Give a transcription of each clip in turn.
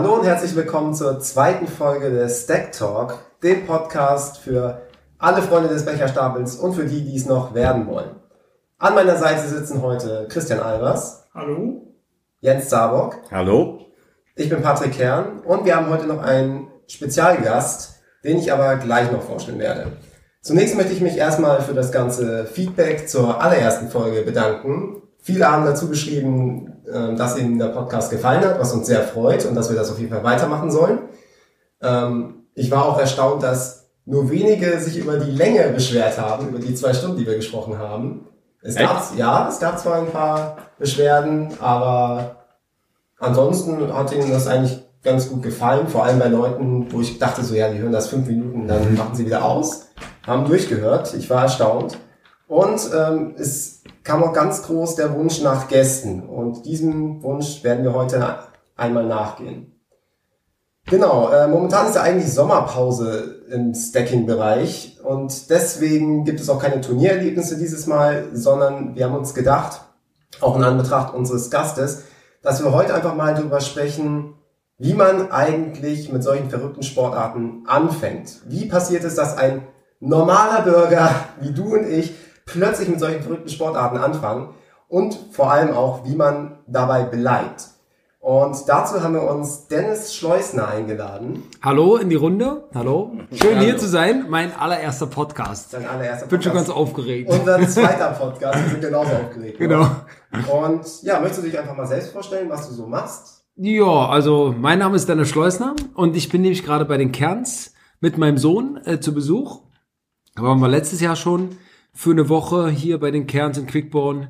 Hallo und herzlich willkommen zur zweiten Folge des Stack Talk, dem Podcast für alle Freunde des Becherstapels und für die, die es noch werden wollen. An meiner Seite sitzen heute Christian Albers. Hallo. Jens Zabock. Hallo. Ich bin Patrick Kern und wir haben heute noch einen Spezialgast, den ich aber gleich noch vorstellen werde. Zunächst möchte ich mich erstmal für das ganze Feedback zur allerersten Folge bedanken. Viele haben dazu geschrieben, dass ihnen der Podcast gefallen hat, was uns sehr freut und dass wir das auf jeden Fall weitermachen sollen. Ähm, ich war auch erstaunt, dass nur wenige sich über die Länge beschwert haben, über die zwei Stunden, die wir gesprochen haben. Es gab, ja, es gab zwar ein paar Beschwerden, aber ansonsten hat ihnen das eigentlich ganz gut gefallen, vor allem bei Leuten, wo ich dachte so, ja, die hören das fünf Minuten, dann machen sie wieder aus, haben durchgehört. Ich war erstaunt. Und ähm, es kam auch ganz groß der Wunsch nach Gästen. Und diesem Wunsch werden wir heute einmal nachgehen. Genau, äh, momentan ist ja eigentlich Sommerpause im Stacking-Bereich und deswegen gibt es auch keine Turniererlebnisse dieses Mal, sondern wir haben uns gedacht, auch in Anbetracht unseres Gastes, dass wir heute einfach mal darüber sprechen, wie man eigentlich mit solchen verrückten Sportarten anfängt. Wie passiert es, dass ein normaler Bürger wie du und ich plötzlich mit solchen verrückten Sportarten anfangen und vor allem auch, wie man dabei bleibt. Und dazu haben wir uns Dennis Schleusner eingeladen. Hallo in die Runde. Hallo. Schön Hallo. hier zu sein. Mein allererster Podcast. Dein allererster Podcast. Bin schon ganz aufgeregt. Unser zweiter Podcast. Wir sind genauso aufgeregt. Genau. Und ja, möchtest du dich einfach mal selbst vorstellen, was du so machst? Ja, also mein Name ist Dennis Schleusner und ich bin nämlich gerade bei den Kerns mit meinem Sohn äh, zu Besuch. Da waren wir letztes Jahr schon für eine Woche hier bei den Kerns in Quickborn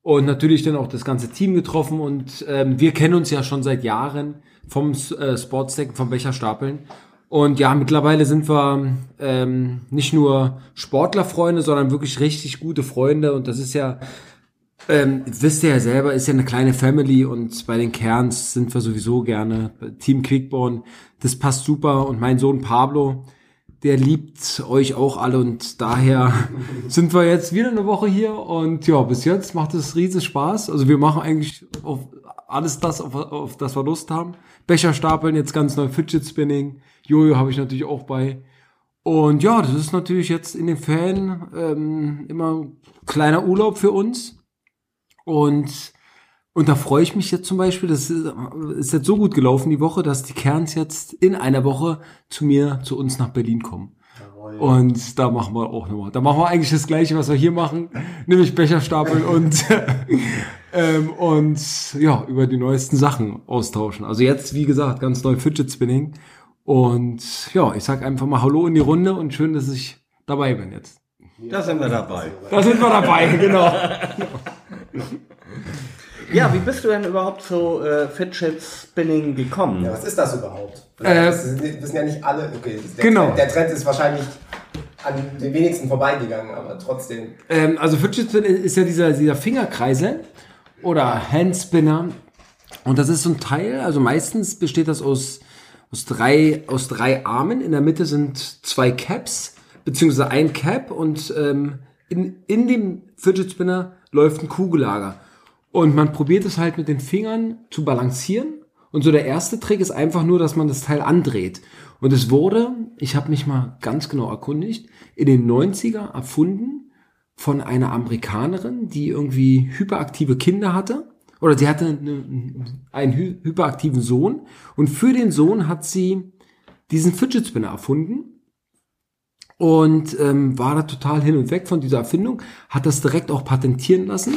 und natürlich dann auch das ganze Team getroffen und ähm, wir kennen uns ja schon seit Jahren vom äh, Sportsdecken, vom Becherstapeln und ja, mittlerweile sind wir ähm, nicht nur Sportlerfreunde, sondern wirklich richtig gute Freunde und das ist ja ähm, wisst ihr ja selber, ist ja eine kleine Family und bei den Kerns sind wir sowieso gerne. Team Quickborn, das passt super. Und mein Sohn Pablo, der liebt euch auch alle und daher sind wir jetzt wieder eine Woche hier und ja, bis jetzt macht es riesig Spaß. Also wir machen eigentlich auf alles das, auf, auf das wir Lust haben. Becher stapeln, jetzt ganz neu Fidget Spinning. Jojo habe ich natürlich auch bei. Und ja, das ist natürlich jetzt in den Ferien ähm, immer kleiner Urlaub für uns. Und und da freue ich mich jetzt zum Beispiel, das ist jetzt so gut gelaufen die Woche, dass die Kerns jetzt in einer Woche zu mir, zu uns nach Berlin kommen. Jawohl. Und da machen wir auch nochmal. Da machen wir eigentlich das Gleiche, was wir hier machen, nämlich Becher stapeln und, ähm, und ja, über die neuesten Sachen austauschen. Also jetzt, wie gesagt, ganz neu Fidget Spinning. Und ja, ich sag einfach mal Hallo in die Runde und schön, dass ich dabei bin jetzt. Da sind wir dabei. Da sind wir dabei, genau. Ja, wie bist du denn überhaupt zu äh, Fidget Spinning gekommen? Ja, was ist das überhaupt? Äh, das wissen ja nicht alle. Okay, der, genau. Trend, der Trend ist wahrscheinlich an den wenigsten vorbeigegangen, aber trotzdem. Ähm, also Fidget Spinning ist ja dieser, dieser Fingerkreisel oder Handspinner. Und das ist so ein Teil, also meistens besteht das aus, aus, drei, aus drei Armen. In der Mitte sind zwei Caps, beziehungsweise ein Cap und ähm, in, in dem Fidget Spinner läuft ein Kugellager. Und man probiert es halt mit den Fingern zu balancieren. Und so der erste Trick ist einfach nur, dass man das Teil andreht. Und es wurde, ich habe mich mal ganz genau erkundigt, in den 90er erfunden von einer Amerikanerin, die irgendwie hyperaktive Kinder hatte. Oder sie hatte eine, einen hyperaktiven Sohn. Und für den Sohn hat sie diesen Fidget Spinner erfunden. Und ähm, war da total hin und weg von dieser Erfindung, hat das direkt auch patentieren lassen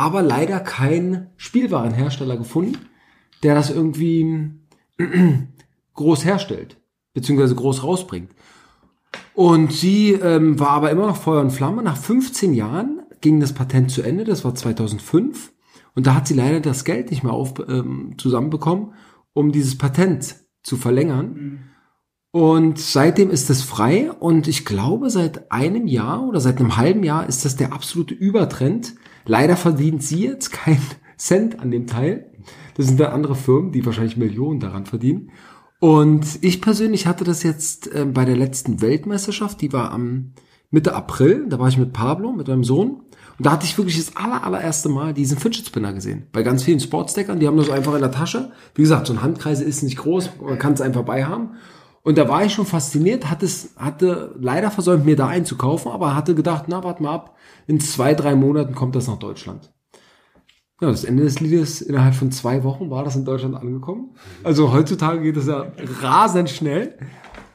aber leider kein Spielwarenhersteller gefunden, der das irgendwie groß herstellt, beziehungsweise groß rausbringt. Und sie ähm, war aber immer noch Feuer und Flamme. Nach 15 Jahren ging das Patent zu Ende, das war 2005. Und da hat sie leider das Geld nicht mehr auf, ähm, zusammenbekommen, um dieses Patent zu verlängern. Mhm. Und seitdem ist es frei und ich glaube, seit einem Jahr oder seit einem halben Jahr ist das der absolute Übertrend. Leider verdient sie jetzt keinen Cent an dem Teil. Das sind dann andere Firmen, die wahrscheinlich Millionen daran verdienen. Und ich persönlich hatte das jetzt äh, bei der letzten Weltmeisterschaft, die war am Mitte April, da war ich mit Pablo, mit meinem Sohn. Und da hatte ich wirklich das aller, allererste Mal diesen Fidget Spinner gesehen. Bei ganz vielen Sportsdeckern, die haben das einfach in der Tasche. Wie gesagt, so ein Handkreise ist nicht groß, man kann es einfach bei haben. Und da war ich schon fasziniert, hatte, hatte leider versäumt, mir da einzukaufen, aber hatte gedacht, na, warte mal ab, in zwei, drei Monaten kommt das nach Deutschland. Ja, das Ende des Liedes, innerhalb von zwei Wochen war das in Deutschland angekommen. Also heutzutage geht das ja rasend schnell.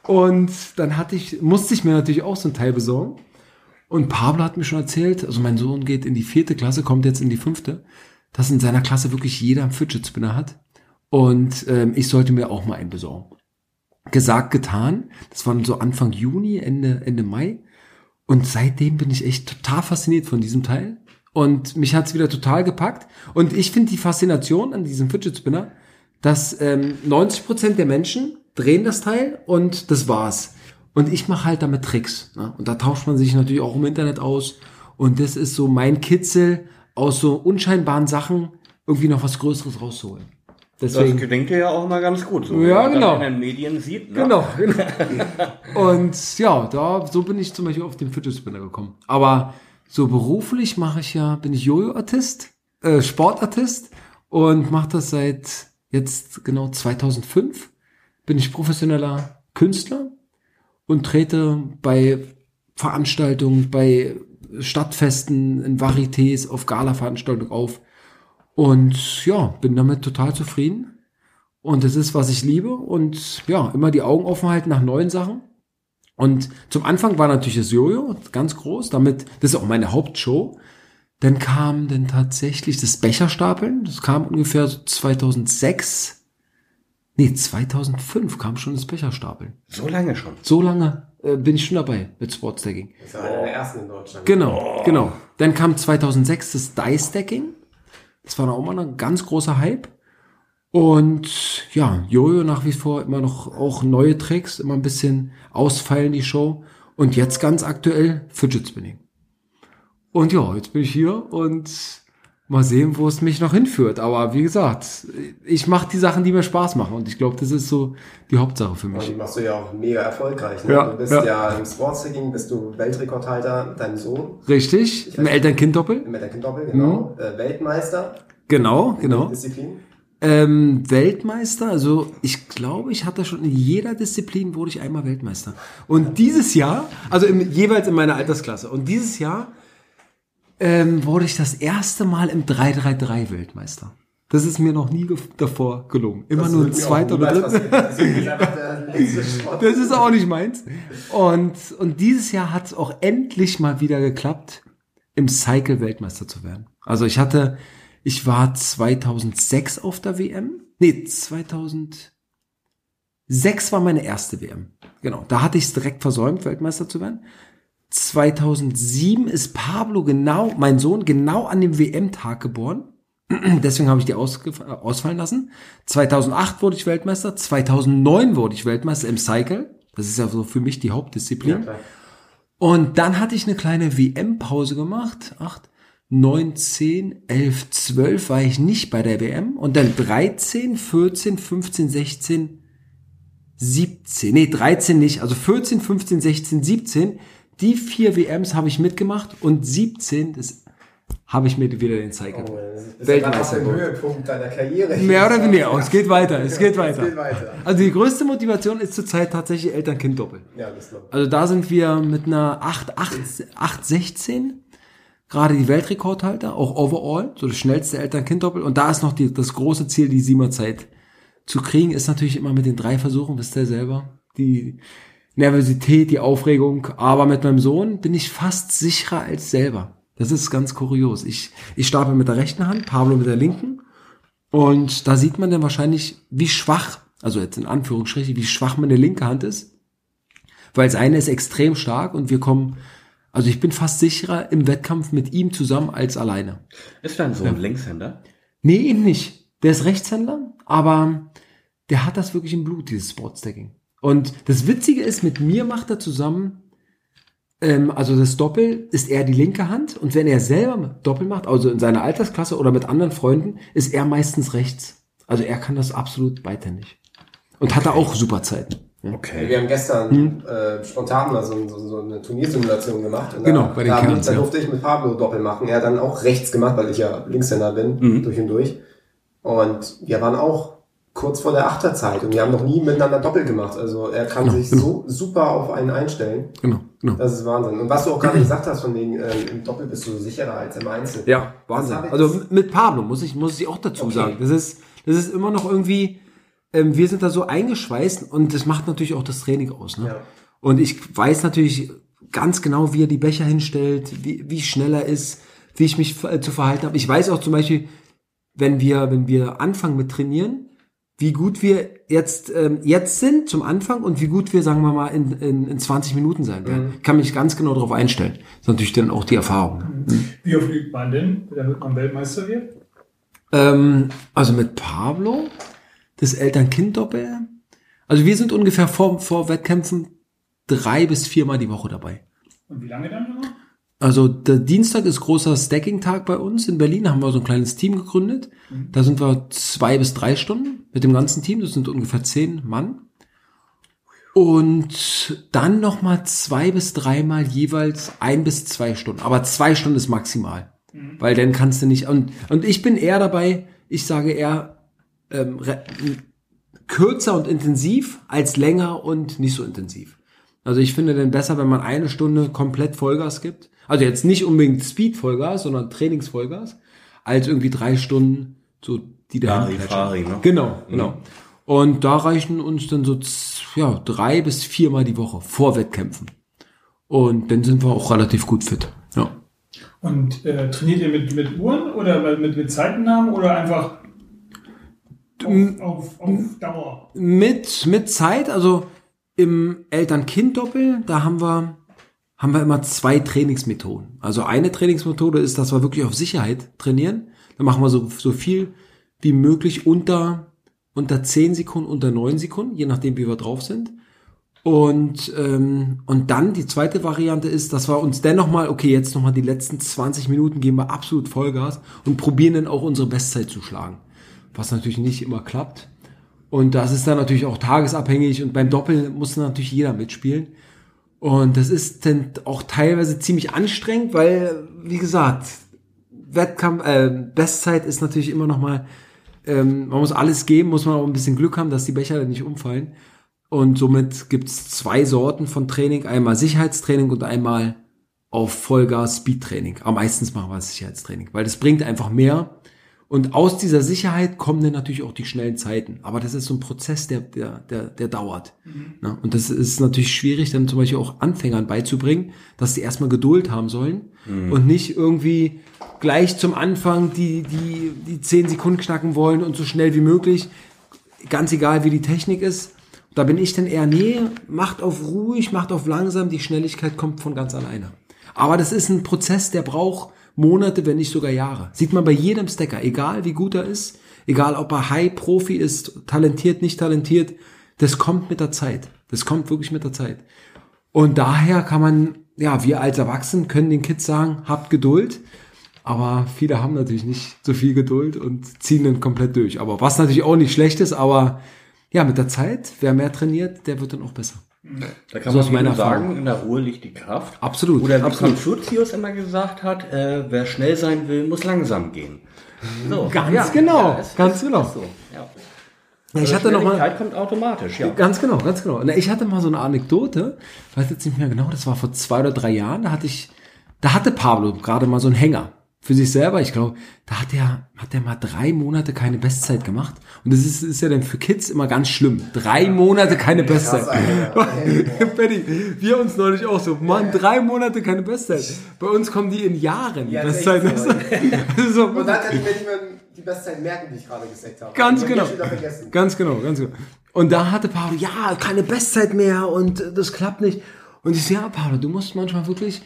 Und dann hatte ich, musste ich mir natürlich auch so ein Teil besorgen. Und Pablo hat mir schon erzählt, also mein Sohn geht in die vierte Klasse, kommt jetzt in die fünfte, dass in seiner Klasse wirklich jeder einen Fidget Spinner hat. Und ähm, ich sollte mir auch mal einen besorgen. Gesagt, getan. Das war so Anfang Juni, Ende, Ende Mai. Und seitdem bin ich echt total fasziniert von diesem Teil. Und mich hat's wieder total gepackt. Und ich finde die Faszination an diesem Fidget Spinner, dass ähm, 90% der Menschen drehen das Teil und das war's. Und ich mache halt damit Tricks. Ne? Und da tauscht man sich natürlich auch im Internet aus. Und das ist so mein Kitzel, aus so unscheinbaren Sachen irgendwie noch was Größeres rauszuholen. Deswegen, das klingt ja auch mal ganz gut, so ja, genau. in den Medien sieht. Ne? Genau, genau. Und ja, da so bin ich zum Beispiel auf den Fidget Spinner gekommen. Aber so beruflich mache ich ja, bin ich Jojo-Artist, äh, Sportartist und mache das seit jetzt genau 2005. Bin ich professioneller Künstler und trete bei Veranstaltungen, bei Stadtfesten, in Varietés, auf Gala-Veranstaltungen auf. Und ja, bin damit total zufrieden. Und es ist, was ich liebe. Und ja, immer die Augen offen halten nach neuen Sachen. Und zum Anfang war natürlich das Jojo ganz groß, damit, das ist auch meine Hauptshow. Dann kam dann tatsächlich das Becherstapeln, das kam ungefähr 2006. Nee, 2005 kam schon das Becherstapeln. So lange schon? So lange äh, bin ich schon dabei mit Sportstacking. Das war einer der ersten in Deutschland. Genau, oh. genau. Dann kam 2006 das Dice-Stacking. Das war auch mal ein ganz großer Hype. Und ja, Jojo nach wie vor immer noch auch neue Tricks, immer ein bisschen ausfallen die Show. Und jetzt ganz aktuell Fidget Spinning. Und ja, jetzt bin ich hier und mal sehen, wo es mich noch hinführt. Aber wie gesagt, ich mache die Sachen, die mir Spaß machen. Und ich glaube, das ist so die Hauptsache für mich. Und die machst du ja auch mega erfolgreich. Ne? Ja, du bist ja, ja im Sportstacking, bist du Weltrekordhalter, dein Sohn. Richtig, im Eltern-Kind-Doppel. Im Eltern-Kind-Doppel, genau. Mhm. Äh, Weltmeister. Genau, genau. Disziplin. Ähm, Weltmeister, also ich glaube, ich hatte schon in jeder Disziplin wurde ich einmal Weltmeister. Und dieses Jahr, also im, jeweils in meiner Altersklasse. Und dieses Jahr ähm, wurde ich das erste Mal im 333 Weltmeister. Das ist mir noch nie ge davor gelungen. Immer das nur ein zweiter oder dritter. Das ist auch nicht meins. Und, und dieses Jahr hat es auch endlich mal wieder geklappt, im Cycle Weltmeister zu werden. Also ich hatte ich war 2006 auf der WM. Nee, 2006 war meine erste WM. Genau, da hatte ich es direkt versäumt, Weltmeister zu werden. 2007 ist Pablo genau, mein Sohn, genau an dem WM-Tag geboren. Deswegen habe ich die ausfallen lassen. 2008 wurde ich Weltmeister. 2009 wurde ich Weltmeister im Cycle. Das ist ja so für mich die Hauptdisziplin. Ja, und dann hatte ich eine kleine WM-Pause gemacht. Acht. 9, 10, 11, 12 war ich nicht bei der WM und dann 13, 14, 15, 16, 17, nee, 13 nicht, also 14, 15, 16, 17, die vier WMs habe ich mitgemacht und 17, das habe ich mir wieder den Cycle. Oh, Weltmeister. Ja Höhepunkt deiner Karriere. Mehr oder weniger, oh, es geht weiter, es geht weiter. Es geht weiter. Also die größte Motivation ist zurzeit tatsächlich Eltern-Kind-Doppel. Ja, das glaube ich. Also da sind wir mit einer 8, 8, 8, 16 gerade die Weltrekordhalter, auch overall, so das schnellste Eltern-Kind-Doppel. Und da ist noch die, das große Ziel, die Sieberzeit zu kriegen, ist natürlich immer mit den drei Versuchen, wisst ihr selber, die Nervosität, die Aufregung. Aber mit meinem Sohn bin ich fast sicherer als selber. Das ist ganz kurios. Ich, ich stapel mit der rechten Hand, Pablo mit der linken. Und da sieht man dann wahrscheinlich, wie schwach, also jetzt in Anführungsstrichen, wie schwach meine linke Hand ist. Weil das eine ist extrem stark und wir kommen also ich bin fast sicherer im Wettkampf mit ihm zusammen als alleine. Ist dein Sohn ja. Linkshänder? Nee, ihn nicht. Der ist Rechtshänder, aber der hat das wirklich im Blut, dieses Sportstacking. Und das Witzige ist, mit mir macht er zusammen, ähm, also das Doppel ist er die linke Hand und wenn er selber Doppel macht, also in seiner Altersklasse oder mit anderen Freunden, ist er meistens rechts. Also er kann das absolut beidhändig. Und okay. hat da auch super Zeiten. Okay. Wir haben gestern äh, spontan mal so, so, so eine Turniersimulation gemacht. Und Genau, da, bei den da, Kerns, da ja. durfte ich mit Pablo Doppel machen. Er hat dann auch rechts gemacht, weil ich ja Linkshänder bin, Mhm. durch und durch. Und wir waren auch kurz vor der Achterzeit und wir haben noch nie miteinander Doppel gemacht. Also er kann sich so super auf einen einstellen. Genau, genau. Das ist Wahnsinn. Und was du auch gerade gesagt hast, von wegen, ähm, im Doppel bist du sicherer als im Einzel. Ja, Wahnsinn. Also mit Pablo muss ich, muss ich auch dazu Okay. sagen. Das ist, das ist immer noch irgendwie, ähm, wir sind da so eingeschweißt und das macht natürlich auch das Training aus. Ne? Ja. Und ich weiß natürlich ganz genau, wie er die Becher hinstellt, wie, wie schnell er ist, wie ich mich äh, zu verhalten habe. Ich weiß auch zum Beispiel, wenn wir, wenn wir anfangen mit Trainieren, wie gut wir jetzt, ähm, jetzt sind zum Anfang und wie gut wir, sagen wir mal, in, in, in 20 Minuten sein werden. Ich kann mich ganz genau darauf einstellen. Das ist natürlich dann auch die Erfahrung. Ne? Wie oft übt man denn, damit man Weltmeister wird? Ähm, also mit Pablo, das Eltern-Kind-Doppel. Also wir sind ungefähr vor, vor Wettkämpfen drei bis viermal die Woche dabei. Und wie lange dann immer? Also der Dienstag ist großer Stacking-Tag bei uns in Berlin. Da haben wir so ein kleines Team gegründet. Da sind wir zwei bis drei Stunden mit dem ganzen Team. Das sind ungefähr zehn Mann. Und dann nochmal zwei bis dreimal jeweils ein bis zwei Stunden. Aber zwei Stunden ist maximal. Weil dann kannst du nicht. Und, und ich bin eher dabei, ich sage eher ähm, kürzer und intensiv als länger und nicht so intensiv. Also ich finde dann besser, wenn man eine Stunde komplett Vollgas gibt. Also jetzt nicht unbedingt Speed-Vollgas, sondern Trainings-Vollgas, als irgendwie drei Stunden, so die da Larifari, ne? Genau, genau. Und da reichen uns dann so ja, drei bis viermal die Woche vor Wettkämpfen. Und dann sind wir auch relativ gut fit. Ja. Und äh, trainiert ihr mit, mit Uhren oder mit, mit Zeitennamen oder einfach auf, auf, auf Dauer? mit, mit Zeit, also im Eltern-Kind-Doppel, da haben wir, haben wir immer zwei Trainingsmethoden. Also eine Trainingsmethode ist, dass wir wirklich auf Sicherheit trainieren. Da machen wir so, so viel wie möglich unter, unter 10 Sekunden, unter 9 Sekunden, je nachdem, wie wir drauf sind. Und, ähm, und dann die zweite Variante ist, dass wir uns dennoch mal, okay, jetzt nochmal die letzten 20 Minuten geben wir absolut Vollgas und probieren dann auch unsere Bestzeit zu schlagen. Was natürlich nicht immer klappt. Und das ist dann natürlich auch tagesabhängig und beim Doppel muss natürlich jeder mitspielen. Und das ist dann auch teilweise ziemlich anstrengend, weil, wie gesagt, Wettkampf, äh, Bestzeit ist natürlich immer noch mal, ähm, man muss alles geben, muss man auch ein bisschen Glück haben, dass die Becher nicht umfallen. Und somit gibt's zwei Sorten von Training, einmal Sicherheitstraining und einmal auf Vollgas Speedtraining. Am meistens machen wir Sicherheitstraining, weil das bringt einfach mehr. Und aus dieser Sicherheit kommen dann natürlich auch die schnellen Zeiten. Aber das ist so ein Prozess, der, der, der, der dauert. Ne? Und das ist natürlich schwierig, dann zum Beispiel auch Anfängern beizubringen, dass sie erstmal Geduld haben sollen und nicht irgendwie gleich zum Anfang die, die, die 10 Sekunden knacken wollen und so schnell wie möglich. Ganz egal, wie die Technik ist. Da bin ich dann eher, nee, macht auf ruhig, macht auf langsam, die Schnelligkeit kommt von ganz alleine. Aber das ist ein Prozess, der braucht Monate, wenn nicht sogar Jahre. Sieht man bei jedem Stacker, egal wie gut er ist, egal ob er High-Profi ist, talentiert, nicht talentiert, das kommt mit der Zeit. Das kommt wirklich mit der Zeit. Und daher kann man, ja, wir als Erwachsenen können den Kids sagen, habt Geduld. Aber viele haben natürlich nicht so viel Geduld und ziehen dann komplett durch. Aber was natürlich auch nicht schlecht ist, aber ja, mit der Zeit, wer mehr trainiert, der wird dann auch besser. Da kann So man meine wieder Erfahrung. sagen, in der Ruhe liegt die Kraft. Absolut, Oder wie absolut. Confucius immer gesagt hat, äh, wer schnell sein will, muss langsam gehen. So, Ganz genau, es ganz ist- genau. ist So, ja. Ja, ich hatte noch mal, kommt automatisch, ja. Ganz genau, ganz genau. Na, Ich hatte mal so eine Anekdote, ich weiß jetzt nicht mehr genau, das war vor zwei oder drei Jahren, da hatte ich, da hatte Pablo gerade mal so einen Hänger für sich selber. Ich glaube, da hat er, hat er mal drei Monate keine Bestzeit gemacht. Und das ist, ist ja dann für Kids immer ganz schlimm. Drei Monate keine Bestzeit. Benny, wir uns neulich auch so, Mann, drei Monate keine Bestzeit. Bei uns kommen die in Jahren. Ja, Bestzeit. Das ist so, Und dann kann ich mir nicht mehr die Bestzeit merken, die ich gerade gesagt habe. Ganz genau. Ganz genau, ganz genau. Und da hatte Paolo, ja, keine Bestzeit mehr und das klappt nicht. Und ich so, ja, Paolo, du musst manchmal wirklich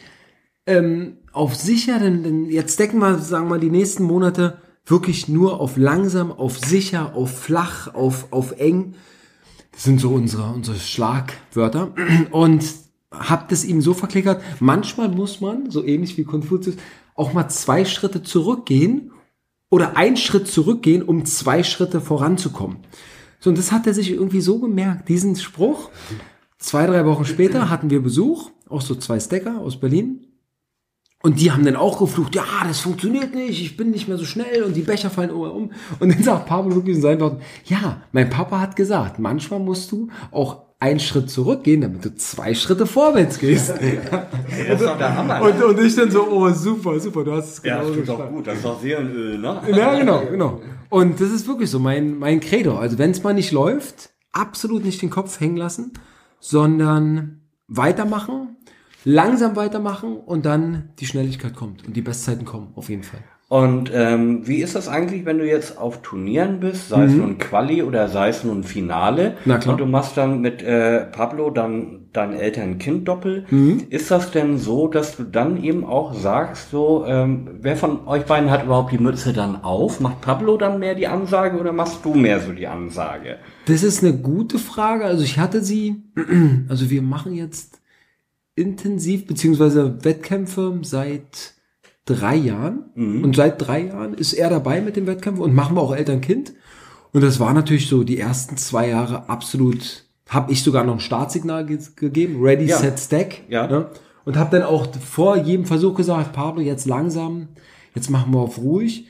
ähm, auf sicher, denn, denn jetzt decken wir, sagen wir die nächsten Monate wirklich nur auf langsam, auf sicher, auf flach, auf, auf eng. Das sind so unsere, unsere Schlagwörter. Und habt es ihm so verklickert, manchmal muss man, so ähnlich wie Konfuzius, auch mal zwei Schritte zurückgehen oder einen Schritt zurückgehen, um zwei Schritte voranzukommen. So, und das hat er sich irgendwie so gemerkt, diesen Spruch. Zwei, drei Wochen später hatten wir Besuch, auch so zwei Stacker aus Berlin. Und die haben dann auch geflucht, ja, das funktioniert nicht, ich bin nicht mehr so schnell und die Becher fallen um. Und dann sagt Pablo wirklich in seinen Worten, ja, mein Papa hat gesagt, manchmal musst du auch einen Schritt zurückgehen, damit du zwei Schritte vorwärts gehst. Das ist doch der Hammer. Und, und ich dann so, oh, super, super, du hast es ja, genau das tut doch gut. Das ist doch Seelenöl, ne? Ja, genau, genau. Und das ist wirklich so mein, mein Credo. Also wenn es mal nicht läuft, absolut nicht den Kopf hängen lassen, sondern weitermachen, langsam weitermachen und dann die Schnelligkeit kommt und die Bestzeiten kommen, auf jeden Fall. Und ähm, wie ist das eigentlich, wenn du jetzt auf Turnieren bist, sei es nun Quali oder sei es nun Finale, Mhm. Na klar. und du machst dann mit äh, Pablo dann dein Eltern-Kind-Doppel, Mhm. ist das denn so, dass du dann eben auch sagst, so, ähm, wer von euch beiden hat überhaupt die Mütze dann auf? Macht Pablo dann mehr die Ansage oder machst du mehr so die Ansage? Das ist eine gute Frage. Also ich hatte sie, also wir machen jetzt intensiv beziehungsweise Wettkämpfe seit drei Jahren. Und seit drei Jahren ist er dabei mit dem Wettkämpfen und machen wir auch Eltern-Kind. Und das war natürlich so die ersten zwei Jahre absolut, habe ich sogar noch ein Startsignal ge gegeben, ready, Ja. set, stack. Ja. Ne? Und habe dann auch vor jedem Versuch gesagt, Pablo, jetzt langsam, jetzt machen wir auf ruhig.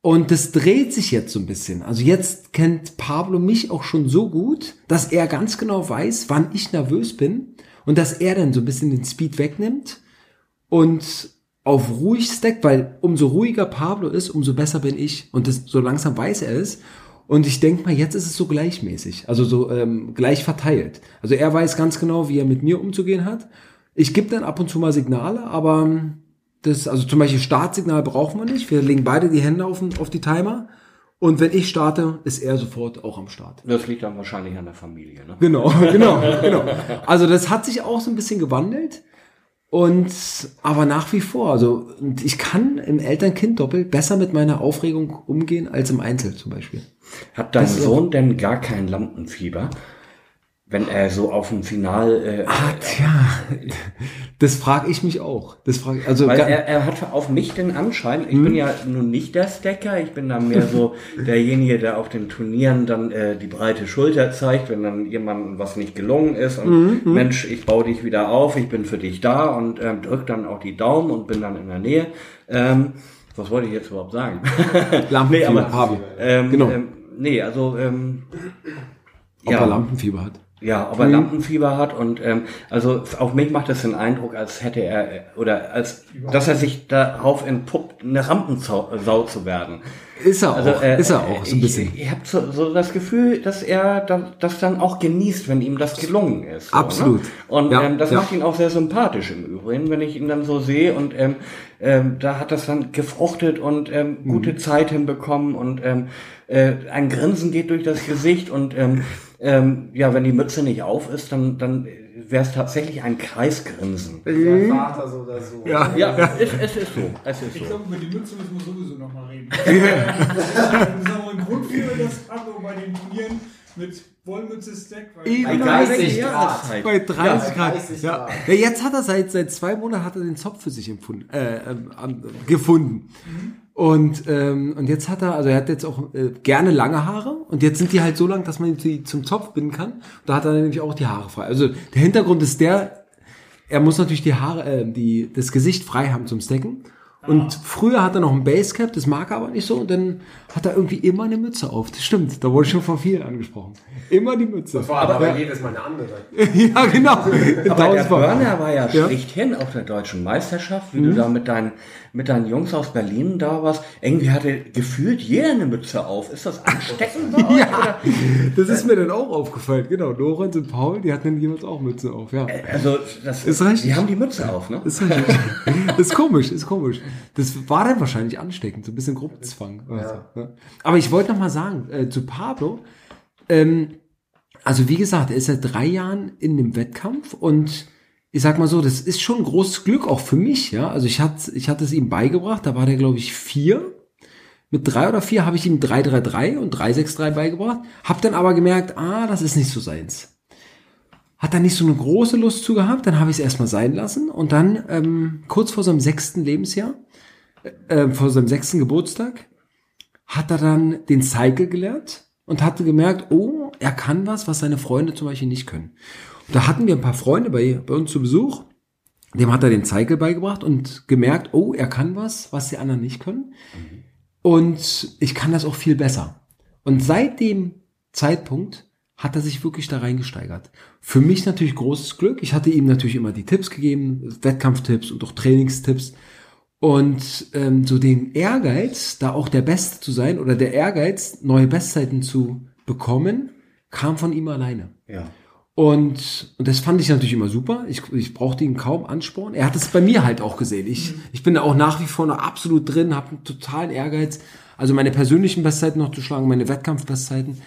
Und das dreht sich jetzt so ein bisschen. Also jetzt kennt Pablo mich auch schon so gut, dass er ganz genau weiß, wann ich nervös bin und dass er dann so ein bisschen den Speed wegnimmt und auf ruhig stackt, weil umso ruhiger Pablo ist, umso besser bin ich und das, so langsam weiß er es. Und ich denke mal, jetzt ist es so gleichmäßig, also so ähm, gleich verteilt. Also er weiß ganz genau, wie er mit mir umzugehen hat. Ich gebe dann ab und zu mal Signale, aber ähm, das, also zum Beispiel Startsignal brauchen wir nicht. Wir legen beide die Hände auf, auf die Timer. Und wenn ich starte, ist er sofort auch am Start. Das liegt dann wahrscheinlich an der Familie, ne? Genau, genau, genau. Also das hat sich auch so ein bisschen gewandelt. Und aber nach wie vor, also ich kann im Eltern-Kind-Doppel besser mit meiner Aufregung umgehen als im Einzel zum Beispiel. Hat dein Sohn denn gar kein Lampenfieber? Wenn er so auf dem Final, äh, Ah, tja, das frage ich mich auch. Das frage also weil er, er hat auf mich den Anschein, ich bin ja nun nicht der Stacker, ich bin dann mehr so derjenige, der auf den Turnieren dann äh, die breite Schulter zeigt, wenn dann jemandem was nicht gelungen ist und Mensch, ich baue dich wieder auf, ich bin für dich da und ähm, drück dann auch die Daumen und bin dann in der Nähe. Ähm, was wollte ich jetzt überhaupt sagen? Lampenfieber nee, aber, ähm, Genau. ähm, nee, also ähm, Ob er Lampenfieber hat. Ja, ob er Lampenfieber hat und ähm, also auf mich macht das den Eindruck, als hätte er äh, oder als dass er sich darauf entpuppt, eine Rampensau Sau zu werden. Ist er auch, Also, äh, ist er auch so ein bisschen. Ich, ich habe so, so das Gefühl, dass er da- das dann auch genießt, wenn ihm das gelungen ist. So, Absolut. Ne? Und Ja, ähm, das ja. macht ihn auch sehr sympathisch im Übrigen, wenn ich ihn dann so sehe und ähm, ähm, da hat das dann gefruchtet und ähm, Mhm. gute Zeit hinbekommen und ähm, äh, ein Grinsen geht durch das Gesicht und ähm, ähm, ja, wenn die Mütze nicht auf ist, dann dann wäre es tatsächlich ein Kreisgrinsen. Sein Vater so oder so. Ja. Ja, es, es ist so. Es ist Ich so. glaube, über die Mütze müssen wir sowieso nochmal reden. das ist auch ein Grund für, dass Pablo bei den Turnieren mit Wollmütze Eben. Bei Genau, 30 welche Grad. Bei 30 Ja, Grad. 30 ja. Grad. ja, jetzt hat er seit, seit zwei Monaten hat er den Zopf für sich empfunden, äh, ähm, gefunden. Und, ähm, und jetzt hat er, also er hat jetzt auch äh, gerne lange Haare und jetzt sind die halt so lang, dass man sie zum Zopf binden kann. Da hat er nämlich auch die Haare frei. Also der Hintergrund ist der, er muss natürlich die Haare, äh, die, das Gesicht frei haben zum Stacken. Und früher hat er noch ein Basecap, das mag er aber nicht so. Und dann hat er irgendwie immer eine Mütze auf. Das stimmt, da wurde ich schon von vielen angesprochen. Immer die Mütze. Vor allem aber jedes Mal eine andere. ja, genau. Aber der. Burner war ja, Ja. schlichthin auf der deutschen Meisterschaft, wie du da mit deinen, mit deinen Jungs aus Berlin da warst. Irgendwie hatte gefühlt jeder eine Mütze auf. Ist das ansteckend bei euch? Ja, Oder? das ist mir dann auch aufgefallen. Genau, Lorenz und Paul, die hatten dann jeweils auch Mütze auf. Ja, Also, das Ist richtig. Die haben die Mütze auf, ne? ist richtig. ist komisch, ist komisch. Das war dann wahrscheinlich ansteckend, so ein bisschen Gruppenzwang. Also, ne? Aber ich wollte noch mal sagen, äh, zu Pablo, ähm, also wie gesagt, er ist seit drei Jahren in dem Wettkampf und ich sag mal so, das ist schon ein großes Glück auch für mich, ja. Also ich hatte, ich hatte es ihm beigebracht, da war der, glaube ich, vier. Mit drei oder vier habe ich ihm 333 und 363 beigebracht, hab dann aber gemerkt, ah, das ist nicht so seins. Hat er nicht so eine große Lust zu gehabt, dann habe ich es erstmal sein lassen und dann ähm, kurz vor seinem sechsten Lebensjahr, äh, vor seinem sechsten Geburtstag, hat er dann den Cycle gelernt und hatte gemerkt, oh, er kann was, was seine Freunde zum Beispiel nicht können. Und da hatten wir ein paar Freunde bei, bei uns zu Besuch. Dem hat er den Cycle beigebracht und gemerkt, oh, er kann was, was die anderen nicht können. Und ich kann das auch viel besser. Und seit dem Zeitpunkt hat er sich wirklich da reingesteigert. Für mich natürlich großes Glück. Ich hatte ihm natürlich immer die Tipps gegeben, Wettkampftipps und auch Trainingstipps. Und ähm, so den Ehrgeiz, da auch der Beste zu sein oder der Ehrgeiz, neue Bestzeiten zu bekommen, kam von ihm alleine. Ja. Und, und das fand ich natürlich immer super. Ich, ich brauchte ihn kaum anspornen. Er hat es bei mir halt auch gesehen. Ich, ich bin da auch nach wie vor noch absolut drin, habe einen totalen Ehrgeiz, also meine persönlichen Bestzeiten noch zu schlagen, meine Wettkampfbestzeiten.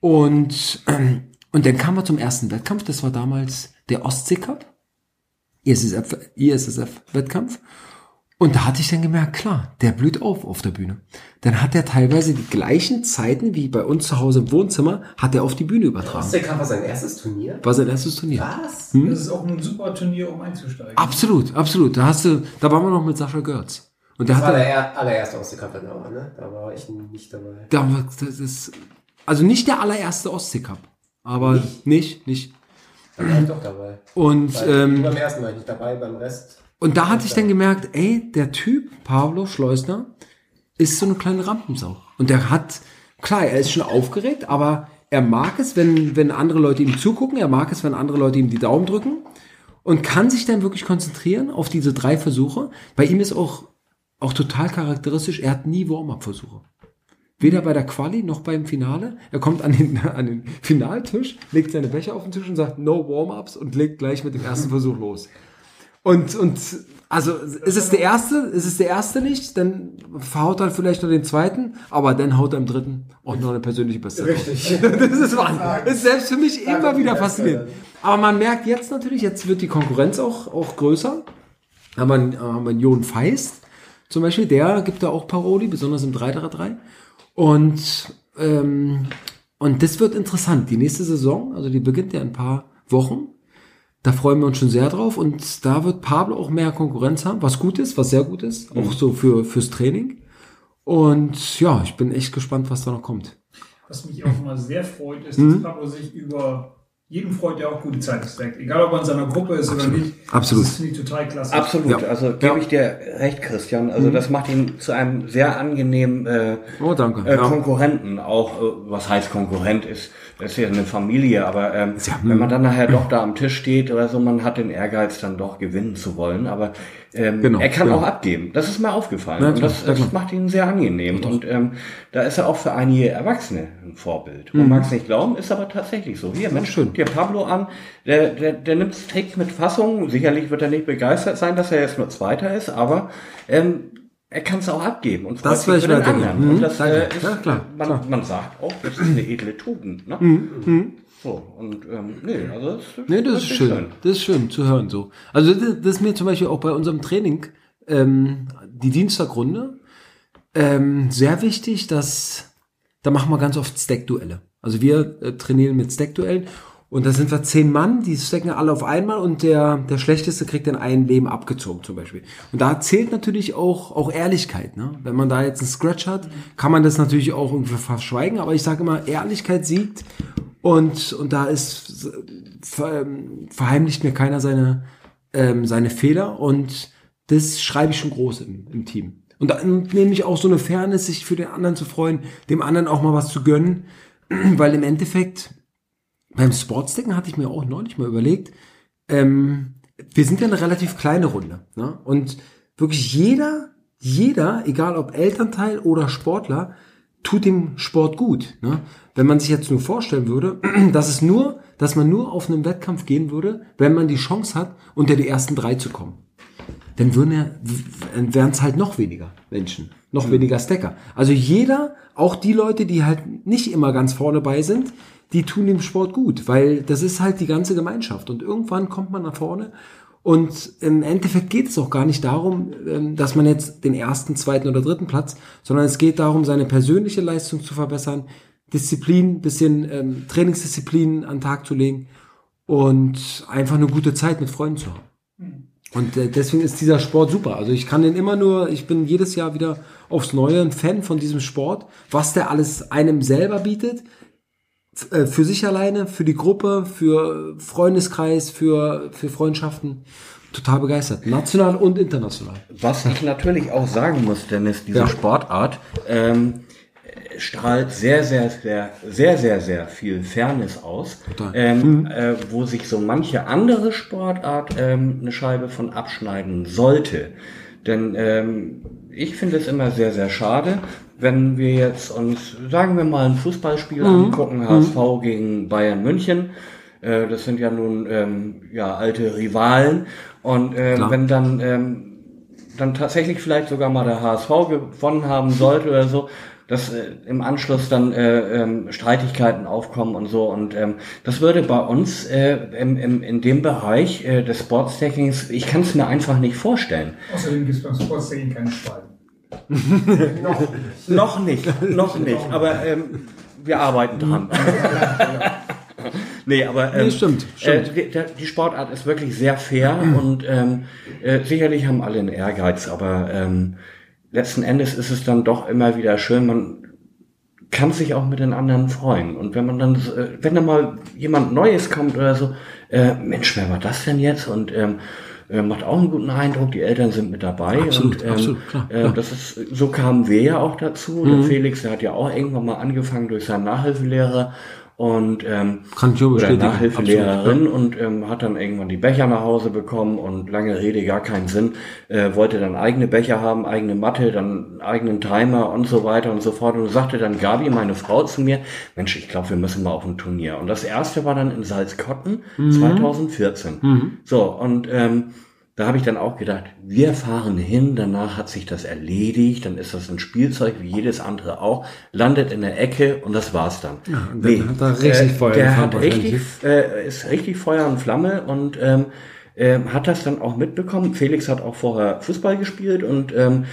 Und, ähm, und dann kamen wir zum ersten Wettkampf. Das war damals der Ostsee Cup. ISSF, ISSF-Wettkampf. Und da hatte ich dann gemerkt, klar, der blüht auf auf der Bühne. Dann hat er teilweise die gleichen Zeiten wie bei uns zu Hause im Wohnzimmer, hat er auf die Bühne übertragen. Cup war sein erstes Turnier? War sein erstes Turnier. Was? Das ist auch ein super Turnier, um einzusteigen. Absolut, absolut. Da hast du, da waren wir noch mit Sascha Görz. Und der Das war hatte, der er- allererste Ostsee Cup in Dauer, ne? Da war ich nicht dabei. da, war- das ist, also nicht der allererste Ostsee Cup, aber nicht, nicht. Da war ich doch dabei. Und Weil, ähm, beim ersten war ich nicht dabei, beim Rest. Und da hatte ich dann gemerkt, ey, der Typ, Pablo Schleusner, ist so eine kleine Rampensau. Und der hat, klar, er ist schon aufgeregt, aber er mag es, wenn, wenn andere Leute ihm zugucken, er mag es, wenn andere Leute ihm die Daumen drücken und kann sich dann wirklich konzentrieren auf diese drei Versuche. Bei ihm ist auch, auch total charakteristisch, er hat nie Warm-up-Versuche. Weder bei der Quali noch beim Finale. Er kommt an den, an den Finaltisch, legt seine Becher auf den Tisch und sagt No Warm-ups und legt gleich mit dem ersten Versuch los. Und, und also ist es der erste, ist es der erste nicht, dann verhaut er vielleicht noch den zweiten, aber dann haut er im dritten auch noch eine persönliche Bestzeit. raus. Richtig. Das ist Wahnsinn. Das ist selbst für mich immer wieder faszinierend. Aber man merkt jetzt natürlich, jetzt wird die Konkurrenz auch, auch größer. Haben wir, einen- haben wir einen Jon Feist zum Beispiel, der gibt da auch Paroli, besonders im 3-3-3. Und, ähm, und das wird interessant. Die nächste Saison, also die beginnt ja in ein paar Wochen. Da freuen wir uns schon sehr drauf und da wird Pablo auch mehr Konkurrenz haben, was gut ist, was sehr gut ist, auch so für fürs Training. Und ja, ich bin echt gespannt, was da noch kommt. Was mich auch immer sehr freut, ist, Mhm. dass Pablo sich über jeden freut, der auch gute Zeit steckt. Egal, ob er in seiner Gruppe ist oder nicht. Absolut. Das finde ich total klasse. Absolut, Ja. also gebe Ja. ich dir recht, Christian. Also das macht ihn zu einem sehr angenehmen äh, Oh, danke. äh, Ja. Konkurrenten. Auch, äh, was heißt Konkurrent ist, das ist ja eine Familie, aber ähm, Ja, wenn man dann nachher doch da am Tisch steht oder so, man hat den Ehrgeiz, dann doch gewinnen zu wollen. Aber ähm, Genau, er kann genau. auch abgeben. Das ist mir aufgefallen. Ja, und das, ja, das klar. macht ihn sehr angenehm. Und ähm, da ist er auch für einige Erwachsene ein Vorbild. Man mag es nicht glauben, ist aber tatsächlich so. Hier, Mensch, Mhm. schön. dir Pablo an, der, der, der nimmt trägt mit Fassung. Sicherlich wird er nicht begeistert sein, dass er jetzt nur Zweiter ist, aber ähm, er kann es auch abgeben und Das will ich den anderen. Mhm, Und das äh, ist, Ja, klar, man, klar. Mhm, man sagt auch, das ist eine edle Tugend. Ne? So, und ähm, nee, also das, Nee, das ist wirklich schön. Das ist schön zu hören so. Also das, das ist mir zum Beispiel auch bei unserem Training, ähm, die Dienstagrunde, ähm, sehr wichtig, dass da machen wir ganz oft Stack-Duelle. Also wir äh, trainieren mit Stack-Duellen und da sind wir zehn Mann, die stacken alle auf einmal und der, der Schlechteste kriegt dann ein Leben abgezogen zum Beispiel. Und da zählt natürlich auch, auch Ehrlichkeit. Ne? Wenn man da jetzt einen Scratch hat, kann man das natürlich auch irgendwie verschweigen, aber ich sage immer, Ehrlichkeit siegt und, und da ist ähm, verheimlicht mir keiner seine, ähm, seine Fehler und das schreibe ich schon groß im, im Team. Und dann nehme ich auch so eine Fairness, sich für den anderen zu freuen, dem anderen auch mal was zu gönnen, weil im Endeffekt beim Sportsdecken hatte ich mir auch neulich mal überlegt, ähm, wir sind ja eine relativ kleine Runde. Ne? Und wirklich jeder, jeder, egal ob Elternteil oder Sportler, tut dem Sport gut. Ne? Wenn man sich jetzt nur vorstellen würde, dass es nur, dass man nur auf einen Wettkampf gehen würde, wenn man die Chance hat, unter die ersten drei zu kommen dann würden ja, wären es halt noch weniger Menschen, noch weniger Stacker. Also jeder, auch die Leute, die halt nicht immer ganz vorne bei sind, die tun dem Sport gut, weil das ist halt die ganze Gemeinschaft und irgendwann kommt man nach vorne und im Endeffekt geht es auch gar nicht darum, ähm, dass man jetzt den ersten, zweiten oder dritten Platz, sondern es geht darum, seine persönliche Leistung zu verbessern, Disziplin, bisschen ähm, Trainingsdisziplin an den Tag zu legen und einfach eine gute Zeit mit Freunden zu haben. Und äh, deswegen ist dieser Sport super. Also ich kann den immer nur, ich bin jedes Jahr wieder aufs Neue ein Fan von diesem Sport, was der alles einem selber bietet, Für sich alleine, für die Gruppe, für Freundeskreis, für, für Freundschaften. Total begeistert. National und international. Was ich natürlich auch sagen muss, Dennis, diese Ja. Sportart ähm, äh, strahlt sehr, sehr, sehr, sehr, sehr, sehr viel Fairness aus, ähm, äh, wo sich so manche andere Sportart ähm, eine Scheibe von abschneiden sollte. Denn ähm, ich finde es immer sehr, sehr schade, wenn wir jetzt uns, sagen wir mal, ein Fußballspiel angucken, HSV gegen Bayern München. Äh, das sind ja nun ähm, ja alte Rivalen. Und Klar. wenn dann ähm, dann tatsächlich vielleicht sogar mal der HSV gewonnen haben sollte oder so, dass äh, im Anschluss dann äh, ähm, Streitigkeiten aufkommen und so. Und ähm, das würde bei uns äh, im, im, in dem Bereich äh, des Sportstackings, ich kann es mir einfach nicht vorstellen. Außerdem gibt es beim Sportstacking keine Schwalben. Noch nicht, noch nicht, aber ähm, wir arbeiten dran. nee, aber ähm, Nee, stimmt, stimmt. Äh, die, die Sportart ist wirklich sehr fair und ähm, äh, sicherlich haben alle einen Ehrgeiz, aber ähm, letzten Endes ist es dann doch immer wieder schön, man kann sich auch mit den anderen freuen. Und wenn man dann, äh, wenn da mal jemand Neues kommt oder so, äh, Mensch, wer war das denn jetzt? Und ähm, äh, macht auch einen guten Eindruck, die Eltern sind mit dabei. Absolut, und, ähm, absolut, klar, Äh, klar. Mhm. das ist, so kamen wir ja auch dazu. Der Felix, der hat ja auch irgendwann mal angefangen durch seinen Nachhilfelehrer und ähm, Kann ich oder. Nachhilfelehrerin und ähm, hat dann irgendwann die Becher nach Hause bekommen und lange Rede, gar keinen Sinn, äh, wollte dann eigene Becher haben, eigene Matte, dann eigenen Timer und so weiter und so fort und sagte dann Gabi, meine Frau, zu mir, Mensch, ich glaube, wir müssen mal auf ein Turnier. Und das erste war dann in Salzkotten 2014. So, und ähm, da habe ich dann auch gedacht, wir fahren hin, danach hat sich das erledigt, dann ist das ein Spielzeug wie jedes andere auch, landet in der Ecke und das war's dann. Ja, und dann hat er richtig Feuer Der hat richtig, äh, ist richtig Feuer und Flamme und ähm, ähm, hat das dann auch mitbekommen. Felix hat auch vorher Fußball gespielt und ähm,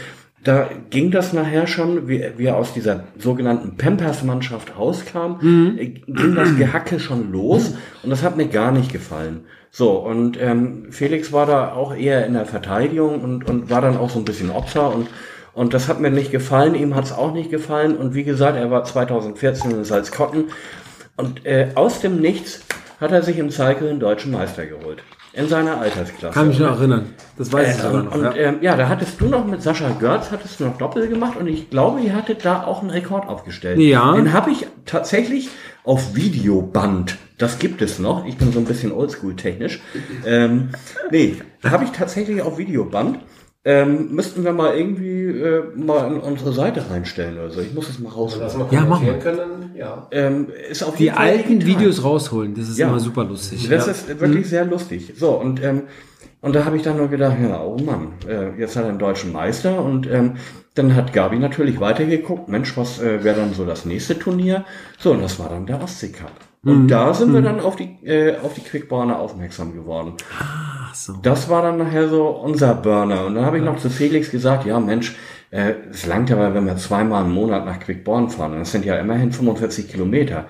da ging das nachher schon, wie, wie er aus dieser sogenannten Pampers-Mannschaft rauskam, Mhm. äh, ging das Gehacke schon los und das hat mir gar nicht gefallen. So, und ähm, Felix war da auch eher in der Verteidigung und, und war dann auch so ein bisschen Opfer und, und das hat mir nicht gefallen, ihm hat es auch nicht gefallen und wie gesagt, er war 2014 in Salzkotten und äh, aus dem Nichts hat er sich im Cycle einen deutschen Meister geholt. In seiner Altersklasse. Kann mich noch erinnern. Das weiß ich Äh, sogar und noch. und ja. ähm, ja, da hattest du noch mit Sascha Görz, hattest du noch Doppel gemacht und ich glaube, ihr hattet da auch einen Rekord aufgestellt. Ja. Den habe ich tatsächlich auf Videoband. Das gibt es noch. Ich bin so ein bisschen oldschool technisch. ähm, nee, da habe ich tatsächlich auf Videoband. Ähm, müssten wir mal irgendwie äh, mal in unsere Seite reinstellen oder so. Ich muss es mal Das rausholen. Ja, mach kommentieren können, ja. Ähm, ist auf Die alten digital. Videos rausholen, das ist Ja. immer super lustig. Das ja. ist wirklich sehr lustig. So, und, ähm, und da habe ich dann nur gedacht, ja, oh Mann, äh, jetzt hat er einen deutschen Meister und ähm, dann hat Gabi natürlich weitergeguckt, Mensch, was äh, wäre dann so das nächste Turnier? So, und das war dann der Ostsee Cup. Und da sind wir dann auf die, äh, auf die Quickborner aufmerksam geworden. Ach so. Das war dann nachher so unser Burner. Und dann habe ich noch zu Felix gesagt, ja Mensch, äh, es langt aber, wenn wir zweimal im Monat nach Quickborn fahren. Das sind ja immerhin 45 Kilometer.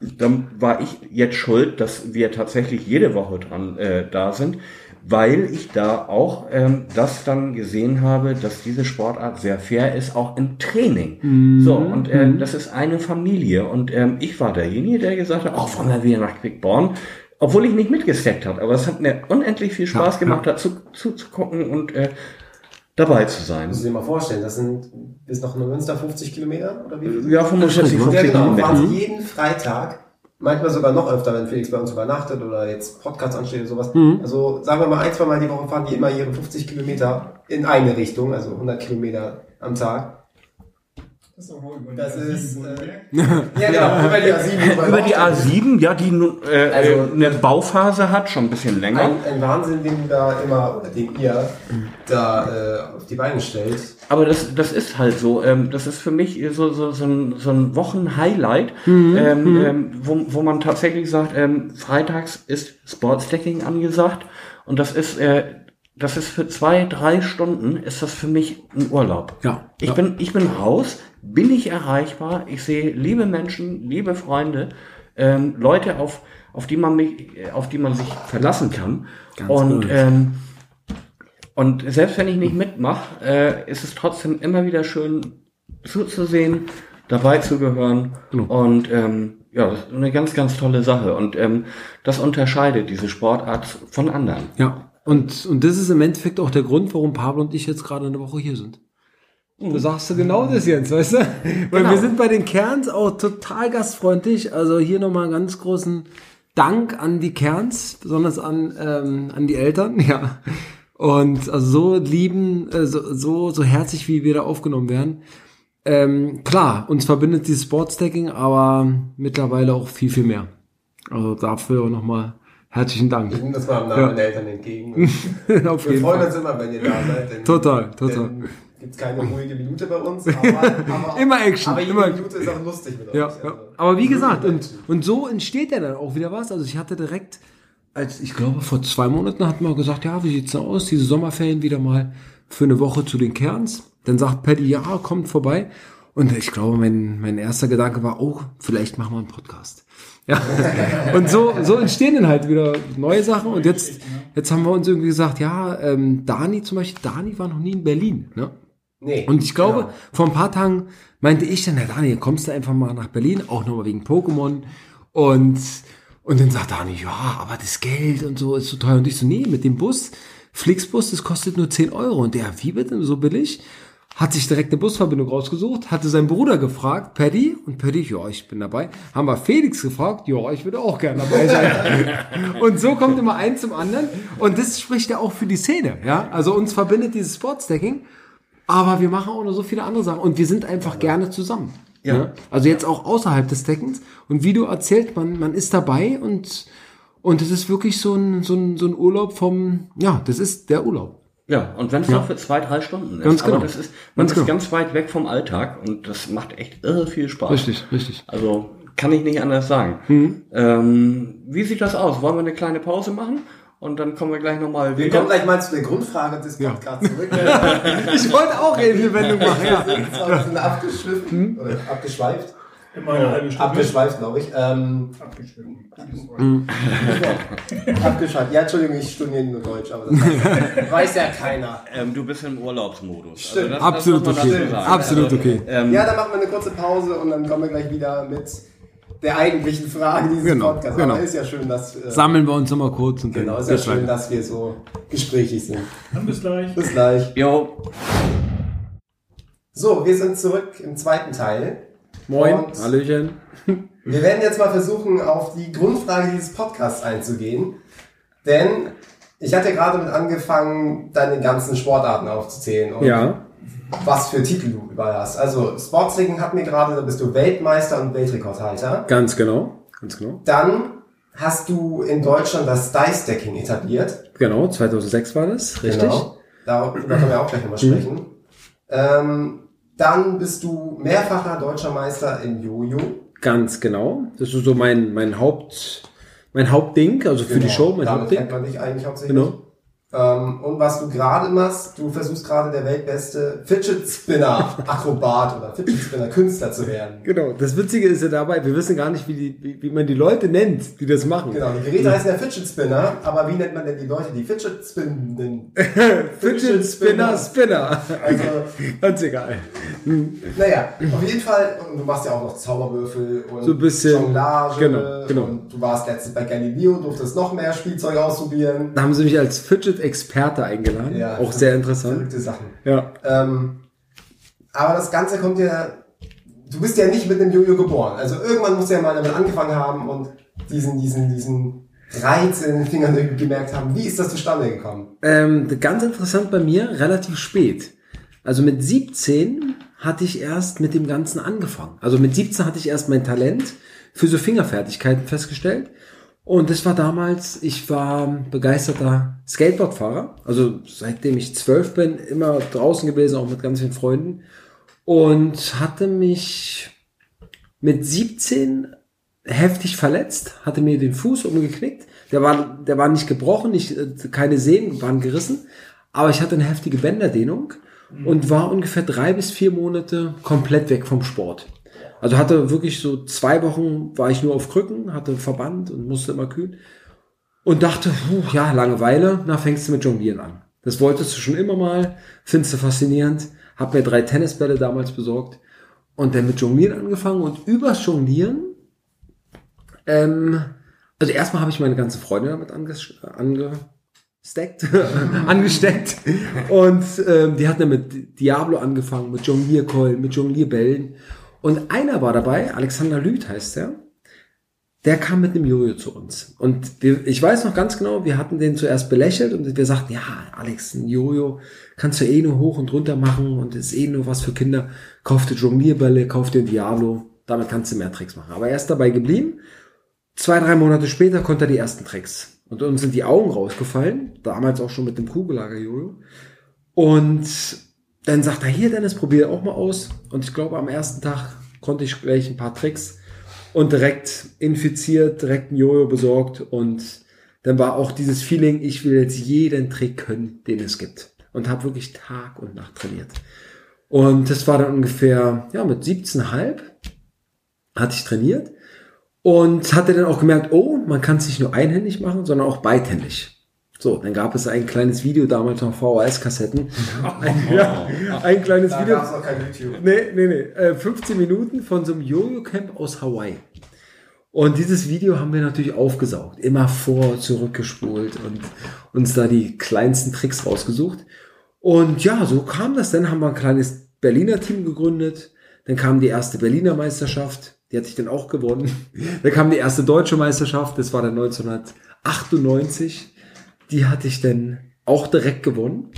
Dann war ich jetzt schuld, dass wir tatsächlich jede Woche dran äh, da sind, weil ich da auch ähm, das dann gesehen habe, dass diese Sportart sehr fair ist, auch im Training. So, und äh, das ist eine Familie. Und ähm, ich war derjenige, der gesagt hat, oh, fahren wir wieder nach Quickborn. Obwohl ich nicht mitgesteckt habe, aber es hat mir unendlich viel Spaß gemacht, dazu zuzugucken und äh, dabei zu sein. Musst du dir mal vorstellen, das sind bis nach Neumünster 50 Kilometer oder wie? Ja, 45, Ja, 50 genau. Kilometer. Fahren sie jeden Freitag, manchmal sogar noch öfter, wenn Felix bei uns übernachtet oder jetzt Podcast ansteht oder sowas. Also sagen wir mal ein, zwei Mal die Woche fahren die immer ihre 50 Kilometer in eine Richtung, also 100 Kilometer am Tag. Das ist über Das die ist, A7 äh. Ja, genau, über die A7. Über die A7, ja, die nun, äh, Also- eine Bauphase hat, schon ein bisschen länger. Ein, ein Wahnsinn, den du da immer, oder den ihr da äh, auf die Beine stellt. Aber das, das ist halt so. Ähm, das ist für mich so, so, so ein, so ein Wochenhighlight, Mhm, ähm, ähm, wo, wo man tatsächlich sagt, ähm, freitags ist Sportsdecking angesagt und das ist, äh, das ist für zwei, drei Stunden ist das für mich ein Urlaub. Ja, Ich ja. bin, ich bin raus, bin ich erreichbar, ich sehe liebe Menschen, liebe Freunde, ähm, Leute, auf, auf die man mich, äh, auf die man sich verlassen kann. Ganz und, ähm, und selbst wenn ich nicht mitmache, äh, ist es trotzdem immer wieder schön zuzusehen, dabei zu gehören. Genau. Und ähm, ja, das ist eine ganz, ganz tolle Sache. Und ähm, das unterscheidet diese Sportart von anderen. Ja. Und, und das ist im Endeffekt auch der Grund, warum Pablo und ich jetzt gerade eine Woche hier sind. Du sagst du genau das, Jens, weißt du? Weil Genau. wir sind bei den Kerns auch total gastfreundlich. Also hier nochmal einen ganz großen Dank an die Kerns, besonders an, ähm, an die Eltern, ja. Und also so lieben, äh, so, so, so herzlich, wie wir da aufgenommen werden. Ähm, klar, uns verbindet dieses Sportstacking, aber mittlerweile auch viel, viel mehr. Also dafür nochmal herzlichen Dank. Ich nehme das mal im Namen Ja. meiner Eltern entgegen. Wir freuen Fall. uns immer, wenn ihr da seid. Denn, Total, total. Denn gibt's keine ruhige Minute bei uns. Aber, aber, Immer Action, Aber jede immer- Minute ist auch lustig mit Ja, ja. also. aber wie gesagt, und, und so entsteht ja dann auch wieder was. Also ich hatte direkt, als ich glaube vor zwei Monaten hatten wir gesagt, ja, wie sieht's denn aus? Diese Sommerferien wieder mal für eine Woche zu den Kerns. Dann sagt Paddy, ja, kommt vorbei. Und ich glaube, mein, mein erster Gedanke war, oh, vielleicht machen wir einen Podcast. Ja. Und so, so entstehen dann halt wieder neue Sachen. Und jetzt, jetzt haben wir uns irgendwie gesagt, ja, ähm, Dani zum Beispiel, Dani war noch nie in Berlin. Ne? Nee. Und ich glaube, Genau. vor ein paar Tagen meinte ich dann, Herr Daniel, kommst du einfach mal nach Berlin, auch nochmal wegen Pokémon. Und, und dann sagt Daniel, ja, aber das Geld und so ist so teuer. Und ich so, nee, mit dem Bus, Flixbus, das kostet nur 10 Euro. Und der, wie bitte, so billig? Hat sich direkt eine Busverbindung rausgesucht, hatte seinen Bruder gefragt, Paddy, und Paddy, ja, ich bin dabei. Haben wir Felix gefragt, ja, ich würde auch gerne dabei sein. und so kommt immer ein zum anderen. Und das spricht ja auch für die Szene, ja. Also uns verbindet dieses Sportstacking. Aber wir machen auch noch so viele andere Sachen und wir sind einfach gerne zusammen. Ja. Also jetzt auch außerhalb des Deckens. Und wie du erzählt, man, man ist dabei und, und es ist wirklich so ein, so ein, so ein Urlaub vom, ja, das ist der Urlaub. Ja, und wenn es noch für zwei, drei Stunden ist. Ganz genau. Aber das ist, man Ganz ist genau. ganz weit weg vom Alltag und das macht echt irre viel Spaß. Richtig, richtig. Also kann ich nicht anders sagen. Mhm. Ähm, wie sieht das aus? Wollen wir eine kleine Pause machen? Und dann kommen wir gleich nochmal Wir kommen gleich mal zu der Grundfrage des Podcasts zurück. Ich wollte auch eben eine Wendung machen, ja. Wir sind zwar ein bisschen abgeschliffen oder abgeschweift. Immer eine halbe Stunde. Abgeschweift, glaube ich. Ähm. Gutes Wort. abgeschweift. Ja, Entschuldigung, ich studiere nur Deutsch, aber das weiß, weiß ja keiner. Ähm, du bist im Urlaubsmodus. Stimmt. das- Absolut das okay. Absolut Also, okay. Ähm, Ja, dann machen wir eine kurze Pause und dann kommen wir gleich wieder mit der eigentlichen Frage dieses Genau, Podcasts. genau. Aber ist ja schön, dass äh, Sammeln wir uns nochmal kurz und genau, ist ja schön, dass wir so gesprächig sind. Dann bis gleich. Bis gleich. Jo, So, wir sind zurück im zweiten Teil. Moin, Und Hallöchen. Wir werden jetzt mal versuchen, auf die Grundfrage dieses Podcasts einzugehen. Denn ich hatte gerade mit angefangen, deine ganzen Sportarten aufzuzählen und Ja, was für Titel du überall hast. Also Sportsleague hat mir gerade, da bist du Weltmeister und Weltrekordhalter. ganz genau. Ganz genau. Dann hast du in Deutschland das Dice-Stacking etabliert. Genau, 2006 war das, richtig? Genau. Darüber können wir auch gleich nochmal sprechen. Ähm, dann bist du mehrfacher deutscher Meister in Jojo. Ganz genau. Das ist so mein, mein Haupt, mein Hauptding, also für die Genau. Show, mein Damit Hauptding. kennt man dich eigentlich hauptsächlich. Genau. Ähm, und was du gerade machst, du versuchst gerade der weltbeste Fidget Spinner Akrobat oder Fidget Spinner Künstler zu werden. Genau. Das Witzige ist ja dabei, wir wissen gar nicht, wie, die, wie, wie man die Leute nennt, die das machen. Genau, die Geräte heißen ja Fidget Spinner, aber wie nennt man denn die Leute, die Fidget spinnen? Fidget Spinner Spinner. Also, Ganz egal. naja, auf jeden Fall, und du machst ja auch noch Zauberwürfel und So ein bisschen, Jonglage. genau, genau. Und du warst letztens bei Galileo, durftest noch mehr Spielzeug ausprobieren. Da haben sie mich als Fidget-Experte eingeladen. Ja. Auch sehr interessant. Verrückte Sachen. Ja. Ähm, aber das Ganze kommt ja, du bist ja nicht mit einem Jojo geboren. Also irgendwann musst du ja mal damit angefangen haben und diesen, diesen, diesen Reiz in den Fingern gemerkt haben. Wie ist das zustande gekommen? Ähm, ganz interessant bei mir, relativ spät. Also mit 17 hatte ich erst mit dem Ganzen angefangen. Also mit 17 hatte ich erst mein Talent für so Fingerfertigkeiten festgestellt. Und das war damals, ich war begeisterter Skateboardfahrer. Also seitdem ich zwölf bin, immer draußen gewesen, auch mit ganz vielen Freunden. Und hatte mich mit 17 heftig verletzt, hatte mir den Fuß umgeknickt. Der war, der war nicht gebrochen, nicht, äh, keine Sehnen waren gerissen, aber ich hatte eine heftige Bänderdehnung und war ungefähr drei bis vier Monate komplett weg vom Sport. Also hatte wirklich so zwei Wochen war ich nur auf Krücken, hatte Verband und musste immer kühlen und dachte, puh, ja, Langeweile, na fängst du mit Jonglieren an. Das wolltest du schon immer mal, findest du faszinierend, hab mir drei Tennisbälle damals besorgt und dann mit Jonglieren angefangen und übers Jonglieren Ähm, also erstmal habe ich meine ganze Freunde damit anges angesteckt, angesteckt. Und ähm, die hatten dann mit Diablo angefangen, mit Jonglierkeulen, mit Jonglierbällen. Und einer war dabei, Alexander Lüth heißt er. Der kam mit einem Jojo zu uns. Und wir, ich weiß noch ganz genau, wir hatten den zuerst belächelt und wir sagten, ja, Alex, ein Jojo kannst du eh nur hoch und runter machen und ist eh nur was für Kinder. Kauf dir Jonglierbälle, kauf dir Diablo, damit kannst du mehr Tricks machen. Aber er ist dabei geblieben. Zwei, drei Monate später konnte er die ersten Tricks. Und uns sind die Augen rausgefallen, damals auch schon mit dem Kugellager-Jojo. Und dann sagt er, hier Dennis, probier auch mal aus. Und ich glaube, am ersten Tag konnte ich gleich ein paar Tricks und direkt infiziert, direkt ein Jojo besorgt und dann war auch dieses Feeling, ich will jetzt jeden Trick können, den es gibt. Und habe wirklich Tag und Nacht trainiert. Und das war dann ungefähr, ja, mit 17,5 hatte ich trainiert und hatte dann auch gemerkt, oh, man kann es nicht nur einhändig machen, sondern auch beidhändig. So, dann gab es ein kleines Video damals noch VHS-Kassetten. Ein, ja, ein kleines Da Video. gab es noch kein YouTube. Nee, nee, nee. Äh, 15 Minuten von so einem Jojo-Camp aus Hawaii. Und dieses Video haben wir natürlich aufgesaugt. Immer vor, zurückgespult und uns da die kleinsten Tricks rausgesucht. Und ja, so kam das. Dann haben wir ein kleines Berliner Team gegründet. Dann kam die erste Berliner Meisterschaft. Die hat sich dann auch gewonnen. Dann kam die erste deutsche Meisterschaft. Das war dann 1998. Die hatte ich dann auch direkt gewonnen.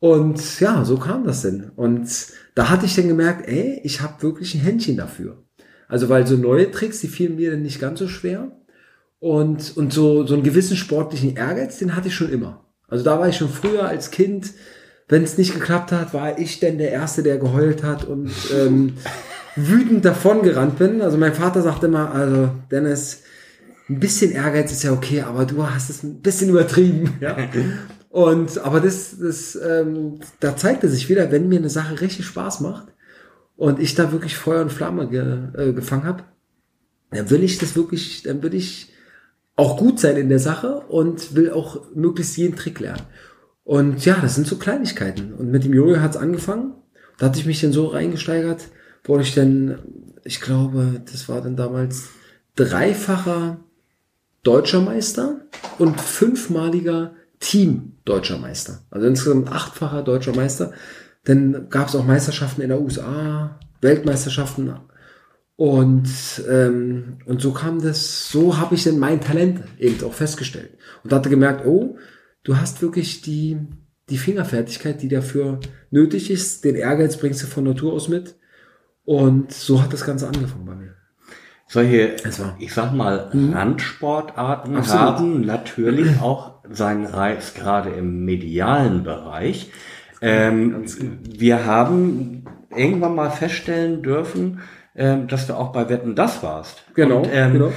Und ja, so kam das denn. Und da hatte ich dann gemerkt, ey, ich habe wirklich ein Händchen dafür. Also weil so neue Tricks, die fielen mir dann nicht ganz so schwer. Und, und so, so einen gewissen sportlichen Ehrgeiz, den hatte ich schon immer. Also da war ich schon früher als Kind, wenn es nicht geklappt hat, war ich denn der Erste, der geheult hat und ähm, wütend davon gerannt bin. Also mein Vater sagt immer, also Dennis, ein bisschen Ehrgeiz ist ja okay, aber du hast es ein bisschen übertrieben. Ja. Und aber das, das ähm, da zeigte sich wieder, wenn mir eine Sache richtig Spaß macht und ich da wirklich Feuer und Flamme ge, äh, gefangen habe, dann will ich das wirklich, dann will ich auch gut sein in der Sache und will auch möglichst jeden Trick lernen. Und ja, das sind so Kleinigkeiten. Und mit dem Jojo hat's angefangen. Da hatte ich mich dann so reingesteigert, wurde ich dann, ich glaube, das war dann damals dreifacher deutscher Meister und fünfmaliger Team deutscher Meister. Also insgesamt achtfacher deutscher Meister. Dann gab es auch Meisterschaften in der USA, Weltmeisterschaften. Und, ähm, und so kam das, so habe ich dann mein Talent eben auch festgestellt. Und hatte gemerkt, oh, du hast wirklich die, die Fingerfertigkeit, die dafür nötig ist. Den Ehrgeiz bringst du von Natur aus mit. Und so hat das Ganze angefangen bei mir. Solche, war- ich sag mal, Randsportarten Absolut. haben natürlich auch seinen Reiz gerade im medialen Bereich. Ähm, wir haben irgendwann mal feststellen dürfen, ähm, dass du auch bei Wetten das warst. Genau, Und, ähm, genau.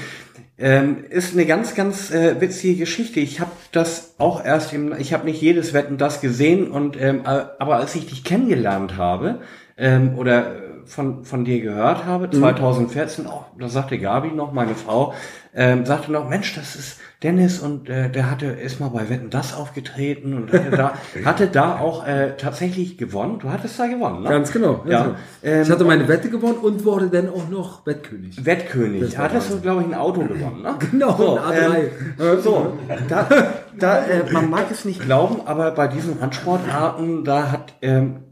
Ähm, ist eine ganz, ganz äh, witzige Geschichte. Ich habe das auch erst im, ich habe nicht jedes Wetten das gesehen und ähm, äh, aber als ich dich kennengelernt habe ähm, oder von von dir gehört habe, 2014, auch da sagte Gabi noch, meine Frau, ähm, sagte noch, Mensch, das ist Dennis und äh, der hatte ist mal bei Wetten das aufgetreten und hatte da hatte da auch äh, tatsächlich gewonnen. Du hattest da gewonnen, ne? Ganz genau. ganz Ja. genau. Ähm, ich hatte meine Wette gewonnen und wurde dann auch noch Wettkönig. Wettkönig. Das Hattest du, glaube ich, ein Auto gewonnen, ne? Genau, so, ein A3. Ähm, so, da, da äh, man mag es nicht glauben, aber bei diesen Randsportarten, da hat, ähm,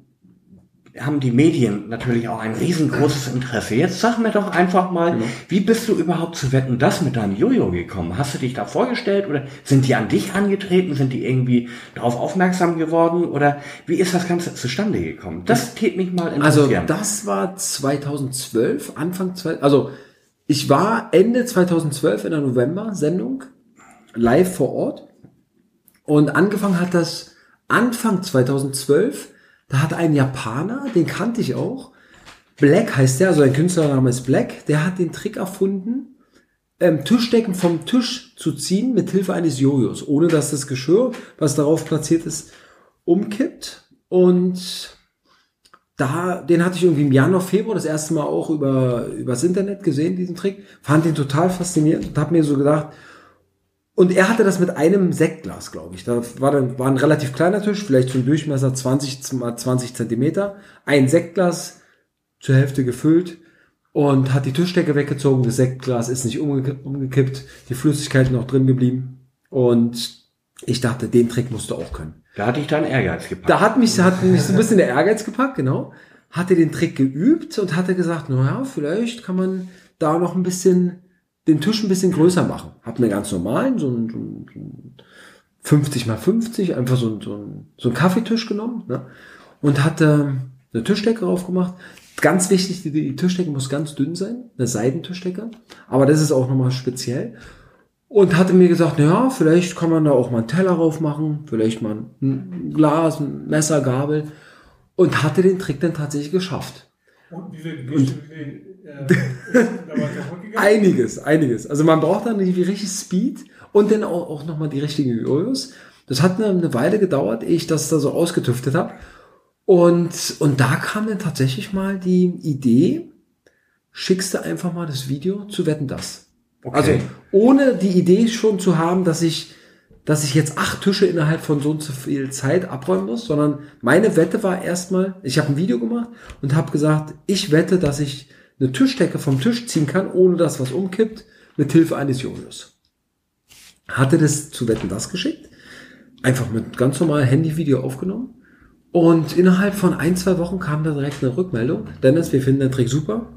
haben die Medien natürlich auch ein riesengroßes Interesse. Jetzt sag mir doch einfach mal, wie bist du überhaupt zu Wetten, das mit deinem Jojo gekommen? Hast du dich da vorgestellt oder sind die an dich angetreten? Sind die irgendwie darauf aufmerksam geworden oder wie ist das Ganze zustande gekommen? Das tät mich mal Also interessieren. das war 2012, Anfang also ich war Ende 2012 in der November-Sendung live vor Ort und angefangen hat das Anfang 2012. Da hat ein Japaner, den kannte ich auch, Black heißt der, also ein Künstlername ist Black, der hat den Trick erfunden, ähm, Tischdecken vom Tisch zu ziehen mit Hilfe eines Jojos, ohne dass das Geschirr, was darauf platziert ist, umkippt. Und da, den hatte ich irgendwie im Januar, Februar das erste Mal auch über, übers Internet gesehen, diesen Trick. Fand ihn total faszinierend und habe mir so gedacht, und er hatte das mit einem Sektglas, glaube ich. Da war, dann, war ein relativ kleiner Tisch, vielleicht zum Durchmesser 20 mal 20 Zentimeter. Ein Sektglas zur Hälfte gefüllt. und hat die Tischdecke weggezogen, das Sektglas ist nicht umgekippt, umgekippt die Flüssigkeit noch drin geblieben und ich dachte, den Trick musst du auch können. Da hatte ich dann Ehrgeiz gepackt. Da hat mich, hat mich so ein bisschen der Ehrgeiz gepackt, genau. Hatte den Trick geübt und hatte gesagt, naja, vielleicht kann man da noch ein bisschen, den Tisch ein bisschen größer machen. Hab einen ganz normalen, so einen, so einen 50 mal 50, einfach so, einen- so, einen, so einen Kaffeetisch genommen, ne? Und hatte eine Tischdecke drauf gemacht. Ganz wichtig, die, die Tischdecke muss ganz dünn sein, eine Seidentischdecke. Aber das ist auch nochmal speziell. Und hatte mir gesagt, naja, vielleicht kann man da auch mal einen Teller drauf machen, vielleicht mal ein Glas, ein Messer, Gabel. Und hatte den Trick dann tatsächlich geschafft. Und wie viel, wie viel, wie viel äh, gegangen? Einiges, einiges. Also man braucht dann irgendwie richtig Speed und dann auch, auch nochmal die richtigen Jojos. Das hat eine, eine Weile gedauert, ehe ich das da so ausgetüftet habe. Und, und da kam dann tatsächlich mal die Idee, schickst du einfach mal das Video zu Wetten das. Also ohne die Idee schon zu haben, dass ich, dass ich jetzt acht Tische innerhalb von so und so viel Zeit abräumen muss, sondern meine Wette war erstmal, ich habe ein Video gemacht und habe gesagt, ich wette, dass ich eine Tischdecke vom Tisch ziehen kann, ohne dass was umkippt, mit Hilfe eines Jojos. Hatte das zu Wetten das geschickt, einfach mit ganz normal Handyvideo aufgenommen und innerhalb von ein, zwei Wochen kam da direkt eine Rückmeldung. Dennis, wir finden den Trick super,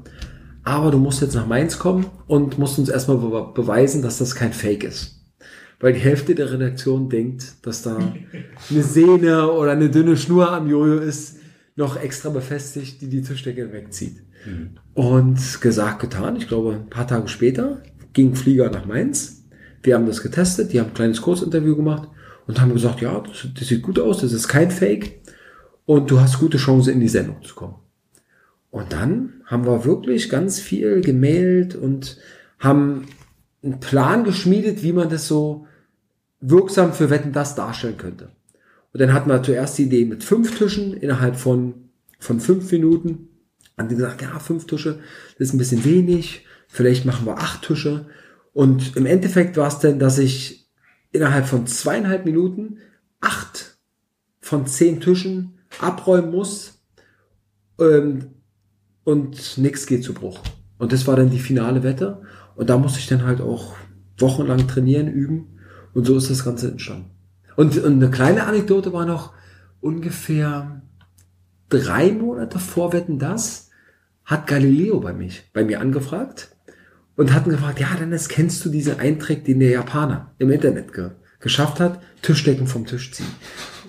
aber du musst jetzt nach Mainz kommen und musst uns erstmal be beweisen, dass das kein Fake ist. Weil die Hälfte der Redaktion denkt, dass da eine Sehne oder eine dünne Schnur am Jojo ist, noch extra befestigt, die die Tischdecke wegzieht. Und gesagt, getan. Ich glaube, ein paar Tage später ging Flieger nach Mainz. Wir haben das getestet, die haben ein kleines Kurzinterview gemacht und haben gesagt, ja, das, das sieht gut aus, das ist kein Fake und du hast gute Chance, in die Sendung zu kommen. Und dann haben wir wirklich ganz viel gemailt und haben einen Plan geschmiedet, wie man das so wirksam für Wetten das darstellen könnte. Und dann hatten wir zuerst die Idee mit fünf Tischen innerhalb von, von fünf Minuten. Haben die gesagt, ja, fünf Tische, das ist ein bisschen wenig. Vielleicht machen wir acht Tische. Und im Endeffekt war es dann, dass ich innerhalb von zweieinhalb Minuten acht von zehn Tischen abräumen muss. Ähm, und nichts geht zu Bruch. Und das war dann die finale Wette. Und da musste ich dann halt auch wochenlang trainieren, üben. Und so ist das Ganze entstanden. Und, und eine kleine Anekdote war noch ungefähr drei Monate vor Wetten das hat Galileo bei mich, bei mir angefragt und hatten gefragt, ja, Dennis, kennst du diesen Eintrag, den der Japaner im Internet ge geschafft hat? Tischdecken vom Tisch ziehen.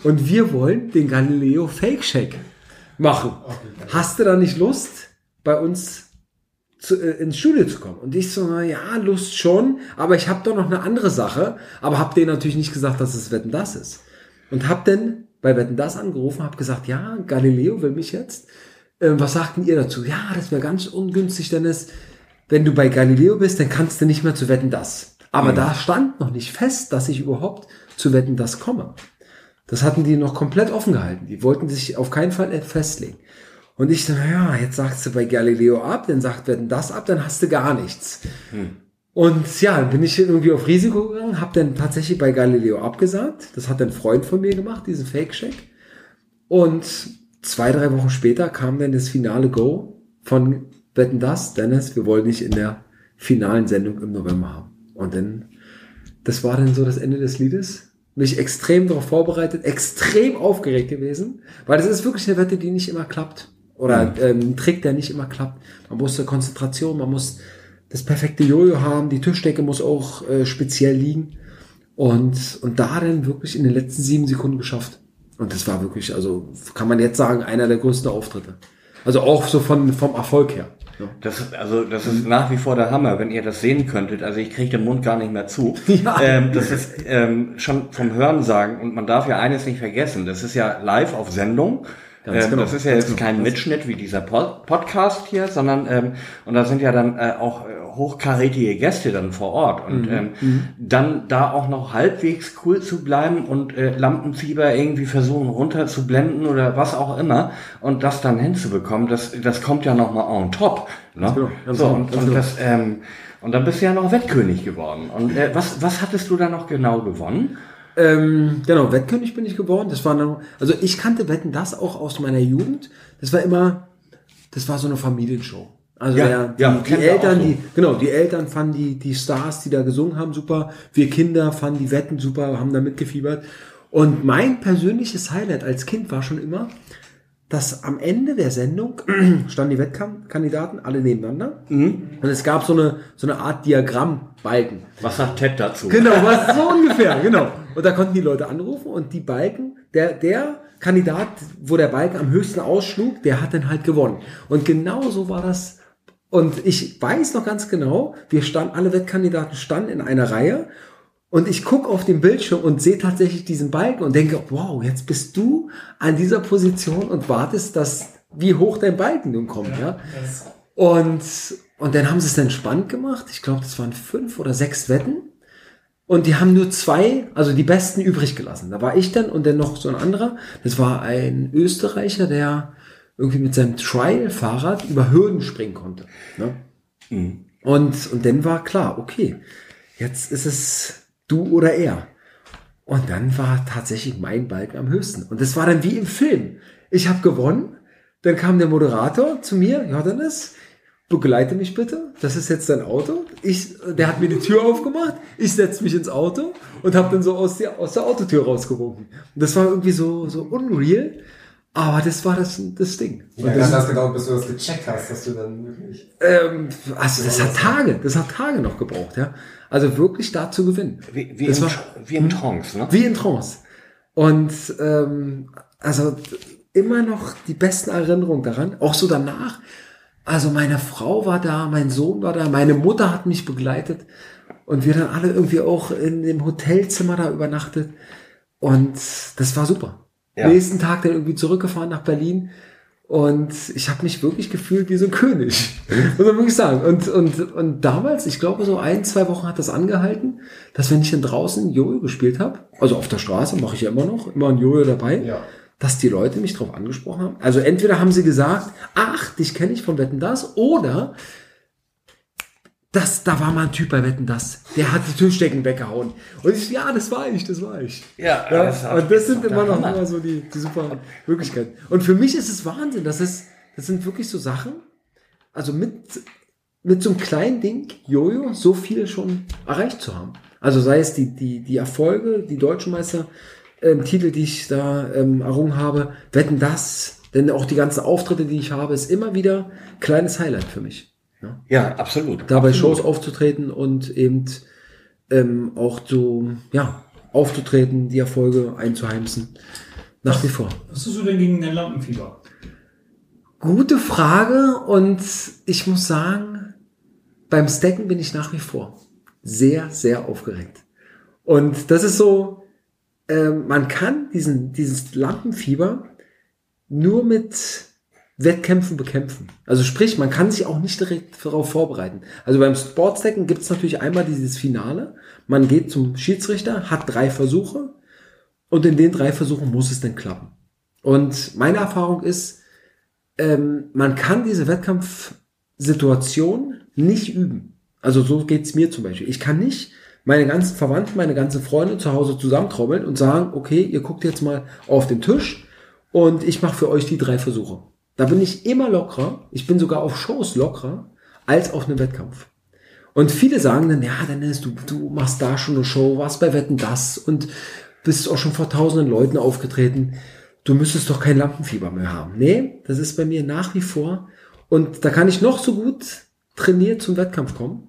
Und wir wollen den Galileo Fake Check machen. Hast du da nicht Lust, bei uns zu, äh, ins Studio zu kommen? Und ich so, na ja, Lust schon, aber ich habe doch noch eine andere Sache, aber hab denen natürlich nicht gesagt, dass es Wetten das ist. Und hab dann bei Wetten das angerufen, hab gesagt, ja, Galileo will mich jetzt. Ähm, was sagten ihr dazu? Ja, das wäre ganz ungünstig, Dennis. Wenn du bei Galileo bist, dann kannst du nicht mehr zu Wetten das. Aber da stand noch nicht fest, dass ich überhaupt zu Wetten das komme. Das hatten die noch komplett offen gehalten. Die wollten sich auf keinen Fall festlegen. Und ich so, naja, jetzt sagst du bei Galileo ab, dann sagt Wetten das ab, dann hast du gar nichts. Und ja, bin ich irgendwie auf Risiko gegangen, habe dann tatsächlich bei Galileo abgesagt. Das hat ein Freund von mir gemacht, diesen Fake-Check. Und zwei, drei Wochen später kam dann das finale Go von Wetten das, Dennis, wir wollen dich in der finalen Sendung im November haben. Und dann, das war dann so das Ende des Liedes. Mich extrem darauf vorbereitet, extrem aufgeregt gewesen, weil das ist wirklich eine Wette, die nicht immer klappt. Oder ähm, ein Trick, der nicht immer klappt. Man muss eine Konzentration, man muss das perfekte Jojo haben, die Tischdecke muss auch äh, speziell liegen. Und, und da dann wirklich in den letzten sieben Sekunden geschafft. Und das war wirklich, also kann man jetzt sagen, einer der größten Auftritte. Also auch so von, vom Erfolg her. Ja. Das also, das ist nach wie vor der Hammer, wenn ihr das sehen könntet. Also ich kriege den Mund gar nicht mehr zu. Ja. Ähm, das ist ähm, schon vom Hören sagen und man darf ja eines nicht vergessen. Das ist ja live auf Sendung. Ganz ähm, genau, Das ist ja jetzt genau. kein Mitschnitt wie dieser Pod Podcast hier, sondern ähm, und da sind ja dann äh, auch äh, hochkarätige Gäste dann vor Ort und Mhm, ähm, dann da auch noch halbwegs cool zu bleiben und äh, Lampenfieber irgendwie versuchen runterzublenden oder was auch immer und das dann hinzubekommen, das das kommt ja noch mal on top. Ne? genau, so, genau, und, ganz und genau. das ähm, und dann bist du ja noch Wettkönig geworden. Und äh, was was hattest du da noch genau gewonnen? Ähm, genau, Wettkönig bin ich geworden. Das war dann, also ich kannte Wetten das auch aus meiner Jugend. Das war immer, das war so eine Familienshow. Also Ja, der, die, ja, die Eltern, so. die, genau, die Eltern fanden die, die Stars, die da gesungen haben, super. Wir Kinder fanden die Wetten super, haben da mitgefiebert. Und mein persönliches Highlight als Kind war schon immer, dass am Ende der Sendung standen die Wettkandidaten alle nebeneinander. Mhm. Und es gab so eine, so eine Art Diagrammbalken. Was sagt Ted dazu? Genau, was so ungefähr, genau. Und da konnten die Leute anrufen und die Balken, der, der Kandidat, wo der Balken am höchsten ausschlug, der hat dann halt gewonnen. Und genau so war das. Und ich weiß noch ganz genau, wir standen, alle Wettkandidaten standen in einer Reihe und ich gucke auf den Bildschirm und sehe tatsächlich diesen Balken und denke, wow, jetzt bist du an dieser Position und wartest, dass, wie hoch dein Balken nun kommt, ja. Das, Und, und dann haben sie es dann spannend gemacht. Ich glaube, das waren fünf oder sechs Wetten. Und die haben nur zwei, also die besten übrig gelassen. Da war ich dann und dann noch so ein anderer. Das war ein Österreicher, der irgendwie mit seinem Trial-Fahrrad über Hürden springen konnte. Ne? Und, und dann war klar, okay, jetzt ist es du oder er. Und dann war tatsächlich mein Balken am höchsten. Und das war dann wie im Film. Ich habe gewonnen. Dann kam der Moderator zu mir, Johannes, begleite mich bitte. Das ist jetzt dein Auto. Ich, der hat mir die Tür aufgemacht. Ich setze mich ins Auto und habe dann so aus der, aus der Autotür rausgewunken. Und das war irgendwie so, so unreal. Aber das war das, das Ding. Wie lange hat das gedauert, bis du das gecheckt hast, dass du dann wirklich. Ähm, also das hat Tage, das hat Tage noch gebraucht, ja. Also wirklich da zu gewinnen. Wie, wie, Das in, war- wie in Trance, ne? Wie in Trance. Und ähm, also immer noch die besten Erinnerungen daran, auch so danach. Also meine Frau war da, mein Sohn war da, meine Mutter hat mich begleitet und wir dann alle irgendwie auch in dem Hotelzimmer da übernachtet. Und das war super. Ja. Nächsten Tag dann irgendwie zurückgefahren nach Berlin und ich habe mich wirklich gefühlt wie so ein König. Muss man wirklich sagen. Und, und, und damals, ich glaube, so ein, zwei Wochen hat das angehalten, dass wenn ich dann draußen Jojo gespielt habe, also auf der Straße mache ich ja immer noch, immer ein Jojo dabei, Ja. dass die Leute mich drauf angesprochen haben. Also entweder haben sie gesagt, ach, dich kenne ich von Wetten das, oder das, da war mal ein Typ bei Wetten das, der hat die Tischdecken weggehauen. Und ich, ja, das war ich, das war ich. Ja, Ja, das und das sind immer noch immer so die, die super Möglichkeiten. Und für mich ist es Wahnsinn. Das ist, das sind wirklich so Sachen. Also mit, mit so einem kleinen Ding, Jojo, so viel schon erreicht zu haben. Also sei es die, die, die Erfolge, die Deutschen Meister, ähm, Titel, die ich da ähm, errungen habe, wetten das, denn auch die ganzen Auftritte, die ich habe, ist immer wieder ein kleines Highlight für mich. Ja Ja, absolut. da bei absolut. Shows aufzutreten und eben ähm, auch so, ja, aufzutreten, die Erfolge einzuheimsen. Nach wie vor. was hast du denn gegen den Lampenfieber? Gute Frage und ich muss sagen, beim Stacken bin ich nach wie vor sehr, sehr aufgeregt. Und das ist so, ähm, man kann diesen, dieses Lampenfieber nur mit Wettkämpfen bekämpfen. Also sprich, man kann sich auch nicht direkt darauf vorbereiten. Also beim Sportstacken gibt es natürlich einmal dieses Finale. Man geht zum Schiedsrichter, hat drei Versuche und in den drei Versuchen muss es dann klappen. Und meine Erfahrung ist, ähm, man kann diese Wettkampfsituation nicht üben. Also so geht's mir zum Beispiel. Ich kann nicht meine ganzen Verwandten, meine ganzen Freunde zu Hause zusammentrommeln und sagen, okay, ihr guckt jetzt mal auf den Tisch und ich mache für euch die drei Versuche. Da bin ich immer lockerer. Ich bin sogar auf Shows lockerer als auf einem Wettkampf. Und viele sagen dann, ja, Dennis, du, du machst da schon eine Show, warst bei Wetten das und bist auch schon vor tausenden Leuten aufgetreten. Du müsstest doch kein Lampenfieber mehr haben. Nee, das ist bei mir nach wie vor. Und da kann ich noch so gut trainiert zum Wettkampf kommen.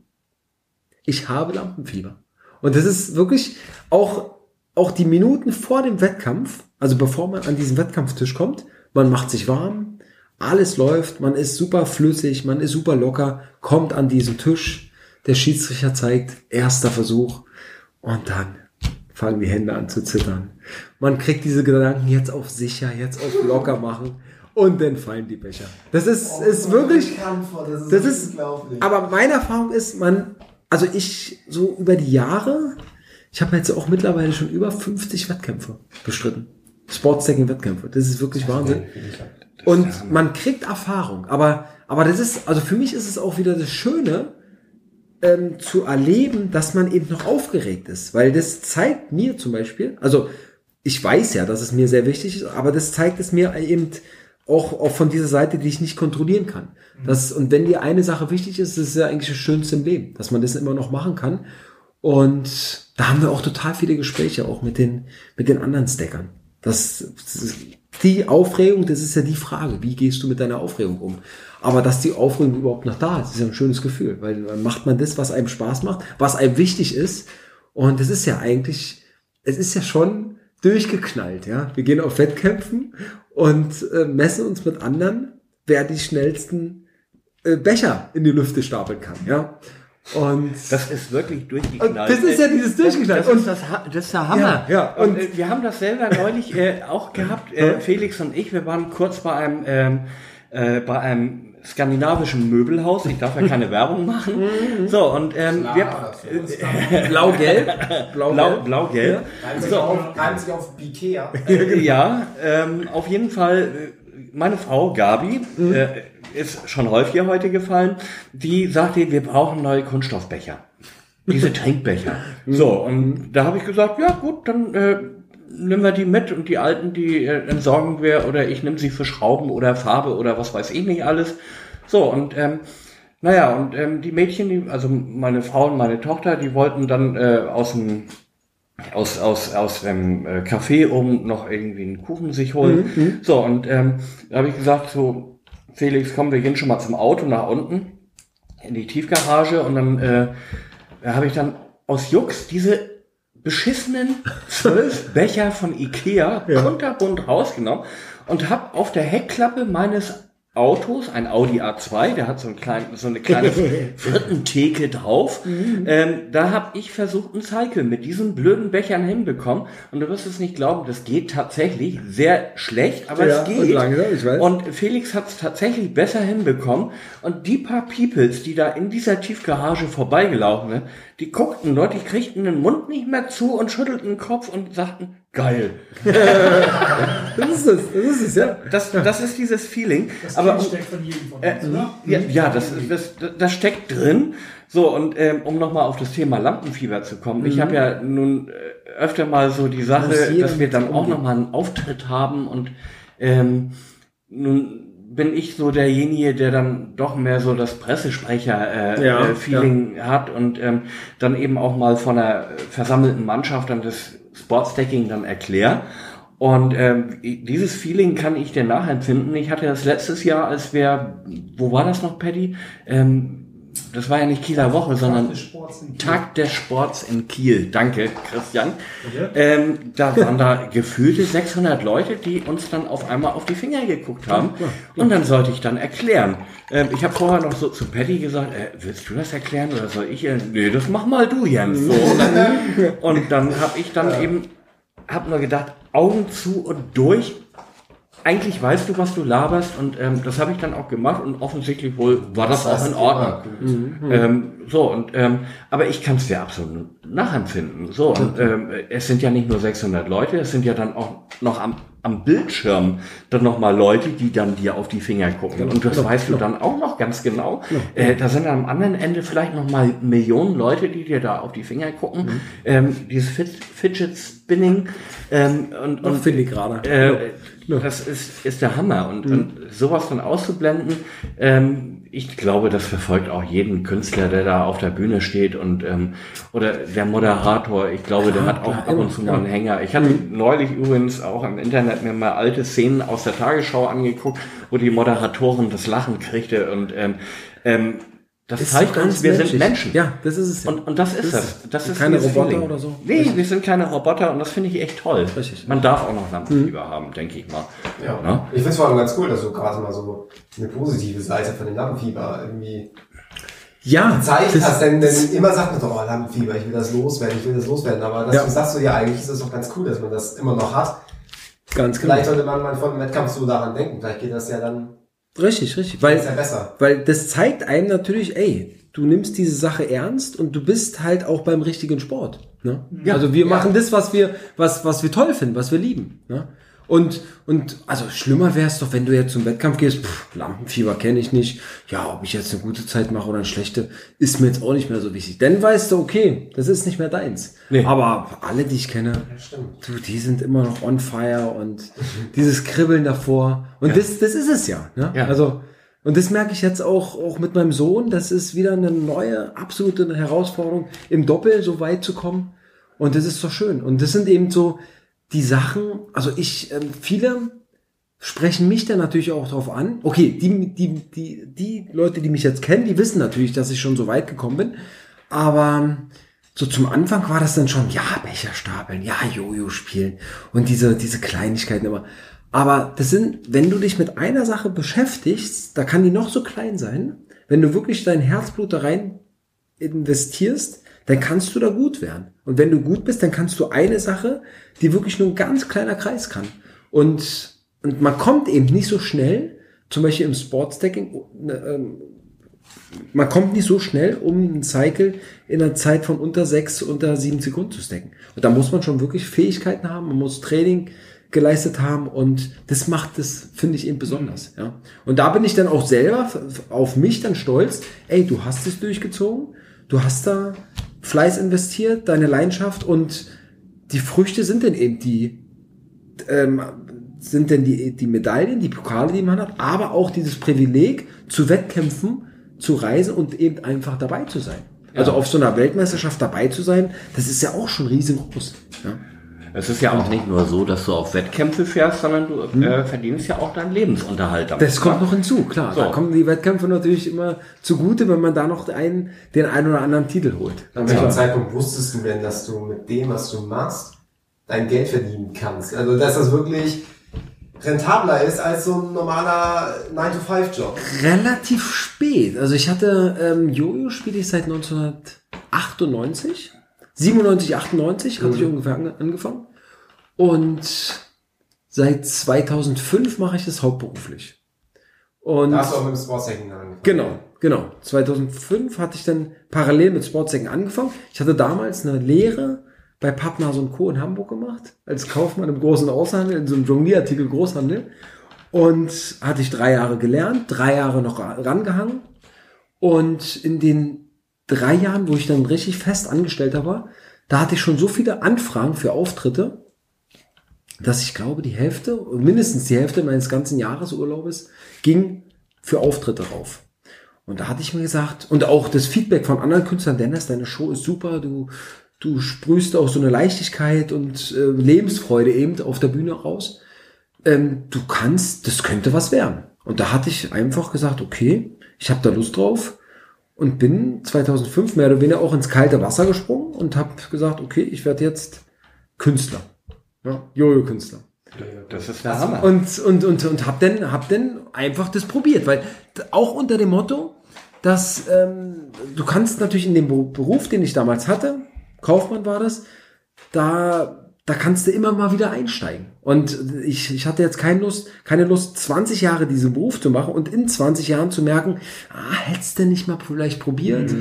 Ich habe Lampenfieber. Und das ist wirklich auch, auch die Minuten vor dem Wettkampf, also bevor man an diesen Wettkampftisch kommt, man macht sich warm, alles läuft, man ist super flüssig, man ist super locker, kommt an diesen Tisch, der Schiedsrichter zeigt, erster Versuch und dann fangen die Hände an zu zittern. Man kriegt diese Gedanken jetzt auf sicher, jetzt auf locker machen und dann fallen die Becher. Das ist, ist wirklich, Das das ist, aber meine Erfahrung ist, man, also ich so über die Jahre, ich habe jetzt auch mittlerweile schon über 50 Wettkämpfe bestritten. Sportstacking-Wettkämpfe. Das ist wirklich Wahnsinn. Und man kriegt Erfahrung. Aber, aber das ist, also für mich ist es auch wieder das Schöne, ähm, zu erleben, dass man eben noch aufgeregt ist. Weil das zeigt mir zum Beispiel, also ich weiß ja, dass es mir sehr wichtig ist, aber das zeigt es mir eben auch, auch von dieser Seite, die ich nicht kontrollieren kann. Das, und wenn dir eine Sache wichtig ist, das ist ja eigentlich das Schönste im Leben, dass man das immer noch machen kann. Und da haben wir auch total viele Gespräche auch mit den, mit den anderen Stackern. Das, das ist, die Aufregung, das ist ja die Frage, wie gehst du mit deiner Aufregung um? Aber dass die Aufregung überhaupt noch da ist, ist ja ein schönes Gefühl, weil dann macht man das, was einem Spaß macht, was einem wichtig ist. Und das ist ja eigentlich, es ist ja schon durchgeknallt, ja. Wir gehen auf Wettkämpfen und äh, messen uns mit anderen, wer die schnellsten äh, Becher in die Lüfte stapeln kann, ja. Und Das ist wirklich durchgeknallt. das ist ja dieses durchgeknallt. Das, ist, das, das ist der Hammer. Ja, ja, und, und- äh, wir haben das selber neulich äh, auch gehabt, äh, Felix und ich, wir waren kurz bei einem, ähm, äh, bei einem skandinavischen Möbelhaus. Ich darf ja keine Werbung machen. So, und ähm, wir, blau-gelb, blau, blau-gelb. Reimt sich auf, Ikea. Ja, ähm, auf jeden Fall, äh, meine Frau Gabi äh, ist schon häufiger heute gefallen, die sagte, wir brauchen neue Kunststoffbecher. Diese Trinkbecher. So, und da habe ich gesagt, ja gut, dann äh, nehmen wir die mit und die alten, die äh, entsorgen wir oder ich nehme sie für Schrauben oder Farbe oder was weiß ich nicht alles. So, und ähm, naja, und ähm, die Mädchen, die, also meine Frau und meine Tochter, die wollten dann äh, aus dem aus, aus, aus dem äh, Café oben noch irgendwie einen Kuchen sich holen. So, und ähm, da habe ich gesagt, so, Felix, komm, wir gehen schon mal zum Auto nach unten in die Tiefgarage und dann äh, da habe ich dann aus Jux diese beschissenen zwölf Becher von Ikea kunterbunt rausgenommen und habe auf der Heckklappe meines Autos, ein Audi A2, der hat so, ein klein, so eine kleine Frittentheke drauf. Ähm, da habe ich versucht, ein Cycle mit diesen blöden Bechern hinbekommen. Und du wirst es nicht glauben, das geht tatsächlich sehr schlecht, aber Ja, es und geht. langsam, ich weiß. Und Felix hat es tatsächlich besser hinbekommen. Und die paar Peoples, die da in dieser Tiefgarage vorbeigelaufen sind, die guckten dort, die kriegten den Mund nicht mehr zu und schüttelten den Kopf und sagten, geil. das ist es, das ist es, ja. Das, das ist dieses Feeling. Das Aber steckt von jedem von äh, uns, oder? ja, ja das, das, das steckt drin. So, und ähm, um nochmal auf das Thema Lampenfieber zu kommen. Ich habe ja nun äh, öfter mal so die Sache, dass wir dann auch nochmal einen Auftritt haben und ähm, nun bin ich so derjenige, der dann doch mehr so das Pressesprecher-Feeling äh, Ja, äh, Feeling hat und ähm, dann eben auch mal von einer versammelten Mannschaft dann das Sportstacking dann erkläre. Und ähm, dieses Feeling kann ich dir nachempfinden. Ich hatte das letztes Jahr, als wir, wo war das noch, Paddy? Ähm, das war ja nicht Kieler Woche, sondern. Tag des Sports in Kiel. Danke, Christian. Ähm, da waren da gefühlte 600 Leute, die uns dann auf einmal auf die Finger geguckt haben. Und dann sollte ich dann erklären. Ähm, ich habe vorher noch so zu Patty gesagt, äh, willst du das erklären oder soll ich? Äh, nee, das mach mal du, Jens. So, und dann, und dann habe ich dann eben, habe nur gedacht, Augen zu und durch. Eigentlich weißt du, was du laberst und ähm, das habe ich dann auch gemacht und offensichtlich wohl war das, auch in Ordnung. Ähm, so, und, ähm, aber ich kann es dir absolut nachempfinden. So, und ähm, es sind ja nicht nur 600 Leute, es sind ja dann auch noch am, am Bildschirm dann noch mal Leute, die dann dir auf die Finger gucken. Und das weißt du dann auch noch ganz genau. Äh, da sind am anderen Ende vielleicht noch mal Millionen Leute, die dir da auf die Finger gucken. Ähm, dieses Fid Fidget Spinning ähm, und, und filigraner. äh, das ist, ist der Hammer. Und, und sowas dann auszublenden, ähm, ich glaube, das verfolgt auch jeden Künstler, der da auf der Bühne steht und ähm, oder der Moderator, ich glaube, der hat auch ab und zu mal einen Hänger. Ich hatte neulich übrigens auch im Internet mir mal alte Szenen aus der Tagesschau angeguckt, wo die Moderatorin das Lachen kriegte und ähm, ähm, das Ist zeigt so uns, wir menschlich. sind Menschen. Ja, das ist es. ja. Und, und das ist Das das. ist- Das ist keine Roboter Feeling. oder so? Nee, wir sind keine Roboter und das finde ich echt toll. Richtig. Man darf auch noch Lampenfieber haben, denke ich mal. Ja. Ne? Ich finde es vor allem ganz cool, dass du gerade mal so eine positive Seite von dem Lampenfieber irgendwie ja, gezeigt das- hast. Denn, denn immer sagt man doch, oh, Lampenfieber, ich will das loswerden, ich will das loswerden. Aber das Ja. sagst du ja eigentlich, ist es doch ganz cool, dass man das immer noch hat. Ganz genau. Vielleicht sollte man mal vor dem Wettkampf so daran denken. Vielleicht geht das ja dann Richtig, richtig. Weil, ist ja besser. weil das zeigt einem natürlich, ey, du nimmst diese Sache ernst und du bist halt auch beim richtigen Sport. Ne? also wir machen das, was wir, was, was wir toll finden, was wir lieben. Ne? Und, und also schlimmer wäre es doch, wenn du jetzt zum Wettkampf gehst, pff, Lampenfieber kenne ich nicht. Ja, ob ich jetzt eine gute Zeit mache oder eine schlechte, ist mir jetzt auch nicht mehr so wichtig. Dann weißt du, okay, das ist nicht mehr deins. Nee. Aber alle, die ich kenne, du, die sind immer noch on fire und dieses Kribbeln davor. Und das, das ist es ja. Ne? Ja. Also, und das merke ich jetzt auch, auch mit meinem Sohn. Das ist wieder eine neue, absolute Herausforderung, im Doppel so weit zu kommen. Und das ist so schön. Und das sind eben so die Sachen, also ich, ähm, viele sprechen mich dann natürlich auch darauf an. Okay, die, die, die, die Leute, die mich jetzt kennen, die wissen natürlich, dass ich schon so weit gekommen bin. Aber so zum Anfang war das dann schon, ja, Becher stapeln, ja, Jojo spielen und diese, diese Kleinigkeiten immer. Aber das sind, wenn du dich mit einer Sache beschäftigst, da kann die noch so klein sein, wenn du wirklich dein Herzblut da rein investierst, dann kannst du da gut werden. Und wenn du gut bist, dann kannst du eine Sache, die wirklich nur ein ganz kleiner Kreis kann. Und, und man kommt eben nicht so schnell, zum Beispiel im Sportstacking, ähm, man kommt nicht so schnell, um einen Cycle in einer Zeit von unter sechs, unter sieben Sekunden zu stacken. Und da muss man schon wirklich Fähigkeiten haben, man muss Training geleistet haben und das macht das, finde ich eben besonders, ja. Und da bin ich dann auch selber auf mich dann stolz, ey, du hast es durchgezogen, du hast da Fleiß investiert, deine Leidenschaft und die Früchte sind dann eben die, ähm, sind denn die, die Medaillen, die Pokale, die man hat, aber auch dieses Privileg zu Wettkämpfen, zu reisen und eben einfach dabei zu sein. Also auf so einer Weltmeisterschaft dabei zu sein, das ist ja auch schon riesengroß. Ja. Es ist ja auch nicht nur so, dass du auf Wettkämpfe fährst, sondern du äh, verdienst ja auch deinen Lebensunterhalt damit. Hm. Das kommt noch hinzu, klar. So. Da kommen die Wettkämpfe natürlich immer zugute, wenn man da noch einen, den einen oder anderen Titel holt. An welchem Zeitpunkt wusstest du denn, dass du mit dem, was du machst, dein Geld verdienen kannst? Also, dass das wirklich rentabler ist als so ein normaler 9-to-5-Job. Relativ spät. Also ich hatte ähm, Jojo spiele ich seit 1998. 97, 98 hatte ich ungefähr ange angefangen. Und seit 2005 mache ich das hauptberuflich. Und Da hast du auch mit dem Sportstacking angefangen. Genau, genau. 2005 hatte ich dann parallel mit Sportsäcken angefangen. Ich hatte damals eine Lehre bei Pappnase und Co. in Hamburg gemacht, als Kaufmann im großen Außenhandel, in so einem Jonglierartikel Großhandel. Und hatte ich drei Jahre gelernt, drei Jahre noch ra- rangehangen. Und in den drei Jahren, wo ich dann richtig fest Angestellter war, da hatte ich schon so viele Anfragen für Auftritte, dass ich glaube, die Hälfte, mindestens die Hälfte meines ganzen Jahresurlaubes ging für Auftritte rauf. Und da hatte ich mir gesagt, und auch das Feedback von anderen Künstlern, Dennis, deine Show ist super, du, du sprühst auch so eine Leichtigkeit und äh, Lebensfreude eben auf der Bühne raus. Ähm, du kannst, das könnte was werden. Und da hatte ich einfach gesagt, okay, ich habe da Lust drauf und bin 2005 mehr oder weniger auch ins kalte Wasser gesprungen und habe gesagt, okay, ich werde jetzt Künstler. Ja, Jojo-Künstler. Das ist der Hammer. Und, und, und, und hab dann, hab dann einfach das probiert, weil auch unter dem Motto, dass ähm, du kannst natürlich in dem Beru- Beruf, den ich damals hatte, Kaufmann war das, da, da kannst du immer mal wieder einsteigen. Und ich, ich hatte jetzt keine Lust, keine Lust, 20 Jahre diesen Beruf zu machen und in 20 Jahren zu merken, ah, hättest du nicht mal vielleicht probiert?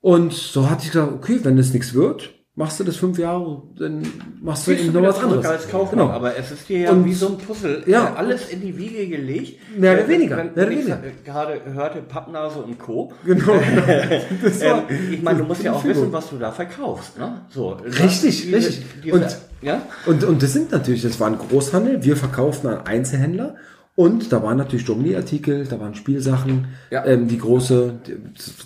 Und so hatte ich gesagt, okay, wenn das nichts wird, machst du das fünf Jahre, dann machst du Bist eben noch was anderes. als Kaufmann, Genau. aber es ist dir ja Und- wie so ein Puzzle, Ja. äh, alles in die Wiege gelegt. Mehr oder weniger, Wenn, mehr oder ich weniger. gerade hörte Pappnase und Co. Genau. War, Ähm, ich meine, du musst ja auch Fügung. wissen, was du da verkaufst. Ne? So, Richtig, diese, richtig. Diese, Und- ja? Und, und das sind natürlich, das war ein Großhandel, wir verkauften an Einzelhändler und da waren natürlich Jonglierartikel, da waren Spielsachen, Ja. ähm, die große,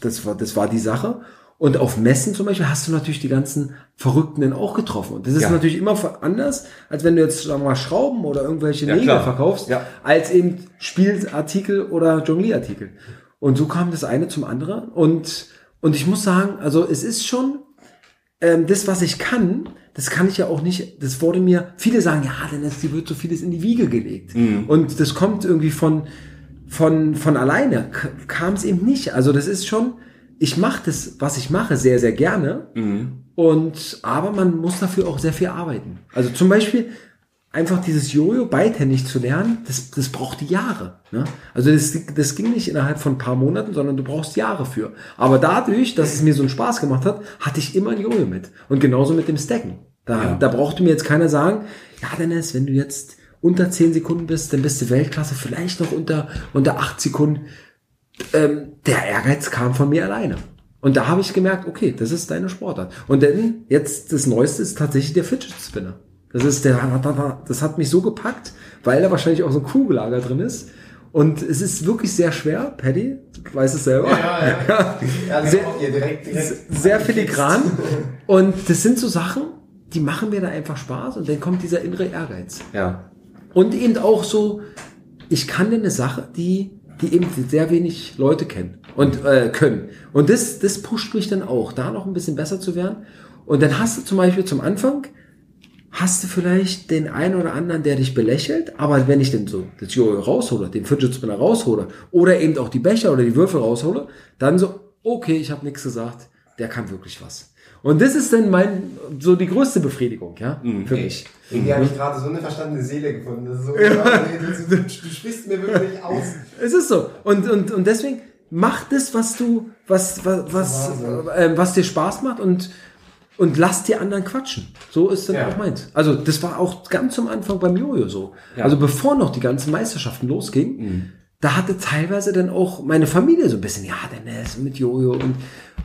das war, das war die Sache. Und auf Messen zum Beispiel hast du natürlich die ganzen Verrückten dann auch getroffen. Und das ist Ja. natürlich immer anders, als wenn du jetzt sagen wir mal Schrauben oder irgendwelche Ja, Nägel klar. verkaufst, Ja. als eben Spielartikel oder Jonglierartikel. Und so kam das eine zum anderen. Und, und ich muss sagen, also es ist schon, ähm, das, was ich kann, das kann ich ja auch nicht, das wurde mir, viele sagen, ja, denn es wird so vieles in die Wiege gelegt. Und das kommt irgendwie von, von, von alleine, kam es eben nicht. Also das ist schon, ich mache das, was ich mache, sehr, sehr gerne. Und, aber man muss dafür auch sehr viel arbeiten. Also zum Beispiel, einfach dieses Jojo beidhändig zu lernen, das, das braucht die Jahre. Ne? Also das, das ging nicht innerhalb von ein paar Monaten, sondern du brauchst Jahre für. Aber dadurch, dass es mir so einen Spaß gemacht hat, hatte ich immer ein Jojo mit. Und genauso mit dem Stacken. Da, da brauchte mir jetzt keiner sagen, ja Dennis, wenn du jetzt unter 10 Sekunden bist, dann bist du Weltklasse, vielleicht noch unter, unter 8 Sekunden. Ähm, der Ehrgeiz kam von mir alleine. Und da habe ich gemerkt, okay, das ist deine Sportart. Und dann, jetzt das Neueste ist tatsächlich der Fidget Spinner. Das ist der, das hat mich so gepackt, weil da wahrscheinlich auch so ein Kugellager drin ist. Und es ist wirklich sehr schwer, Paddy, du weißt es selber. Ja, ja. ja sehr, sehr, direkt, direkt sehr filigran. Und das sind so Sachen, die machen mir da einfach Spaß und dann kommt dieser innere Ehrgeiz. Ja. Und eben auch so, ich kann denn eine Sache, die, die eben sehr wenig Leute kennen und äh, können. Und das, das pusht mich dann auch, da noch ein bisschen besser zu werden. Und dann hast du zum Beispiel zum Anfang, hast du vielleicht den einen oder anderen, der dich belächelt, aber wenn ich denn so das Jojo raushole, den Fidget Spinner raushole oder eben auch die Becher oder die Würfel raushole, dann so, okay, ich habe nichts gesagt, der kann wirklich was. Und das ist dann mein, so die größte Befriedigung, ja, Mhm. für mich. Irgendwie habe ich gerade so eine verstandene Seele gefunden. Das ist so, du, du, du sprichst mir wirklich aus. Es ist so. Und, und, und deswegen mach das, was du, was, was, was, äh, was dir Spaß macht und, und lass die anderen quatschen. So ist dann Ja. auch meins. Also das war auch ganz zum Anfang beim Jojo so. Ja. Also bevor noch die ganzen Meisterschaften losgingen, da hatte teilweise dann auch meine Familie so ein bisschen, ja, dann ist mit Jojo und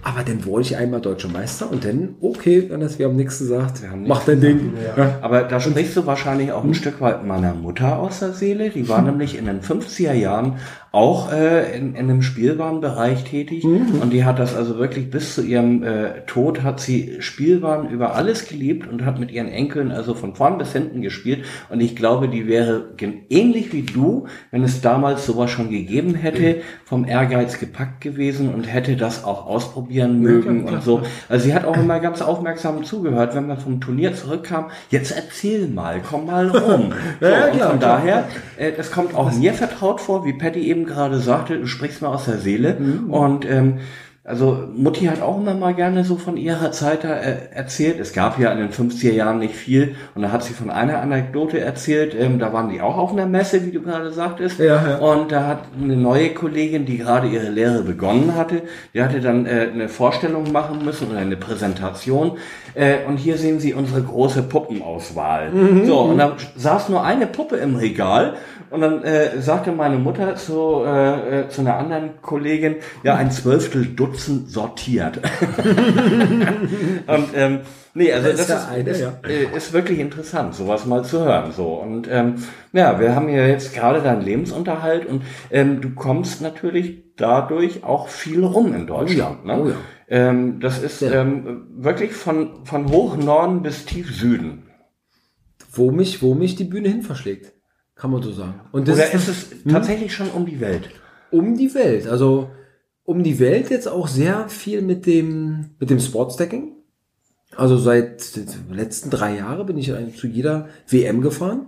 aber dann wurde ich einmal deutscher Meister und dann, okay, dann ist, wir haben nichts gesagt, haben mach dein Ding. Ja. Aber da sprichst du wahrscheinlich auch ein Stück weit meiner Mutter aus der Seele. Die war nämlich in den 50er Jahren auch äh, in, in einem Spielwarenbereich tätig. Und die hat das also wirklich bis zu ihrem äh, Tod hat sie Spielwaren über alles geliebt und hat mit ihren Enkeln also von vorn bis hinten gespielt. Und ich glaube, die wäre ähnlich wie du, wenn es damals sowas schon gegeben hätte, vom Ehrgeiz gepackt gewesen und hätte das auch ausprobieren mögen und so. Also sie hat auch immer ganz aufmerksam zugehört, wenn man vom Turnier zurückkam. Jetzt erzähl mal, komm mal rum. So, Ja, ja, und klar, von klar. daher, äh, das kommt auch mir vertraut vor, wie Patty eben gerade sagte, du sprichst mir aus der Seele. Und ähm, also Mutti hat auch immer mal gerne so von ihrer Zeit da äh, erzählt. Es gab ja in den 50er Jahren nicht viel. Und da hat sie von einer Anekdote erzählt. Ähm, da waren die auch auf einer Messe, wie du gerade sagtest. Ja, ja. Und da hat eine neue Kollegin, die gerade ihre Lehre begonnen hatte, die hatte dann äh, eine Vorstellung machen müssen oder eine Präsentation. Äh, und hier sehen Sie unsere große Puppenauswahl. So, und da saß nur eine Puppe im Regal. Und dann äh, sagte meine Mutter zu, äh, äh, zu einer anderen Kollegin, ja, ein Zwölftel Dutzend sortiert. und ähm, nee, also das ja ist, eine, ist, ja. äh, ist wirklich interessant, sowas mal zu hören. So und ähm, ja, wir haben ja jetzt gerade deinen Lebensunterhalt und ähm, du kommst natürlich dadurch auch viel rum in Deutschland. Oh ja, ne? oh ja. Ähm, das ist Ja. ähm, wirklich von von hoch Norden bis tief Süden. Wo mich, wo mich die Bühne hin verschlägt. Kann man so sagen. Und das Oder ist, ist es tatsächlich schon um die Welt? um die Welt. Also um die Welt jetzt auch sehr viel mit dem, mit dem Sportstacking. Also seit den letzten drei Jahren bin ich zu jeder WM gefahren.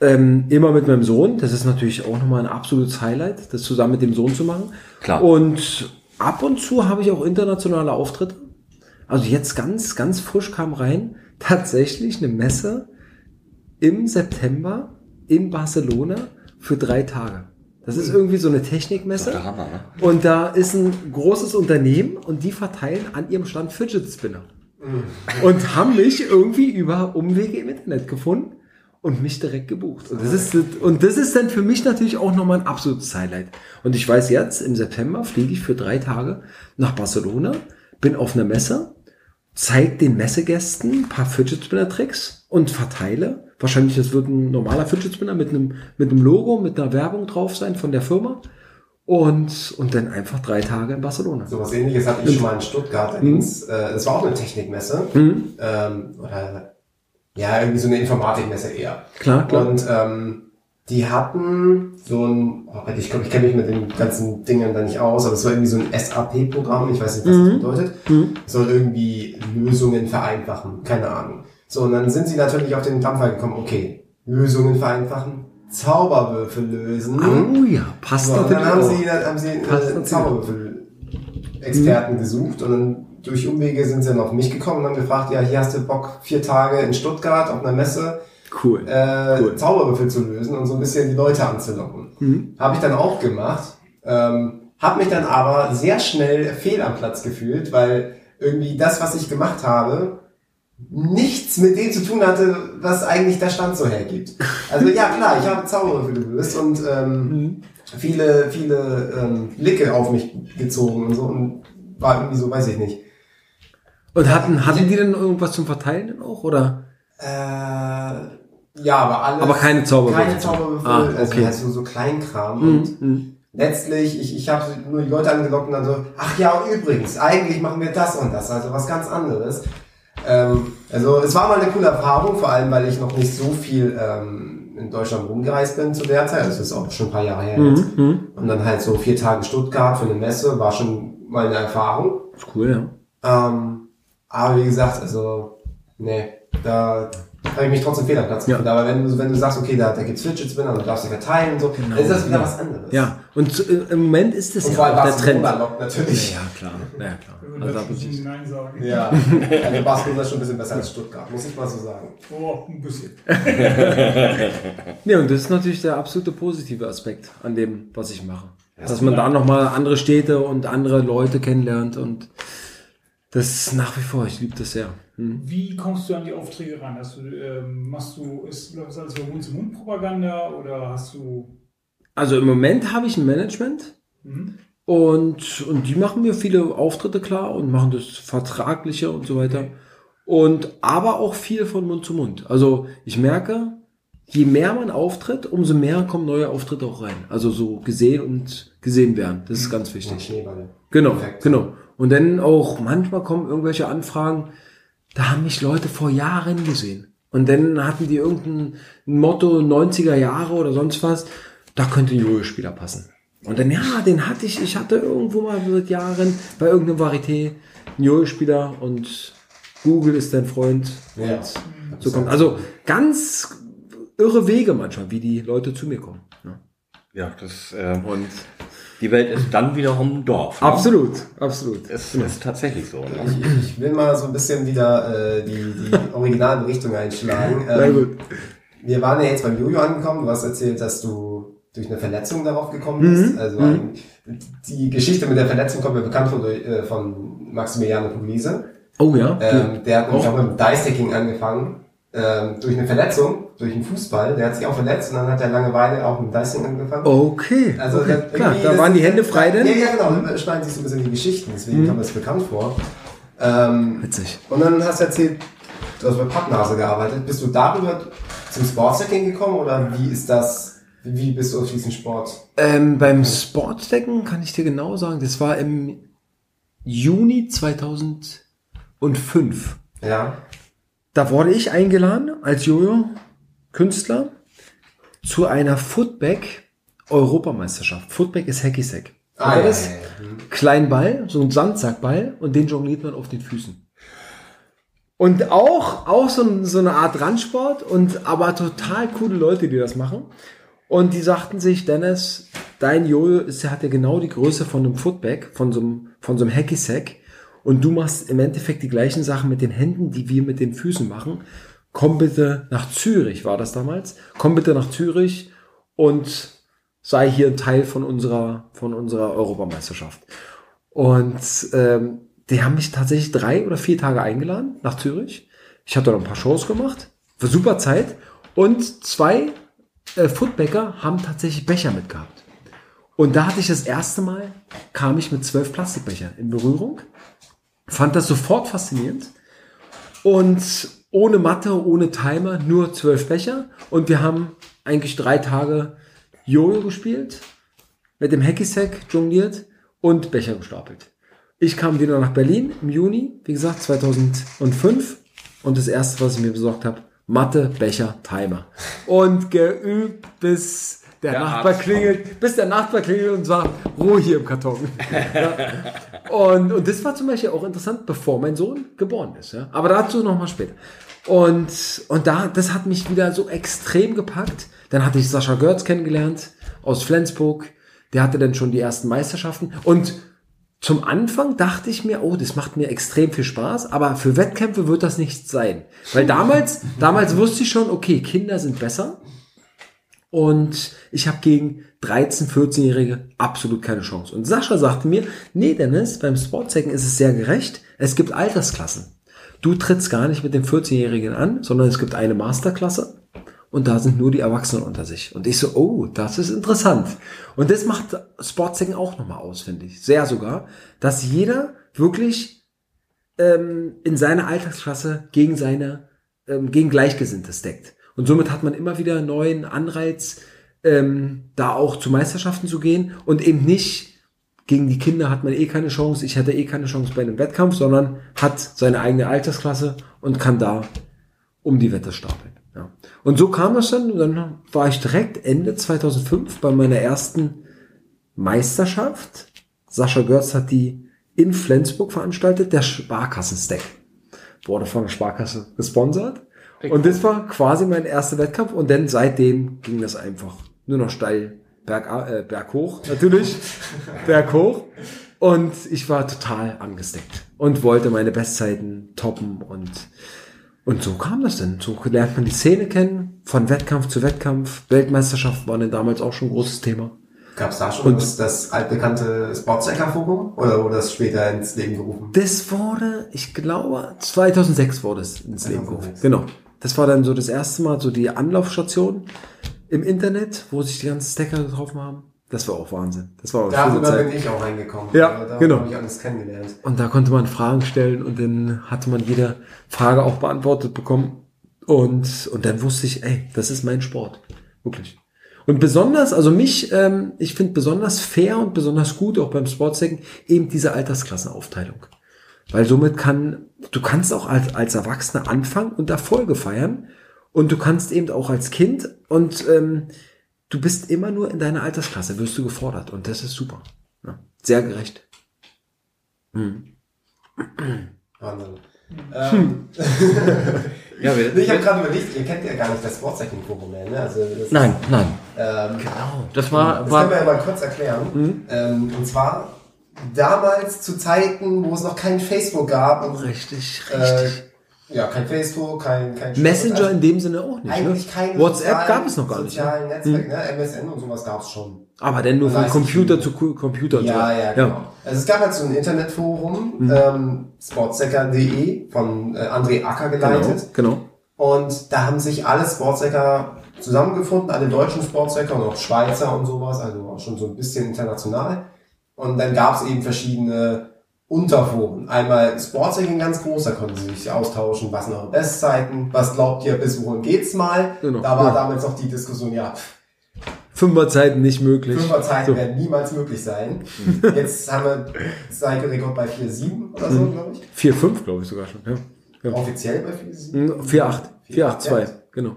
Ähm, immer mit meinem Sohn. Das ist natürlich auch nochmal ein absolutes Highlight, das zusammen mit dem Sohn zu machen. Klar. Und ab und zu habe ich auch internationale Auftritte. Also jetzt ganz, ganz frisch kam rein tatsächlich eine Messe im September in Barcelona für drei Tage. Das ist irgendwie so eine Technikmesse. Der Hammer, ne? Und da ist ein großes Unternehmen und die verteilen an ihrem Stand Fidget Spinner. Und haben mich irgendwie über Umwege im Internet gefunden und mich direkt gebucht. Und das ist, und das ist dann für mich natürlich auch nochmal ein absolutes Highlight. Und ich weiß jetzt, im September fliege ich für drei Tage nach Barcelona, bin auf einer Messe, zeige den Messegästen ein paar Fidget Spinner Tricks und verteile. Wahrscheinlich, das wird ein normaler Fidget Spinner mit einem, mit einem Logo, mit einer Werbung drauf sein von der Firma. Und, und dann einfach drei Tage in Barcelona. So was ähnliches hatte ich schon mal in Stuttgart. Da ging's, äh, das war auch eine Technikmesse. Mhm. Ähm, oder ja, irgendwie so eine Informatikmesse eher. Klar, klar. Und ähm, die hatten so ein, oh ich glaube, ich kenne mich mit den ganzen Dingen da nicht aus, aber es war irgendwie so ein SAP-Programm, ich weiß nicht, was Mhm. das bedeutet. Soll irgendwie Lösungen vereinfachen, keine Ahnung. So, und dann sind sie natürlich auf den Dampfer gekommen, okay, Lösungen vereinfachen, Zauberwürfel lösen. Oh ja, passt So, und dann haben auch. sie, dann haben sie Passt äh. Zauberwürfel-Experten gesucht und dann durch Umwege sind sie dann auf mich gekommen und haben gefragt, ja, hier hast du Bock, vier Tage in Stuttgart auf einer Messe Cool. äh, Cool. Zauberwürfel zu lösen und so ein bisschen die Leute anzulocken. Mhm. Habe ich dann auch gemacht. Ähm, habe mich dann aber sehr schnell fehl am Platz gefühlt, weil irgendwie das, was ich gemacht habe, nichts mit dem zu tun hatte, was eigentlich der Stand so hergibt. Also ja, klar, ich habe Zauberer gelöst und ähm, viele, viele ähm, Blicke auf mich gezogen und so und war irgendwie so, weiß ich nicht. Und hatten, hatten die denn irgendwas zum Verteilen dann auch, oder? Äh, ja, aber alles. Aber keine Zauberwürfel. Keine Zauberwürfel, Ah, also okay. halt so, so Kleinkram. Und Mhm. letztlich, ich, ich habe nur die Leute angelockt und dann so, ach ja, übrigens, eigentlich machen wir das und das, also was ganz anderes. Ähm, also es war mal eine coole Erfahrung, vor allem weil ich noch nicht so viel ähm, in Deutschland rumgereist bin zu der Zeit. Also das ist auch schon ein paar Jahre her jetzt. Mhm. Und dann halt so vier Tage Stuttgart für eine Messe war schon mal eine Erfahrung. Ist cool, ja. Ähm, aber wie gesagt, also, nee, da habe ich mich trotzdem fehl am Platz Ja. gefühlt. Aber wenn du, wenn du sagst, okay, da, da gibt's Fidget Spinner und du darfst sie verteilen und so, dann ist das wieder ja. was anderes. Ja, und äh, im Moment ist das Und ja vor allem auch der Trend. Barcelona lockt natürlich. Ja, klar. Ja, klar. Also, bin ich- nicht Nein sagen. Ja, also Barcelona ist schon ein bisschen besser als Stuttgart, muss ich mal so sagen. Oh, ein bisschen. Nee, und das ist natürlich der absolute positive Aspekt an dem, was ich mache. Dass man da nochmal andere Städte und andere Leute kennenlernt und das ist nach wie vor, ich liebe das sehr. Hm. Wie kommst du an die Aufträge ran? Hast du, ähm, machst du, ist läuft das alles über Mund-zu-Mund-Propaganda oder hast du. Also im Moment habe ich ein Management Mhm. und, und die machen mir viele Auftritte klar und machen das Vertragliche und so weiter. Und aber auch viel von Mund zu Mund. Also ich merke, je mehr man auftritt, umso mehr kommen neue Auftritte auch rein. Also so gesehen und gesehen werden. Das ist ganz Und wichtig. Genau, Perfekt. genau. Und dann auch manchmal kommen irgendwelche Anfragen, da haben mich Leute vor Jahren gesehen. Und dann hatten die irgendein Motto 90er Jahre oder sonst was, da könnte ein Jojo-Spieler passen. Und dann, ja, den hatte ich, ich hatte irgendwo mal seit Jahren bei irgendeinem Varieté einen Jojo-Spieler und Google ist dein Freund. Ja. Und so kommt. Also ganz irre Wege manchmal, wie die Leute zu mir kommen. Ja. Ja, das, äh, Und die Welt ist dann wiederum ein Dorf. Ne? absolut, absolut. Es ist tatsächlich so. Ne? Ich, ich will mal so ein bisschen wieder äh, die, die originale Richtung einschlagen. Sehr Ähm, gut. Wir waren ja jetzt beim Jojo angekommen. Du hast erzählt, dass du durch eine Verletzung darauf gekommen bist. Mhm. Also ein, die Geschichte mit der Verletzung kommt mir bekannt von, äh, von Maximiliano Puglise. Oh ja. Ähm, der hat nämlich Auch. auch mit dem Dice-Hacking angefangen. Ähm, durch eine Verletzung, durch einen Fußball. Der hat sich auch verletzt und dann hat er Langeweile auch mit Dice-Hacking angefangen. Okay. Also okay. klar, da waren die Hände frei denn? Ja, ja, genau. Da schneiden sich so ein bisschen die Geschichten. Deswegen Mhm. kommt das bekannt vor. Ähm, Witzig. und dann hast du erzählt, du hast bei Pappnase gearbeitet. Bist du darüber zum Sportstacking gekommen oder wie ist das? Wie bist du auf diesen Sport? Ähm, beim Sportdecken kann ich dir genau sagen, das war im Juni 2005. Ja. Da wurde ich eingeladen als Jojo-Künstler zu einer Footback-Europameisterschaft. Footback ist Hacky Sack. Ah, ja, das? ja, ja. Hm. Kleinen Ball, so ein Sandsackball und den jongliert man auf den Füßen. Und auch, auch so, so eine Art Randsport und aber total coole Leute, die das machen. Und die sagten sich, Dennis, dein Jojo ist, hat ja genau die Größe von einem Footback, von so einem, von so einem Hacky Sack. Und du machst im Endeffekt die gleichen Sachen mit den Händen, die wir mit den Füßen machen. Komm bitte nach Zürich, war das damals. Komm bitte nach Zürich und sei hier ein Teil von unserer, von unserer Europameisterschaft. Und ähm, die haben mich tatsächlich drei oder vier Tage eingeladen nach Zürich. Ich da noch ein paar Shows gemacht. War super Zeit. Und zwei äh, Footbacker haben tatsächlich Becher mitgehabt. Und da hatte ich das erste Mal, kam ich mit zwölf Plastikbechern in Berührung. Fand das sofort faszinierend. Und ohne Matte, ohne Timer, nur zwölf Becher. Und wir haben eigentlich drei Tage Jojo gespielt, mit dem Hacky-Sack jongliert und Becher gestapelt. Ich kam wieder nach Berlin im Juni, wie gesagt, 2005. Und das erste, was ich mir besorgt habe, Matte, Becher, Timer. Und geübt, bis der, Der Nachbar Arzt klingelt, bis der Nachbar klingelt und sagt, Ruhe hier im Karton. ja. und, und das war zum Beispiel auch interessant, bevor mein Sohn geboren ist. Ja. Aber dazu nochmal später. Und, und da, das hat mich wieder so extrem gepackt. Dann hatte ich Sascha Görz kennengelernt aus Flensburg. Der hatte dann schon die ersten Meisterschaften. Und zum Anfang dachte ich mir, oh, das macht mir extrem viel Spaß, aber für Wettkämpfe wird das nichts sein. Weil damals, damals wusste ich schon, okay, Kinder sind besser. Und ich habe gegen 13-, 14-Jährige absolut keine Chance. Und Sascha sagte mir, nee, Dennis, beim Sportzecken ist es sehr gerecht. Es gibt Altersklassen. Du trittst gar nicht mit dem 14-Jährigen an, sondern es gibt eine Masterklasse. und da sind nur die Erwachsenen unter sich. Und ich so, oh, das ist interessant. Und das macht Sportsecken auch nochmal aus, finde ich. Sehr sogar, dass jeder wirklich ähm, in seiner Alltagsklasse gegen seine, ähm, gegen Gleichgesinnte steckt. Und somit hat man immer wieder einen neuen Anreiz, ähm, da auch zu Meisterschaften zu gehen und eben nicht gegen die Kinder hat man eh keine Chance, ich hätte eh keine Chance bei einem Wettkampf, sondern hat seine eigene Altersklasse und kann da um die Wette stapeln. Ja. Und so kam das dann, und dann war ich direkt Ende 2005 bei meiner ersten Meisterschaft. Sascha Görz hat die in Flensburg veranstaltet, der Sparkassenstack. Wurde von der Sparkasse gesponsert. Und das war quasi mein erster Wettkampf und dann seitdem ging das einfach nur noch steil berg, äh, berghoch, natürlich, berghoch. Und ich war total angesteckt und wollte meine Bestzeiten toppen und, und so kam das denn. So lernt man die Szene kennen, von Wettkampf zu Wettkampf. Weltmeisterschaft war dann damals auch schon ein großes Thema. Gab es da schon Und- das, das altbekannte Sportsecker-Forum? Oder wurde das später ins Leben gerufen? Das wurde, ich glaube, 2006 wurde es ins Leben gerufen. Genau. Das war dann so das erste Mal so die Anlaufstation im Internet, wo sich die ganzen Stacker getroffen haben. Das war auch Wahnsinn. Das war auch Darüber Zeit. bin ich auch reingekommen. Ja, da genau. habe ich alles kennengelernt. Und da konnte man Fragen stellen und dann hatte man jede Frage auch beantwortet bekommen. Und, und dann wusste ich, ey, das ist mein Sport. Wirklich. Und besonders, also mich, ähm, ich finde besonders fair und besonders gut, auch beim Sportsecken, eben diese Altersklassenaufteilung. Weil somit kann, du kannst auch als, als Erwachsener anfangen und Erfolge feiern. Und du kannst eben auch als Kind und ähm, du bist immer nur in deiner Altersklasse, wirst du gefordert. Und das ist super. Ja, sehr gerecht. Wahnsinn. Ähm, Ja, ich habe gerade überlegt, ihr kennt ja gar nicht das Sportcycling-Forum mehr, ne? Also das nein, nein. Ähm, Das war, Das war können wir ja mal kurz erklären. Ähm, und zwar damals zu Zeiten, wo es noch kein Facebook gab und Richtig, äh, richtig. ja, kein Facebook, kein, kein Messenger also in dem Sinne auch nicht. eigentlich Ne? keine WhatsApp sozialen- gab es noch gar nicht. Ne? sozialen Netzwerke, ne? MSN und sowas gab es schon. Aber dann nur von Computer zu Computer. Ja, ja, genau. Also es gab halt so ein Internetforum, Mhm. ähm, sportsecker.de von äh, André Acker geleitet. Genau, genau. Und da haben sich alle Sportsecker zusammengefunden, alle deutschen Sportsecker und auch Schweizer und sowas, also auch schon so ein bisschen international. Und dann gab es eben verschiedene Unterforen. Einmal Sportsecken ganz groß, da konnten sie sich austauschen, was sind eure Bestzeiten, was glaubt ihr, bis wohin geht's mal. Genau. Da war Ja. damals noch die Diskussion, ja, Fünferzeiten nicht möglich. Fünferzeiten So. Mhm. werden niemals möglich sein. Jetzt haben wir Cycle-Rekord bei 4,7 oder Mhm. so, glaube ich. 4, 5, glaube ich sogar schon. Ja. Ja. Offiziell bei 4,7. 4, 8. 4, 8, 2. Ja. Genau.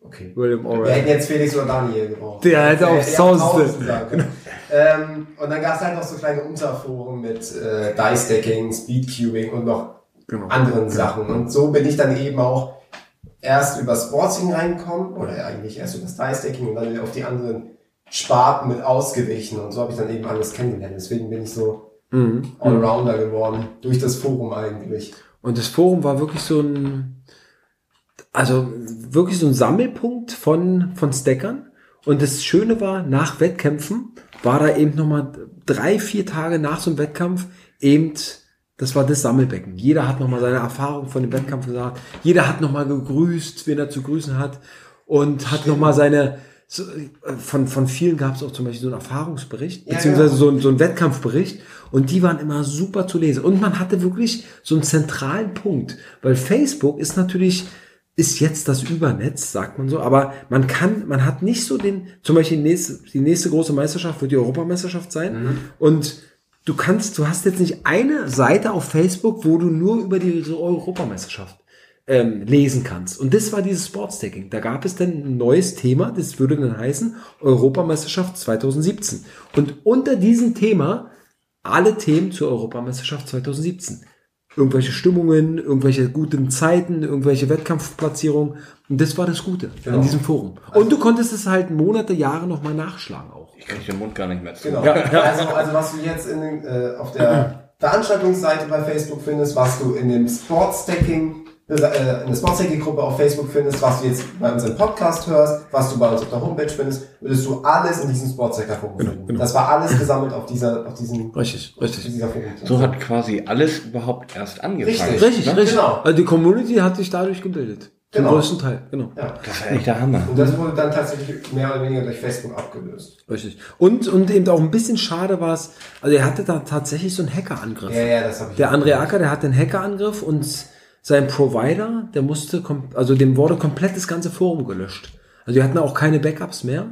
Okay. William Wir hätten Orwell. jetzt Felix oder Daniel gebraucht. Der hätte aufs hätte Ähm, und dann gab es halt noch so kleine Unterforen mit äh, Dice-Stacking, Speedcubing und noch Genau. anderen Sachen. Und so bin ich dann eben auch erst über Sportsing reingekommen, oder eigentlich erst über das Dice-Stacking und dann auf die anderen Sparten mit ausgewichen. Und so habe ich dann eben alles kennengelernt. Deswegen bin ich so Mhm. Allrounder geworden. Durch das Forum eigentlich. Und das Forum war wirklich so ein, also wirklich so ein Sammelpunkt von, von Stackern. Und das Schöne war, nach Wettkämpfen war da eben nochmal drei, vier Tage nach so einem Wettkampf eben, das war das Sammelbecken. Jeder hat nochmal seine Erfahrung von dem Wettkampf gesagt. Jeder hat nochmal gegrüßt, wen er zu grüßen hat. Und hat nochmal seine, von, von vielen gab es auch zum Beispiel so einen Erfahrungsbericht, beziehungsweise ja. so, ein- so einen Wettkampfbericht. Und die waren immer super zu lesen. Und man hatte wirklich so einen zentralen Punkt. Weil Facebook ist natürlich, ist jetzt das Übernetz, sagt man so, aber man kann, man hat nicht so den, zum Beispiel die nächste, die nächste große Meisterschaft wird die Europameisterschaft sein. Und du kannst, du hast jetzt nicht eine Seite auf Facebook, wo du nur über die Europameisterschaft ähm, lesen kannst. Und das war dieses Sportstacking. Da gab es dann ein neues Thema, das würde dann heißen Europameisterschaft 2017. Und unter diesem Thema alle Themen zur Europameisterschaft 2017. Irgendwelche Stimmungen, irgendwelche guten Zeiten, irgendwelche Wettkampfplatzierungen. Und das war das Gute Genau. an diesem Forum. Und du konntest es halt Monate, Jahre nochmal nachschlagen auch. Ich krieg den Mund gar nicht mehr zu. Genau. Ja, ja. Also, also was du jetzt in den, äh, auf der Veranstaltungsseite bei Facebook findest, was du in dem Sportstacking, äh, in der Sportstacking-Gruppe auf Facebook findest, was du jetzt bei unserem Podcast hörst, was du bei uns auf der Homepage findest, würdest du alles in diesem Sportstacker-Forum finden. genau. Das war alles gesammelt auf dieser, auf diesem, Richtig, richtig. dieser Forum. So hat quasi alles überhaupt erst angefangen. Richtig. Richtig, ne? richtig. Genau. Also die Community hat sich dadurch gebildet. Den Genau. größten Teil, genau. Ja. Das ist echt der Hammer. Und das wurde dann tatsächlich mehr oder weniger durch Facebook abgelöst. Richtig. Und, und eben auch ein bisschen schade war es, also er hatte da tatsächlich so einen Hackerangriff. Ja, ja, das habe ich. Der André Acker, der hatte einen Hackerangriff und sein Provider, der musste, also dem wurde komplett das ganze Forum gelöscht. Also die hatten auch keine Backups mehr.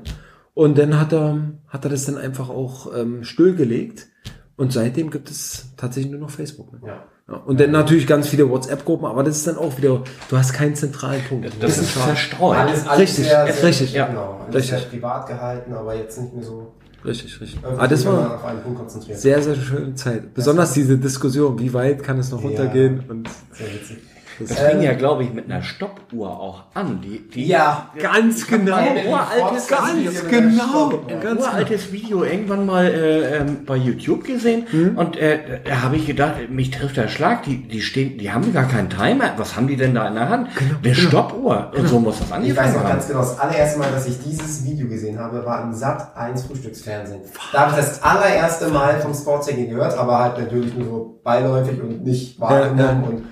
Und dann hat er, hat er das dann einfach auch ähm, stillgelegt. Und seitdem gibt es tatsächlich nur noch Facebook. Ne? Ja. Ja, und dann natürlich ganz viele WhatsApp-Gruppen, aber das ist dann auch wieder, du hast keinen zentralen Punkt. Das ist verstreut. Alles, alles Richtig, sehr, sehr, richtig, ja. Genau, alles Richtig. sehr privat gehalten, aber jetzt nicht mehr so. Richtig, richtig. irgendwie Aber das immer war auf einen Punkt konzentriert. sehr, sehr schöne Zeit. Besonders diese Diskussion, wie weit kann es noch Ja. runtergehen und sehr witzig. Das fing ja, glaube ich, mit einer Stoppuhr auch an. Die, die Ja, ganz genau, meine uraltes, Fox- ganz genau, ein uraltes Video irgendwann mal äh, ähm, bei YouTube gesehen und äh, da habe ich gedacht, mich trifft der Schlag. Die, die stehen, die haben gar keinen Timer. Was haben die denn da in der Hand? Eine Stoppuhr. Und so muss das Ich weiß angefangen noch haben. ganz genau, das allererste Mal, dass ich dieses Video gesehen habe, war im Sat 1 Frühstücksfernsehen. Da habe ich das allererste Mal vom Sportchecking gehört, aber halt natürlich nur so beiläufig und nicht wahrgenommen. Und,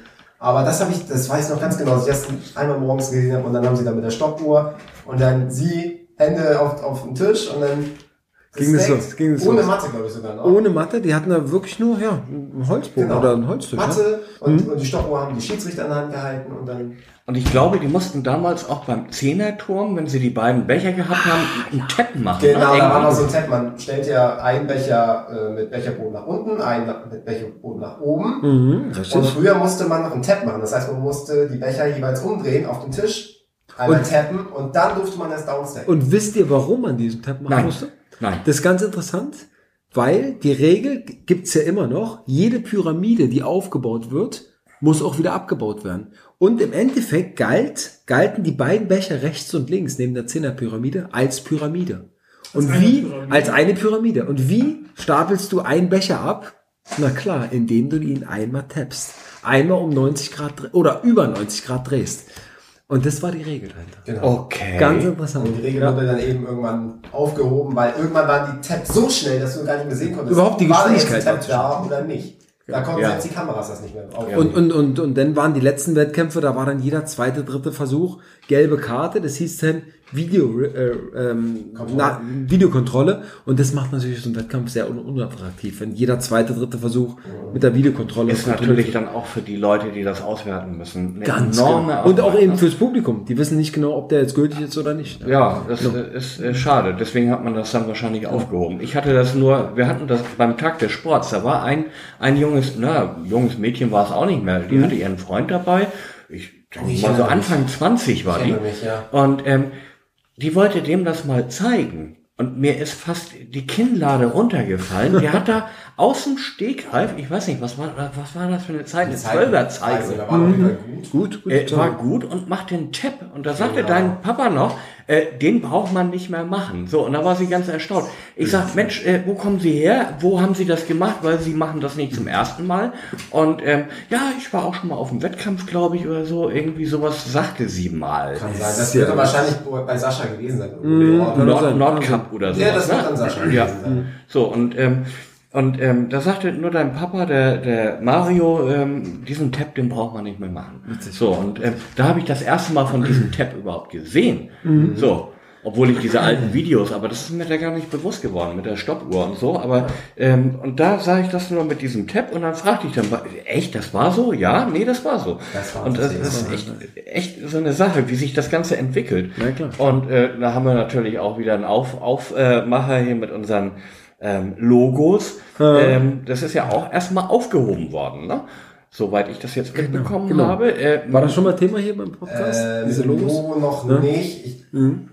aber das habe ich, das weiß ich noch ganz genau, dass ich das einmal morgens gesehen habe und dann haben sie da mit der Stoppuhr und dann sie Hände auf, auf den Tisch und dann Ging das gesteckt. los, ging das Ohne los. Matte, glaube ich sogar noch. ohne Matte, die hatten da wirklich nur, ja, ein Holzbogen Genau. oder ein Holzstück. ne? Matte und, und die Stoppuhr haben die Schiedsrichter in der Hand gehalten und dann Und ich glaube, die mussten damals auch beim Zehnerturm, wenn sie die beiden Becher gehabt haben, einen Tap machen. Genau, ne? da war noch so ein Tab. Man stellt ja einen Becher äh, mit Becherboden nach unten, einen mit Becherboden nach oben. Mhm, Und früher musste man noch einen Tab machen. Das heißt, man musste die Becher jeweils umdrehen auf den Tisch, einmal Und- tappen und dann durfte man erst downstacken. Und wisst ihr, warum man diesen Tab machen Nein. musste? Nein. Das ist ganz interessant, weil die Regel gibt's ja immer noch, jede Pyramide, die aufgebaut wird, muss auch wieder abgebaut werden. Und im Endeffekt galt, galten die beiden Becher rechts und links neben der Zehnerpyramide als Pyramide. Und eine wie, Pyramide. als eine Pyramide. Und wie stapelst du einen Becher ab? Na klar, indem du ihn einmal tappst. Einmal um 90 Grad oder über 90 Grad drehst. Und das war die Regel dahinter. Genau. Okay. Ganz interessant. Und die Regel Ja. wurde dann eben irgendwann aufgehoben, weil irgendwann waren die Tabs so schnell, dass du gar nicht mehr sehen konntest. Überhaupt die war da jetzt Geschwindigkeit ein Tab da oder nicht. Da konnten Ja. selbst die Kameras das nicht mehr aufnehmen. Und, und, und, und dann waren die letzten Wettkämpfe, da war dann jeder zweite, dritte Versuch gelbe Karte. Das hieß dann Video, äh, ähm, na, Videokontrolle. Und das macht natürlich so einen Wettkampf sehr un unattraktiv, wenn jeder zweite, dritte Versuch mit der Videokontrolle Ist natürlich dann auch für die Leute, die das auswerten müssen, eine ganz enorme genau. Und auch eben ne? fürs Publikum. Die wissen nicht genau, ob der jetzt gültig ist oder nicht. Ja, das äh, ist äh, schade. Deswegen hat man das dann wahrscheinlich aufgehoben. Ich hatte das nur, wir hatten das beim Tag des Sports. Da war ein, ein junges, na, junges Mädchen war es auch nicht mehr. Die hatte ihren Freund dabei. Ich denke Ich mal so. Anfang 20 war die. mich, ja. Und ähm, die wollte dem das mal zeigen. Und mir ist fast die Kinnlade runtergefallen. Die hat da aus dem Stegreif, ich weiß nicht, was war, was war das für eine Zeit? Eine Zwölferzeit. Also, war Fall gut. Gut, gut. Äh, war gut und macht den Tap. Und da sagte Genau. dein Papa noch, äh, den braucht man nicht mehr machen. So, und da war sie ganz erstaunt. Ich sag, Mensch, äh, wo kommen Sie her? Wo haben Sie das gemacht? Weil Sie machen das nicht zum ersten Mal. Und ähm, ja, ich war auch schon mal auf dem Wettkampf, glaube ich, oder so. Irgendwie sowas sagte sie mal. Kann sein. Das wird gut. wahrscheinlich bei Sascha gewesen sein. Mhm. Oder- Kann Nord, Nordcup oder so. Ja, das wird dann Sascha Ja. gewesen sein. So, und, ähm, und ähm, da sagte nur dein Papa, der, der Mario, ähm, diesen Tab, den braucht man nicht mehr machen. So, und ähm, da habe ich das erste Mal von diesem Tab überhaupt gesehen. So. Obwohl ich diese alten Videos, aber das ist mir da gar nicht bewusst geworden mit der Stoppuhr und so. Aber ähm, und da sah ich das nur mit diesem Tab und dann fragte ich dann, echt, das war so? Ja, nee, das war so. Das war und das, ist echt, echt so eine Sache, wie sich das Ganze entwickelt. Na klar. Und äh, da haben wir natürlich auch wieder einen Auf Aufmacher hier mit unseren ähm, Logos. Ähm, das ist ja auch erstmal aufgehoben worden, ne? Soweit ich das jetzt mitbekommen genau. habe. Äh, War das schon mal Thema hier beim Podcast? Äh, Diese Logos? Logo noch Ne? nicht. Ich,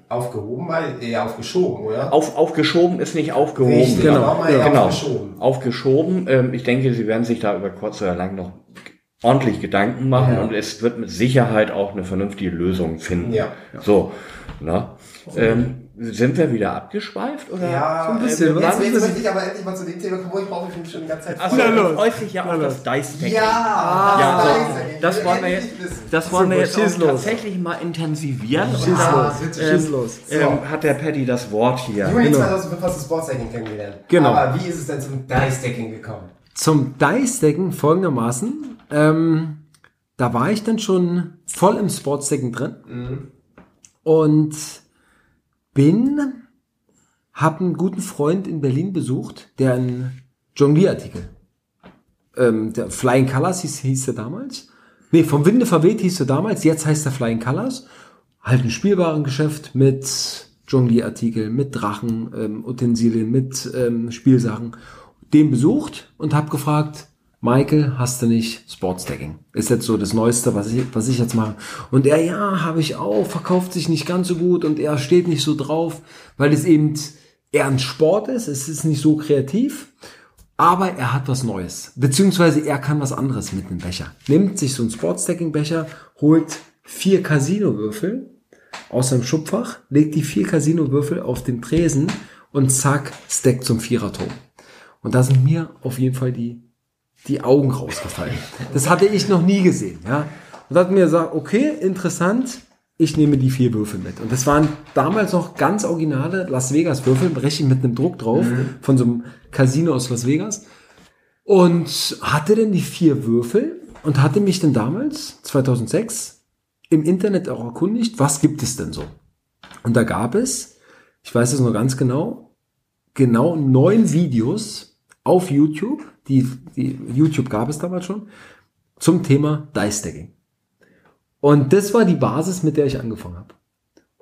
Aufgehoben, weil eher aufgeschoben, oder? auf, aufgeschoben ist nicht aufgehoben. Richtig, genau, eher genau. aufgeschoben. Aufgeschoben. Ähm, ich denke, sie werden sich da über kurz oder lang noch ordentlich Gedanken machen Ja. und es wird mit Sicherheit auch eine vernünftige Lösung finden. Ja. So, ne? Ähm, sind wir wieder abgeschweift oder? Ja, so ein bisschen, äh, jetzt, jetzt möchte ich aber endlich mal zu dem Thema kommen, wo ich brauche mich schon die ganze Zeit Achso, freuen. du freust dich ja auf das Dice-Decking. Ja, Ja, das das wollen wir jetzt, das wollen wir jetzt schieß auch los. tatsächlich mal intensivieren. Schieß Und da los, schieß schieß los. ähm, hat der Paddy das Wort hier. Juni Genau. 2005 hast du Sportsdecking kennengelernt. Genau. Aber wie ist es denn zum Dice-Decking gekommen? Zum Dice-Decken folgendermaßen. Ähm, da war ich dann schon voll im Sportsdecken drin und bin, hab einen guten Freund in Berlin besucht, der einen Jonglierartikel, ähm, der Flying Colors hieß, hieß der damals. Nee, vom Winde verweht hieß er damals, jetzt heißt er Flying Colors. Halt ein Spielwarengeschäft mit Jonglierartikel, mit Drachen, ähm, Utensilien, mit ähm, Spielsachen. Den besucht und hab gefragt, Michael, hast du nicht Sportstacking? Ist jetzt so das Neueste, was ich, was ich jetzt mache. Und er, ja, habe ich auch, verkauft sich nicht ganz so gut und er steht nicht so drauf, weil es eben eher ein Sport ist, es ist nicht so kreativ, aber er hat was Neues. Beziehungsweise er kann was anderes mit einem Becher. Nimmt sich so einen Sportstacking-Becher, holt vier Casino-Würfel aus seinem Schubfach, legt die vier Casino-Würfel auf den Tresen und zack, stackt zum Viererturm. Und da sind mir auf jeden Fall die die Augen rausgefallen. Das hatte ich noch nie gesehen, ja. Und hat mir gesagt, okay, interessant, ich nehme die vier Würfel mit. Und das waren damals noch ganz originale Las Vegas Würfel, richtig mit einem Druck drauf, von so einem Casino aus Las Vegas. Und hatte dann die vier Würfel und hatte mich dann damals, 2006, im Internet auch erkundigt, was gibt es denn so? Und da gab es, ich weiß es noch ganz genau, genau neun Videos auf YouTube, die, die YouTube gab es damals schon, zum Thema Dice Stacking. Und das war die Basis, mit der ich angefangen habe.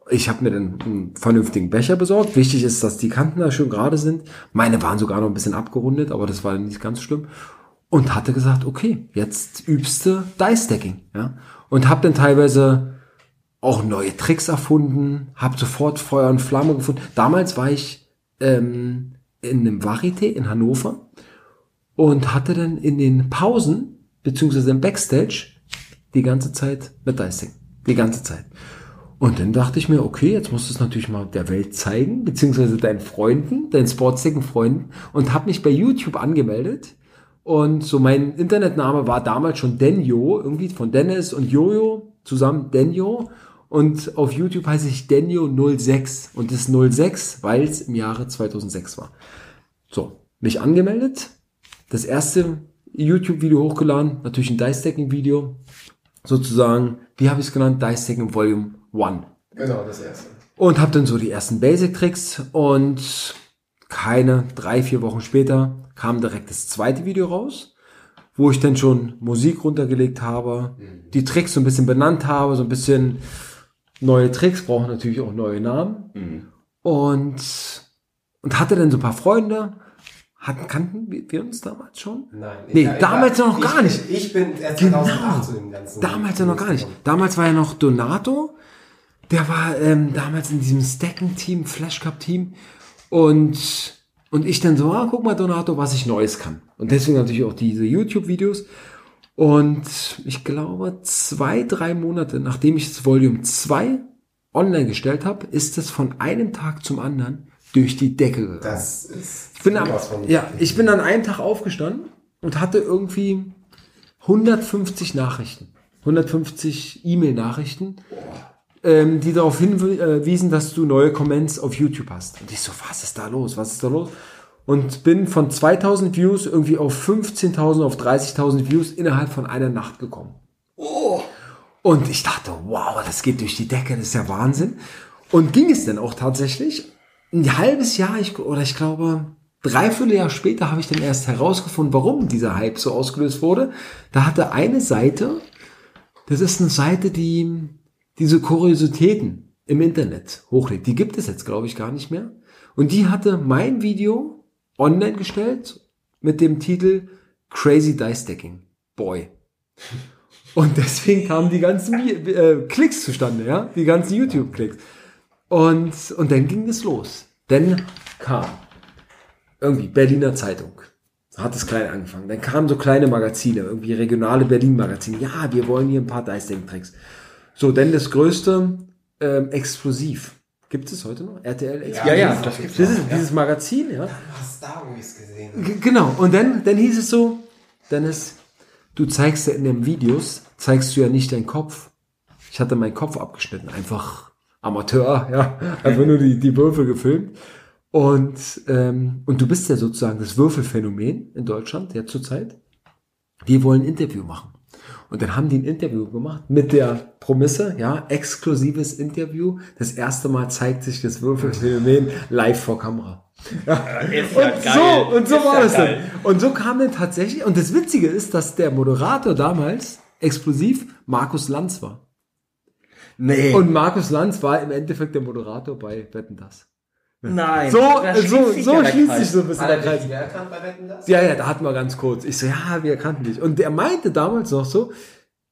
Ich habe mir dann einen vernünftigen Becher besorgt. Wichtig ist, dass die Kanten da schön gerade sind. Meine waren sogar noch ein bisschen abgerundet, aber das war nicht ganz schlimm. Und hatte gesagt, okay, jetzt übst du Dice Stacking. Ja? Und habe dann teilweise auch neue Tricks erfunden, habe sofort Feuer und Flamme gefunden. Damals war ich ähm, in einem Varieté in Hannover und hatte dann in den Pausen, beziehungsweise im Backstage, die ganze Zeit mit Dicing. Die ganze Zeit. Und dann dachte ich mir, okay, jetzt musst du es natürlich mal der Welt zeigen, beziehungsweise deinen Freunden, deinen Sportsticken-Freunden und habe mich bei YouTube angemeldet. Und so mein Internetname war damals schon Denjo, irgendwie von Dennis und Jojo zusammen Denjo. Und auf YouTube heiße ich Denjo06 und das 06, weil es im Jahre 2006 war. So, mich angemeldet, das erste YouTube-Video hochgeladen, natürlich ein Dice-Stacking-Video, sozusagen, wie habe ich es genannt? Dice-Stacking Volume 1. Genau, das erste. Und habe dann so die ersten Basic-Tricks und keine drei, vier Wochen später kam direkt das zweite Video raus, wo ich dann schon Musik runtergelegt habe, die Tricks so ein bisschen benannt habe, so ein bisschen neue Tricks, brauchen natürlich auch neue Namen. Und, und hatte dann so ein paar Freunde, hatten, kannten wir, wir uns damals schon? Nein. Nee, ich- damals ich, noch gar ich, nicht. Ich bin erst Genau. 2008 zu dem ganzen. Damals ja noch gar nicht. Damals war ja noch Donato. Der war ähm, damals in diesem Stacken-Team, Flash Cup-Team. Und, und ich dann so, ah, guck mal, Donato, was ich Neues kann. Und deswegen natürlich auch diese YouTube-Videos. Und ich glaube, zwei, drei Monate, nachdem ich das Volume 2 online gestellt habe, ist es von einem Tag zum anderen durch die Decke gegangen. Das ist. Ich bin, am, ja, ich bin an einem Tag aufgestanden und hatte irgendwie 150 Nachrichten, 150 E-Mail-Nachrichten, ähm, die darauf hinwiesen, dass du neue Comments auf YouTube hast. Und ich so, was ist da los? Was ist da los? Und bin von 2000 Views irgendwie auf 15.000, auf 30.000 Views innerhalb von einer Nacht gekommen. Und ich dachte, wow, das geht durch die Decke, das ist ja Wahnsinn. Und ging es denn auch tatsächlich? Ein halbes Jahr, ich, oder ich glaube, dreiviertel Jahr später habe ich dann erst herausgefunden, warum dieser Hype so ausgelöst wurde. Da hatte eine Seite, das ist eine Seite, die diese Kuriositäten im Internet hochlädt. Die gibt es jetzt, glaube ich, gar nicht mehr. Und die hatte mein Video online gestellt mit dem Titel Crazy Dice Stacking Boy. Und deswegen kamen die ganzen äh, Klicks zustande, ja, die ganzen YouTube-Klicks. Und, und dann ging es los. Dann kam irgendwie Berliner Zeitung. Hat es klein angefangen. Dann kamen so kleine Magazine, irgendwie regionale Berlin-Magazine. Ja, wir wollen hier ein paar Dice-Tricks. So, dann das größte ähm, Explosiv. Gibt es heute noch? RTL Explosiv? Ja, ja, das gibt's Das ist dieses Magazin, ja. Du hast Star Wars gesehen. G genau. Und dann, dann hieß es so, Dennis, du zeigst ja in den Videos, zeigst du ja nicht deinen Kopf. Ich hatte meinen Kopf abgeschnitten, einfach Amateur, ja, einfach nur die, die Würfel gefilmt. Und, ähm, und du bist ja sozusagen das Würfelphänomen in Deutschland, ja zurzeit. Wir wollen ein Interview machen. Und dann haben die ein Interview gemacht mit der Promisse, ja, exklusives Interview. Das erste Mal zeigt sich das Würfelphänomen live vor Kamera. Ist Und ja geil. so, und so Ist war ja das dann. Und so kam dann tatsächlich, und das Witzige ist, dass der Moderator damals exklusiv Markus Lanz war. Nee. Und Markus Lanz war im Endeffekt der Moderator bei Wetten das. Nein. So, so, schließt sich so schließt sich so ein bisschen der er Kreis. Ja, ja, da hatten wir ganz kurz. Ich so, ja, wir kannten dich. Und der meinte damals noch so,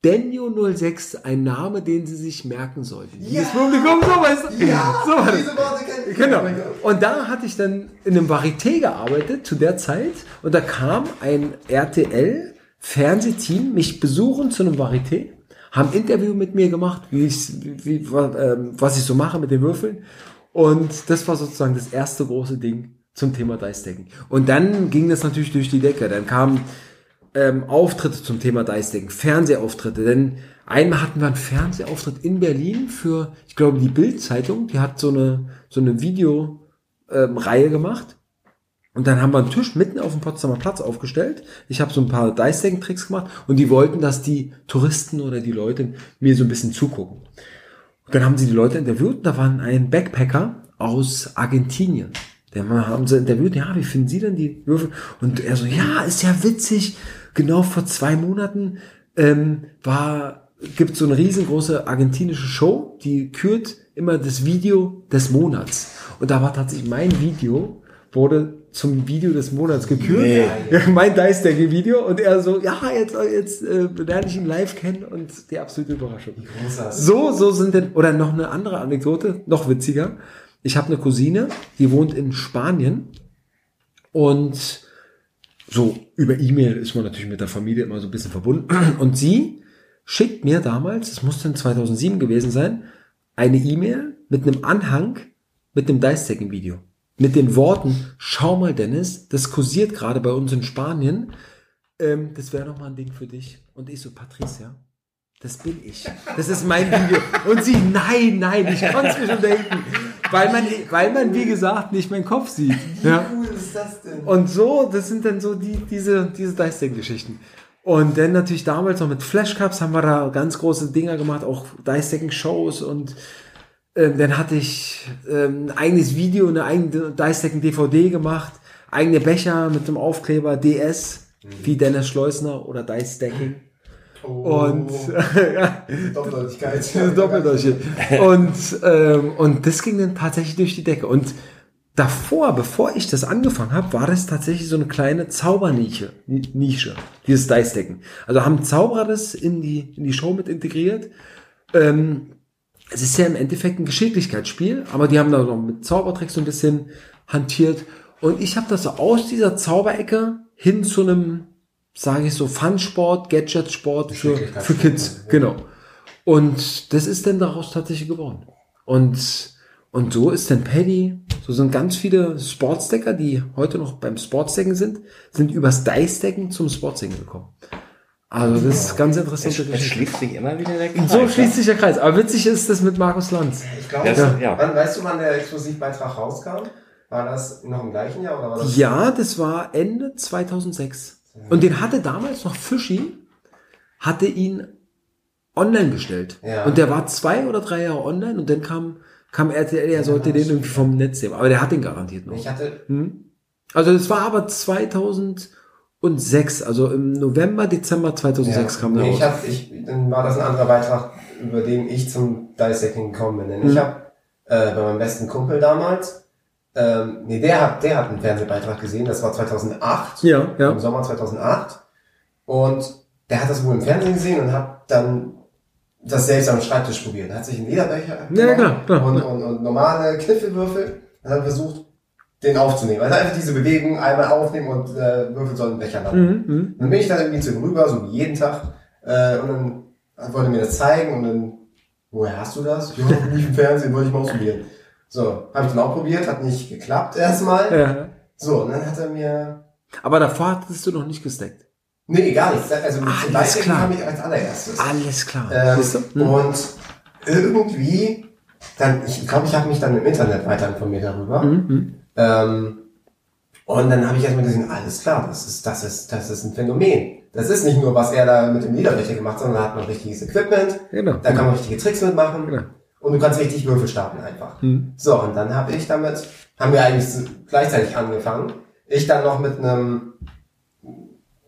Denio 06, ein Name, den sie sich merken sollten. Ja. Das Publikum, so weißt du. Ja, so war diese Worte kenne ich. Genau. Und da hatte ich dann in einem Varieté gearbeitet zu der Zeit und da kam ein RTL Fernsehteam mich besuchen zu einem Varieté, haben ein Interview mit mir gemacht, wie ich, wie, was, ähm, was ich so mache mit den Würfeln. Und das war sozusagen das erste große Ding zum Thema Dice Stacking. Und dann ging das natürlich durch die Decke. Dann kamen ähm, Auftritte zum Thema Dice Decken, Fernsehauftritte. Denn einmal hatten wir einen Fernsehauftritt in Berlin für, ich glaube, die Bild-Zeitung. Die hat so eine, so eine Video-Reihe ähm, gemacht. Und dann haben wir einen Tisch mitten auf dem Potsdamer Platz aufgestellt. Ich habe so ein paar Dice Decken Tricks gemacht und die wollten, dass die Touristen oder die Leute mir so ein bisschen zugucken. Und dann haben sie die Leute interviewt. Da war ein Backpacker aus Argentinien. Den haben sie interviewt. Ja, wie finden Sie denn die Würfel? Und er so, ja, ist ja witzig. Genau vor zwei Monaten ähm, war gibt so eine riesengroße argentinische Show, die kürt immer das Video des Monats. Und da war tatsächlich mein Video wurde zum Video des Monats gekürt. Nee. Ja, mein Dice Decking Video und er so, ja, jetzt jetzt äh, lerne ich ihn live kennen und die absolute Überraschung. So, so sind denn, oder noch eine andere Anekdote, noch witziger. Ich habe eine Cousine, die wohnt in Spanien und so über E-Mail ist man natürlich mit der Familie immer so ein bisschen verbunden. Und sie schickt mir damals, es muss dann 2007 gewesen sein, eine E-Mail mit einem Anhang mit einem Dice-Stacking-Video. Mit den Worten, schau mal Dennis, das kursiert gerade bei uns in Spanien. Ähm, das wäre noch mal ein Ding für dich. Und ich so, Patricia, das bin ich. Das ist mein Video. Und sie, nein, nein, ich konnte es mir schon denken. Weil man, weil man, wie gesagt, nicht meinen Kopf sieht. Ja. Wie cool ist das denn? Und so, das sind dann so die, diese, diese Dice-Deck-Geschichten. Und dann natürlich damals noch mit Flashcups haben wir da ganz große Dinger gemacht, auch Dice-Decken-Shows und ähm, dann hatte ich ähm, ein eigenes Video, eine eigene Dice-Decken-DVD gemacht, eigene Becher mit dem Aufkleber DS, wie Dennis Schleusner oder Dice-Decking. Und ja, Doppeldeutigkeit. Doppeldeutsche. Und, ähm, und das ging dann tatsächlich durch die Decke. Und davor, bevor ich das angefangen habe, war das tatsächlich so eine kleine Zaubernische, Nische, dieses Dice-Decken. Also haben Zauberer das in die, in die Show mit integriert. Ähm, es ist ja im Endeffekt ein Geschicklichkeitsspiel, aber die haben da noch mit Zaubertricks so ein bisschen hantiert. Und ich habe das so aus dieser Zauberecke hin zu einem, sage ich so, Fun-Sport, Gadget-Sport für, für Kids. Genau. Und das ist dann daraus tatsächlich geworden. Und, und so ist dann Paddy, so sind ganz viele Sportsdecker, die heute noch beim Sportsdecken sind, sind übers Dice-Decken zum Sportsdecken gekommen. Also das ist ganz interessant. Es, es schließt sich immer wieder der Kreis. Und so schließt sich der Kreis. Aber witzig ist das mit Markus Lanz. Ich glaube, ja. ja. Wann, weißt du, wann der Exklusivbeitrag rauskam? War das noch im gleichen Jahr oder war das? Ja, das war Ende 2006. Und den hatte damals noch Fischi, hatte ihn online gestellt. Ja. Und der war zwei oder drei Jahre online und dann kam, kam RTL, er sollte den irgendwie vom Netz nehmen. Aber der hat den garantiert noch. Ich hatte, Also das war aber 2006, also im November, Dezember 2006 ja, kam der nee, raus. ich hab, ich, dann war das ein anderer Beitrag, über den ich zum Dice-Decking gekommen bin. Denn ich habe äh, bei meinem besten Kumpel damals, ähm, nee, der hat, der hat einen Fernsehbeitrag gesehen, das war 2008. Ja, ja. Im Sommer 2008. Und der hat das wohl im Fernsehen gesehen und hat dann das selbst am Schreibtisch probiert. Er hat sich einen Lederbecher Ja, klar, klar. Und, und, und normale Kniffelwürfel und hat versucht, den aufzunehmen. Also einfach diese Bewegung einmal aufnehmen und äh, Würfel sollen Becher landen. Mhm. Dann bin ich dann irgendwie zu ihm rüber, so wie jeden Tag. Äh, und dann wollte er mir das zeigen und dann, woher hast du das? Ja, nicht im Fernsehen, wollte ich mal ausprobieren. So, habe ich dann auch probiert, hat nicht geklappt erstmal. Ja. So, und dann hat er mir Aber davor hattest du noch nicht gesteckt. Nee, gar nichts. Also mit Alles klar. kam ich als allererstes. Alles klar. Ähm? Hm. Und irgendwie, dann, ich glaube, ich habe mich dann im Internet weiter informiert darüber. Ähm, und dann habe ich erstmal gesehen, alles klar, das ist, das ist, das ist ein Phänomen. das ist nicht nur, was er da mit dem Lederbecher gemacht, sondern da hat man richtiges Equipment, Genau. da kann man richtige Tricks mitmachen Genau. und du kannst richtig Würfel starten einfach. Hm. So, und dann habe ich damit, haben wir eigentlich gleichzeitig angefangen. Ich dann noch mit einem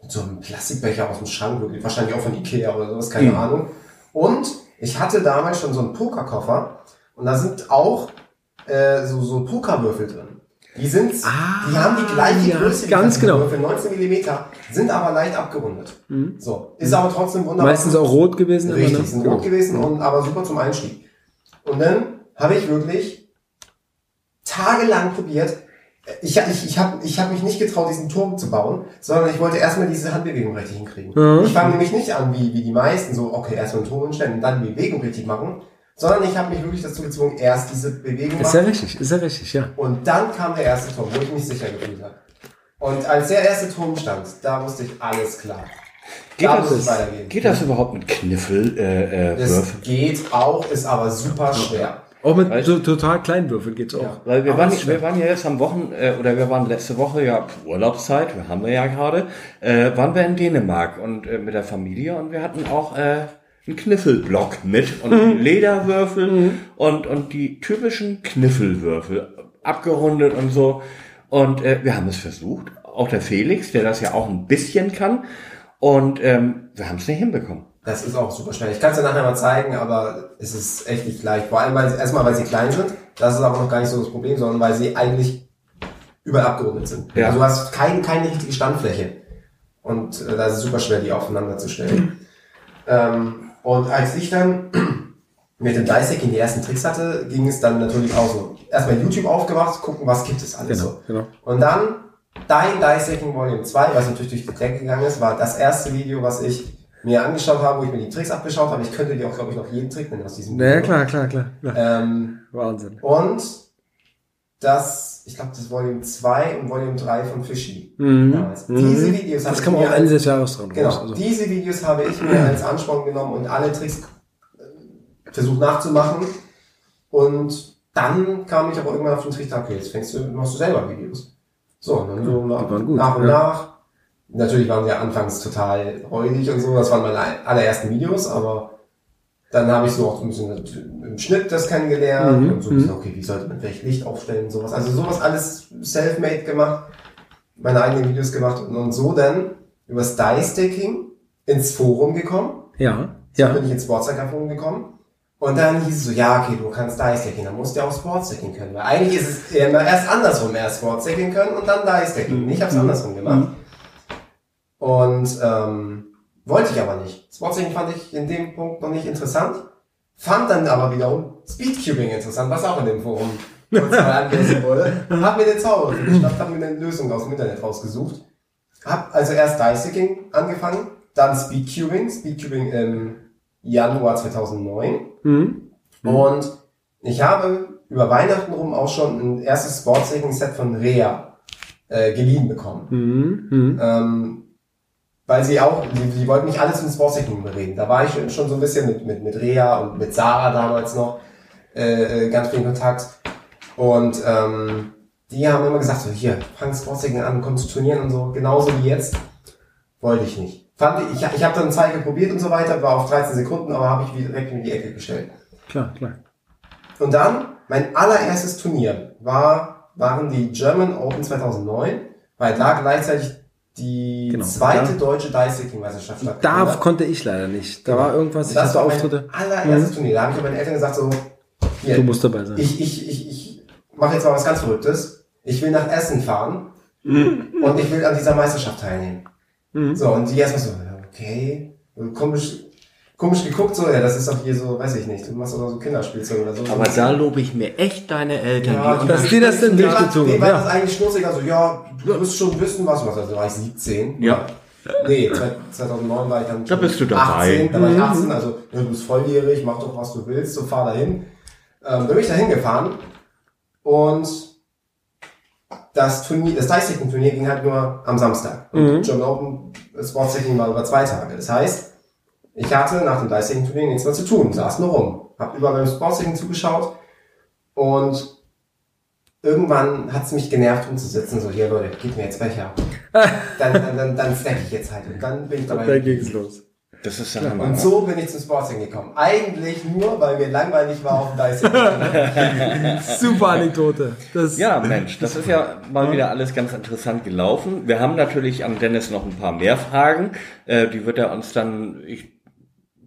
mit so einem Plastikbecher aus dem Schrank, wirklich, wahrscheinlich auch von Ikea oder sowas, keine Mhm. Ahnung. Und ich hatte damals schon so einen Pokerkoffer und da sind auch äh, so, so Pokerwürfel drin. Die sind, die haben die gleiche Ah, ja, Größe wie ganz die genau. Würfel, 19 Millimeter, sind aber leicht abgerundet. So, ist aber trotzdem wunderbar. Meistens auch rot gewesen. immer, Richtig, ne? sind rot gewesen und aber super zum Einstieg. Und dann habe ich wirklich tagelang probiert. Ich, ich, ich habe ich hab mich nicht getraut, diesen Turm zu bauen, sondern ich wollte erstmal diese Handbewegung richtig hinkriegen. Mhm. Ich fange nämlich nicht an, wie, wie die meisten, so, okay, erstmal einen Turm hinstellen und dann die Bewegung richtig machen, sondern ich habe mich wirklich dazu gezwungen, erst diese Bewegung Ist ja machen richtig, ist ja richtig, ja. und dann kam der erste Turm, wo ich mich sicher gefühlt habe. Und als der erste Turm stand, da wusste ich, alles klar. Geht da das, muss es weitergehen. geht das überhaupt mit Kniffel, äh, äh, Es Würfeln? geht auch, ist aber super schwer. Auch mit Weißt- so total kleinen Würfeln geht's auch. Ja. Weil wir Aber waren, wir waren ja jetzt am Wochen, äh, oder wir waren letzte Woche ja Urlaubszeit, wir haben wir ja gerade, äh, waren wir in Dänemark und äh, mit der Familie und wir hatten auch äh, einen Kniffelblock mit und Mhm. Lederwürfel und, und die typischen Kniffelwürfel, abgerundet und so. Und äh, wir haben es versucht, auch der Felix, der das ja auch ein bisschen kann, und ähm, wir haben es nicht hinbekommen. Das ist auch super schwer. Ich kann es dir nachher mal zeigen, aber es ist echt nicht leicht. Vor allem, weil sie, erstmal, weil sie klein sind. Das ist aber noch gar nicht so das Problem, sondern weil sie eigentlich überall abgerundet sind. Ja. Also du hast kein, keine richtige Standfläche. Und äh, da ist es super schwer, die aufeinander zu stellen. ähm, und als ich dann mit dem Dicing die ersten Tricks hatte, ging es dann natürlich auch so. Erstmal YouTube aufgemacht, gucken, was gibt es alles Genau, so. genau. Und dann Dein Dissecting Volume 2, was natürlich durch die Decke gegangen ist, war das erste Video, was ich mir angeschaut habe, wo ich mir die Tricks abgeschaut habe. Ich könnte dir auch, glaube ich, noch jeden Trick nennen aus diesem Ja, klar, klar, klar. klar. Ähm, Wahnsinn. und das, ich glaube, das Volume 2 und Volume 3 von Fishy. Mhm. damals. Diese Videos habe Das ich kam mir auch Ende als, des Jahres dran genau, raus. Also. diese Videos habe ich mir als Ansporn genommen und alle Tricks äh, versucht nachzumachen. Und dann kam ich aber irgendwann auf den Trichter, okay, jetzt fängst du, machst du selber Videos. So, und dann so nach, nach und ja. nach. Natürlich waren sie ja anfangs total räudig und so, das waren meine allerersten Videos, aber dann habe ich so auch ein bisschen im Schnitt das kennengelernt Mhm, und so ein bisschen, okay, wie sollte man vielleicht Licht aufstellen und sowas. Also sowas alles self-made gemacht, meine eigenen Videos gemacht und, und so dann übers Die-Stacking ins Forum gekommen. Ja, So ja. bin ich ins Sportstacker-Forum gekommen. Und dann hieß es so, ja, okay, du kannst Die-Stacking, dann musst du ja auch Sportstacking können. Weil eigentlich ist es immer erst andersrum, erst Sportstacking können und dann Die-Stacking. Ich habe es andersrum gemacht. Und ähm, wollte ich aber nicht. Sportstacking fand ich in dem Punkt noch nicht interessant. Fand dann aber wiederum Speedcubing interessant, was auch in dem Forum kurz mal angelesen wurde. Hab mir den Zauber geschnappt, hab mir eine Lösung aus dem Internet rausgesucht. Hab also erst Die-Stacking angefangen, dann Speedcubing, Speedcubing im Januar 2009. Mhm. Und ich habe über Weihnachten rum auch schon ein erstes Sportstacking-Set von Rea äh, geliehen bekommen. Mhm. Ähm, weil sie auch, die, die wollten nicht alles mit Sportstacking bereden. Da war ich schon- so ein bisschen mit, mit, mit Rea und mit Sarah damals noch äh, äh, ganz viel Kontakt. Und ähm, die haben immer gesagt, so hier, fang Sportstacking an, komm zu Turnieren und so, genauso wie jetzt. Wollte ich nicht. Fand ich, ich, ich habe dann zwei probiert und so weiter, war auf 13 Sekunden, aber habe ich wieder direkt in die Ecke gestellt. Klar, klar. Und dann, mein allererstes Turnier war, waren die German Open 2009, weil da gleichzeitig die Genau. zweite Da- deutsche Dice-Meisterschaft Da hat. konnte ich leider nicht. Da war irgendwas, ich das hatte war mein Auftritte. allererstes Turnier. Da habe ich meinen Eltern gesagt so, hier, Du musst dabei sein. ich, ich, ich, ich mache jetzt mal was ganz Verrücktes. Ich will nach Essen fahren und ich will an dieser Meisterschaft teilnehmen. Mhm. So, und die erstmal so, okay, komisch, komisch geguckt, so, ja, das ist doch hier so, weiß ich nicht, du machst doch so Kinderspielzeug oder so. Aber da lobe ich mir echt deine Eltern. Ja, die dass die das denn durchgezogen dem war haben, das eigentlich schnurzig, also ja, du wirst schon wissen, was du machst. Also da war ich 17. Ja. Nee, 2009 war ich dann Da bist du dabei. 18, da war ich 18, also ja, du bist volljährig, mach doch, was du willst, so fahr dahin. Ähm, da bin ich dahin gefahren und das Turnier, das Dice-Turnier ging halt nur am Samstag. Und German Open Sports-Taking war über zwei Tage. Das heißt, ich hatte nach dem Dice-Turnier nichts mehr zu tun, saß nur rum, hab über beim Sports-Taking zugeschaut und irgendwann hat es mich genervt umzusetzen, so hier Leute, gib mir jetzt Becher. dann, dann, dann, dann snack ich jetzt halt und dann bin ich dabei. Da ging's los. Das ist ja Hammer. Und so bin ich zum Sportsing gekommen. Eigentlich nur, weil mir langweilig war auf dem Dyson. Super Anekdote. Das, Ja, Mensch, das ist ja mal wieder alles ganz interessant gelaufen. Wir haben natürlich an Dennis noch ein paar mehr Fragen. Äh, die wird er uns dann, ich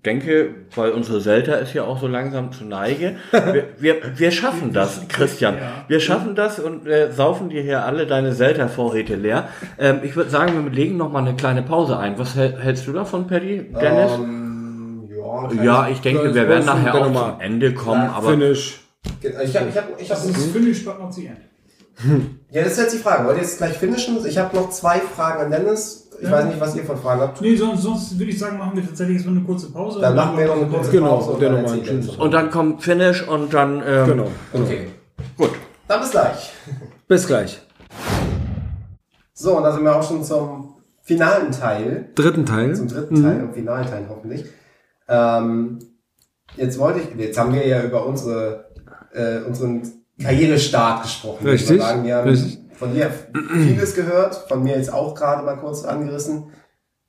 denke, weil unsere Selter ist ja auch so langsam zu Neige. Wir, wir, wir schaffen das, Christian. Wir schaffen das und äh, saufen dir hier alle deine Selter-Vorräte leer. Ähm, ich würde sagen, wir legen noch mal eine kleine Pause ein. Was hält- hältst du davon, Paddy, Dennis? Ähm, ja, ja, ich denke, wir werden das nachher auch nochmal. zum Ende kommen, Ja, aber Finish. ich. Ich habe, ich habe, ich Das habe. ist völlig spannend noch zu Ende. Ja, das ist jetzt die Frage. Wollt ihr jetzt gleich finishen? Ich habe noch zwei Fragen an Dennis. Ich Ja. weiß nicht, was ihr von Fragen habt. Nee, sonst, sonst würde ich sagen, machen wir tatsächlich jetzt mal eine kurze Pause. Dann machen wir noch eine kurze Genau, Pause und dann dann und dann kommt Finish und dann ähm, Genau. Okay, gut. dann bis gleich. Bis gleich. So, und da sind wir auch schon zum finalen Teil. Dritten Teil. Zum dritten Teil und finalen Teil hoffentlich. Ähm, jetzt wollte ich, jetzt haben wir ja über unsere, äh, unseren Karrierestart gesprochen. Richtig, Sagen. Wir haben richtig. Von dir vieles gehört, von mir jetzt auch gerade mal kurz angerissen.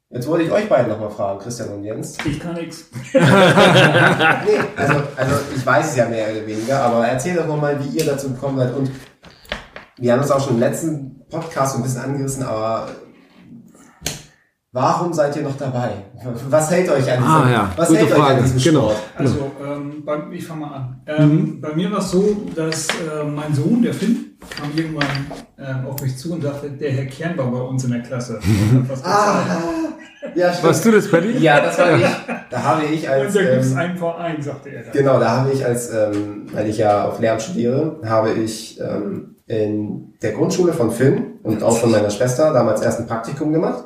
Jetzt wollte ich euch beiden nochmal fragen, Christian und Jens. Ich kann nichts. Nee, also, also ich weiß es ja mehr oder weniger, aber erzähl doch nochmal, wie ihr dazu gekommen seid. Und wir haben es auch schon im letzten Podcast so ein bisschen angerissen, aber warum seid ihr noch dabei? Was hält euch an diesem, Ah, ja. was Gute hält euch Frage. an diesem Genau. Sport? Also, ähm, bei, ich fange mal an. Ähm, Bei mir war es so, dass äh, mein Sohn, der Finn, kam irgendwann ähm, auf mich zu und sagte, der Herr Kern war bei uns in der Klasse. Und hat was Ah, ja, stimmt. Warst du das, Paddy? Ja, das war ich. Da habe ich Und als, da gibt es ähm, einen Verein, sagte er dann. genau, da habe ich als, ähm, weil ich ja auf Lehramt studiere, habe ich ähm, in der Grundschule von Finn und auch von meiner Schwester damals erst ein Praktikum gemacht.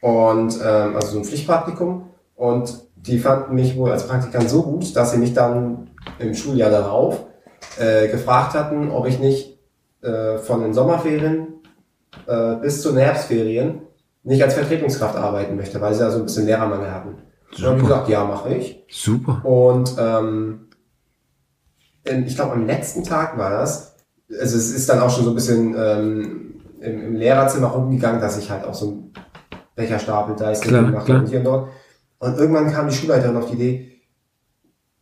Und ähm, also so ein Pflichtpraktikum. Und die fanden mich wohl als Praktikant so gut, dass sie mich dann im Schuljahr darauf äh, gefragt hatten, ob ich nicht äh, von den Sommerferien äh, bis zu den Herbstferien nicht als Vertretungskraft arbeiten möchte, weil sie da so ein bisschen Lehrermangel hatten. Und dann habe ich gesagt, ja, mache ich. Super. Und ähm, ich glaube, am letzten Tag war das. Also es ist dann auch schon so ein bisschen ähm, im, im Lehrerzimmer rumgegangen, dass ich halt auch so ein Becherstapel da ist Klar, gemacht klar. und hier und dort. Und irgendwann kam die Schulleiterin auf die Idee,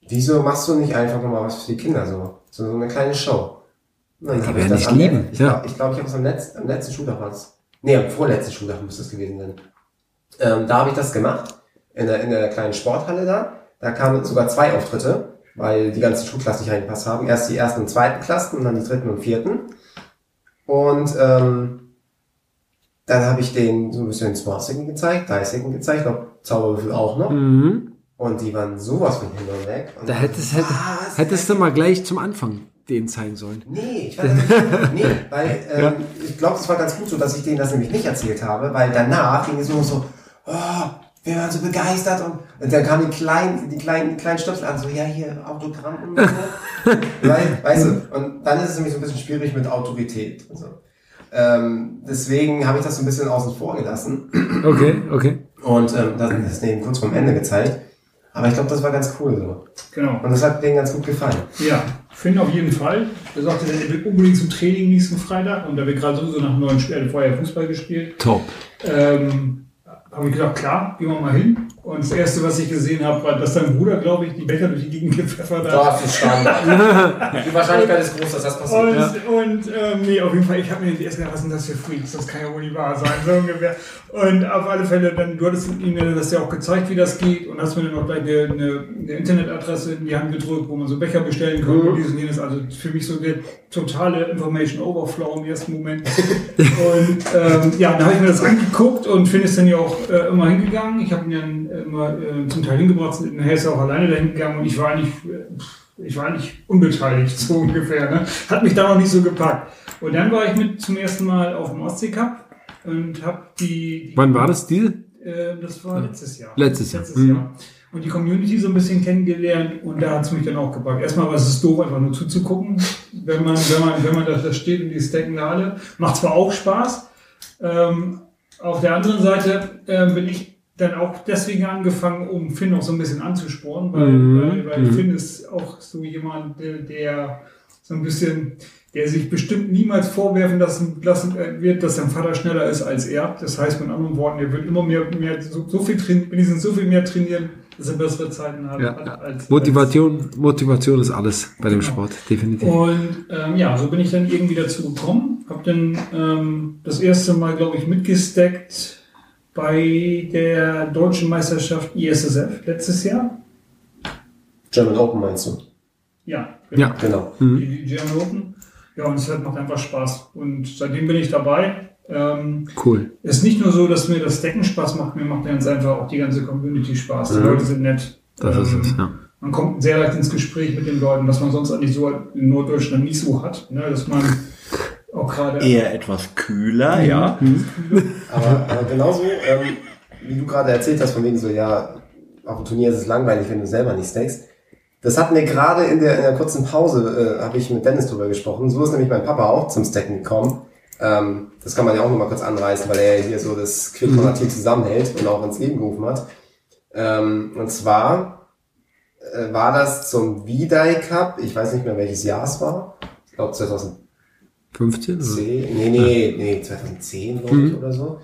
wieso machst du nicht einfach nochmal was für die Kinder so? So, so eine kleine Show. Dann Die werden dich lieben, Ich ja. glaube, ich, glaub, ich habe es am letzten, am letzten Schultag war es. Nee, am vorletzten Schultag müsste es gewesen sein. Ähm, da habe ich das gemacht, in der, in der kleinen Sporthalle da. Da kamen sogar zwei Auftritte, weil die ganzen Schulklassen nicht reingepasst haben. Erst die ersten und zweiten Klassen und dann die dritten und vierten. Und ähm, dann habe ich denen so ein bisschen Smartsticken gezeigt, Dice-Sticken gezeigt, glaube Zauberwürfel auch noch. Mhm. Und die waren sowas von hin und weg. Und Da hättest, hätt, Was? hättest du mal gleich zum Anfang den zeigen sollen. Nee, ich weiß nicht. Nee, weil ähm, ich glaube, es war ganz gut so, dass ich denen das nämlich nicht erzählt habe, weil danach ging es nur so, oh, wir waren so begeistert und, und dann kamen die kleinen, die kleinen, die kleinen Stöpsel an, so, ja, hier, Autogramm und so. weil, weißt du, und dann ist es nämlich so ein bisschen schwierig mit Autorität und so. Ähm, deswegen habe ich das so ein bisschen außen vor gelassen Okay, okay. und ähm, das, das denen kurz vorm Ende gezeigt. Aber ich glaube, das war ganz cool so. Genau. Und das hat denen ganz gut gefallen. Ja, Finn auf jeden Fall. Er sagte, er will unbedingt zum Training nächsten Freitag und da wir gerade sowieso nach einem neuen Spiel, also vorher Fußball gespielt, Top. ähm, habe ich gesagt, klar, gehen wir mal hin. Und das Erste, was ich gesehen habe, war, dass dein Bruder, glaube ich, die Becher durch die Gegend gepfeffert hat. Das ist Standard. Die Wahrscheinlichkeit ist groß, dass das passiert. Und, und ähm, nee, auf jeden Fall, ich habe mir erst gedacht, was sind das für Freaks? Das kann ja wohl nicht wahr sein, so ungefähr. Und auf alle Fälle, dann, du hattest ihm das ja auch gezeigt, wie das geht und hast mir dann auch gleich eine, eine, eine Internetadresse in die Hand gedrückt, wo man so Becher bestellen kann und dieses und jenes. Also für mich so der totale Information Overflow im ersten Moment. und ähm, ja, dann habe ich mir das angeguckt und finde es dann ja auch äh, immer hingegangen. Ich habe ihn dann immer äh, zum Teil hingebracht, nachher ist er auch alleine dahin gegangen und ich war eigentlich, äh, ich war eigentlich unbeteiligt, so ungefähr. Ne? Hat mich da noch nicht so gepackt. Und dann war ich mit zum ersten Mal auf dem Ostsee Cup und habe die, die Wann war das, diese? äh, das war letztes Jahr. Letztes Jahr. Letztes Mhm. Jahr. Und die Community so ein bisschen kennengelernt und da hat es mich dann auch gepackt. Erstmal war es doof, einfach nur zuzugucken, wenn man, wenn man, wenn man da da steht und die stacken da alle. Macht zwar auch Spaß. Ähm, auf der anderen Seite ähm, bin ich dann auch deswegen angefangen, um Finn auch so ein bisschen anzusporen, weil, Mhm. weil, weil Mhm. Finn ist auch so jemand, der, der so ein bisschen, der sich bestimmt niemals vorwerfen lassen, lassen wird, dass sein Vater schneller ist als er. Das heißt mit anderen Worten, er wird immer mehr, mehr so, so viel trainieren, wenigstens so viel mehr trainieren, dass er bessere Zeiten hat. Ja, hat als, Motivation, Motivation ist alles bei dem Sport, definitiv. Und ähm, ja, so bin ich dann irgendwie dazu gekommen. Hab dann ähm, das erste Mal, glaube ich, mitgesteckt bei der deutschen Meisterschaft ISSF letztes Jahr. German Open meinst du? Ja, Ja. Genau. die die German Open. Ja, und es hat- macht einfach Spaß. Und seitdem bin ich dabei. Ähm, Cool. es ist nicht nur so, dass mir das Decken Spaß macht, mir macht ganz einfach auch die ganze Community Spaß. Die Mhm. Leute sind nett. Das ist Ähm, es, ja. Man kommt sehr leicht ins Gespräch mit den Leuten, was man sonst eigentlich so in Norddeutschland nicht so hat. Ne? Dass man auch gerade. Eher etwas kühler, ja. Aber, aber genauso, ähm, wie du gerade erzählt hast, von wegen so, ja, auf dem Turnier ist es langweilig, wenn du selber nicht stakest. Das hatten wir gerade in der, in der kurzen Pause, äh, habe ich mit Dennis drüber gesprochen. So ist nämlich mein Papa auch zum Stacken gekommen. Ähm, das kann man ja auch nochmal kurz anreißen, weil er ja hier so das Quick-Team zusammenhält und auch ins Leben gerufen hat. Ähm, und zwar äh, war das zum V-Day Cup, ich weiß nicht mehr welches Jahr es war. Ich glaube 2010. 15? Oder? Nee, nee, nee, 2010 glaube ich oder so.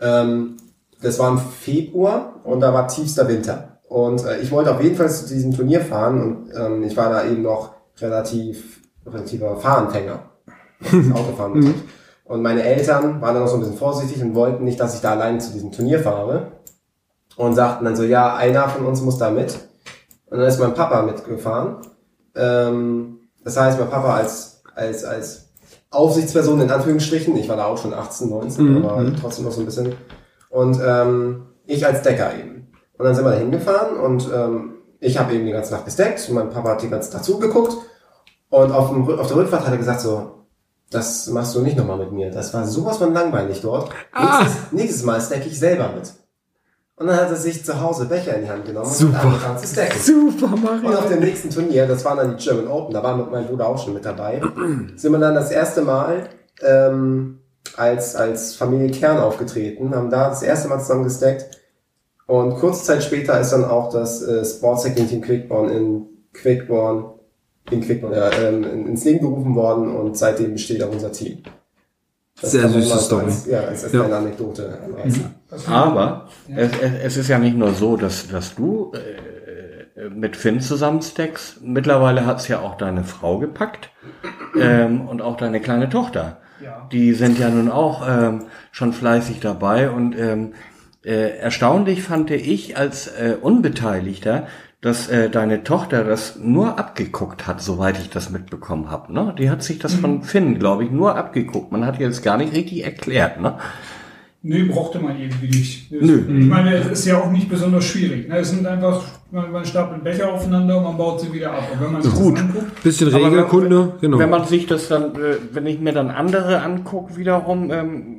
Ähm, das war im Februar und da war tiefster Winter. Und äh, ich wollte auf jeden Fall zu diesem Turnier fahren und ähm, ich war da eben noch relativ relativer Fahranfänger, Autofahren betrifft. Und meine Eltern waren dann noch so ein bisschen vorsichtig und wollten nicht, dass ich da allein zu diesem Turnier fahre. Und sagten dann so, ja, einer von uns muss da mit. Und dann ist mein Papa mitgefahren. Ähm, das heißt, mein Papa als, als, als Aufsichtsperson in Anführungsstrichen, ich war da auch schon 18, 19, Mhm, aber trotzdem noch so ein bisschen. Und ähm, ich als Decker eben. Und dann sind wir da hingefahren und ähm, ich habe eben die ganze Nacht gesteckt und mein Papa hat die ganze Nacht zugeguckt. Und auf, dem, auf der Rückfahrt hat er gesagt so, das machst du nicht nochmal mit mir. Das war sowas von langweilig dort. Ah. Nächstes, nächstes Mal stack ich selber mit. Und dann hat er sich zu Hause Becher in die Hand genommen Super. und angefangen zu stacken. Super, Und auf Mario. dem nächsten Turnier, das waren dann die German Open, da war mein Bruder auch schon mit dabei, sind wir dann das erste Mal ähm, als, als Familie Kern aufgetreten, haben da das erste Mal zusammen gestackt. Und kurze Zeit später ist dann auch das äh, Sportsacking Team Quickborn in Quickborn, in Quickborn, ja, ähm, in- ins Leben gerufen worden und seitdem besteht auch unser Team. Sehr kann man süße Story. Als, ja, als, als Ja. kleine Anekdote Aber es, es, es ist ja nicht nur so, dass, dass du äh, mit Finn zusammen stackst. Mittlerweile hat es ja auch deine Frau gepackt ähm, und auch deine kleine Tochter. Ja. Die sind ja nun auch ähm, schon fleißig dabei und ähm, äh, erstaunlich fand ich als äh, Unbeteiligter, dass äh, deine Tochter das nur abgeguckt hat, soweit ich das mitbekommen habe. Ne? Die hat sich das von Finn, glaube ich, nur abgeguckt. Man hat ihr das gar nicht richtig erklärt. Ne? Nö, brauchte man irgendwie nicht. Das- Nö. Ich meine, es ist ja auch nicht besonders schwierig. Ne? Es sind einfach, man, man stapelt Becher aufeinander und man baut sie wieder ab. Und wenn man sich Gut. das anguckt, Bisschen Regelkunde, genau. Wenn man sich das dann, äh, wenn ich mir dann andere angucke, wiederum, ähm,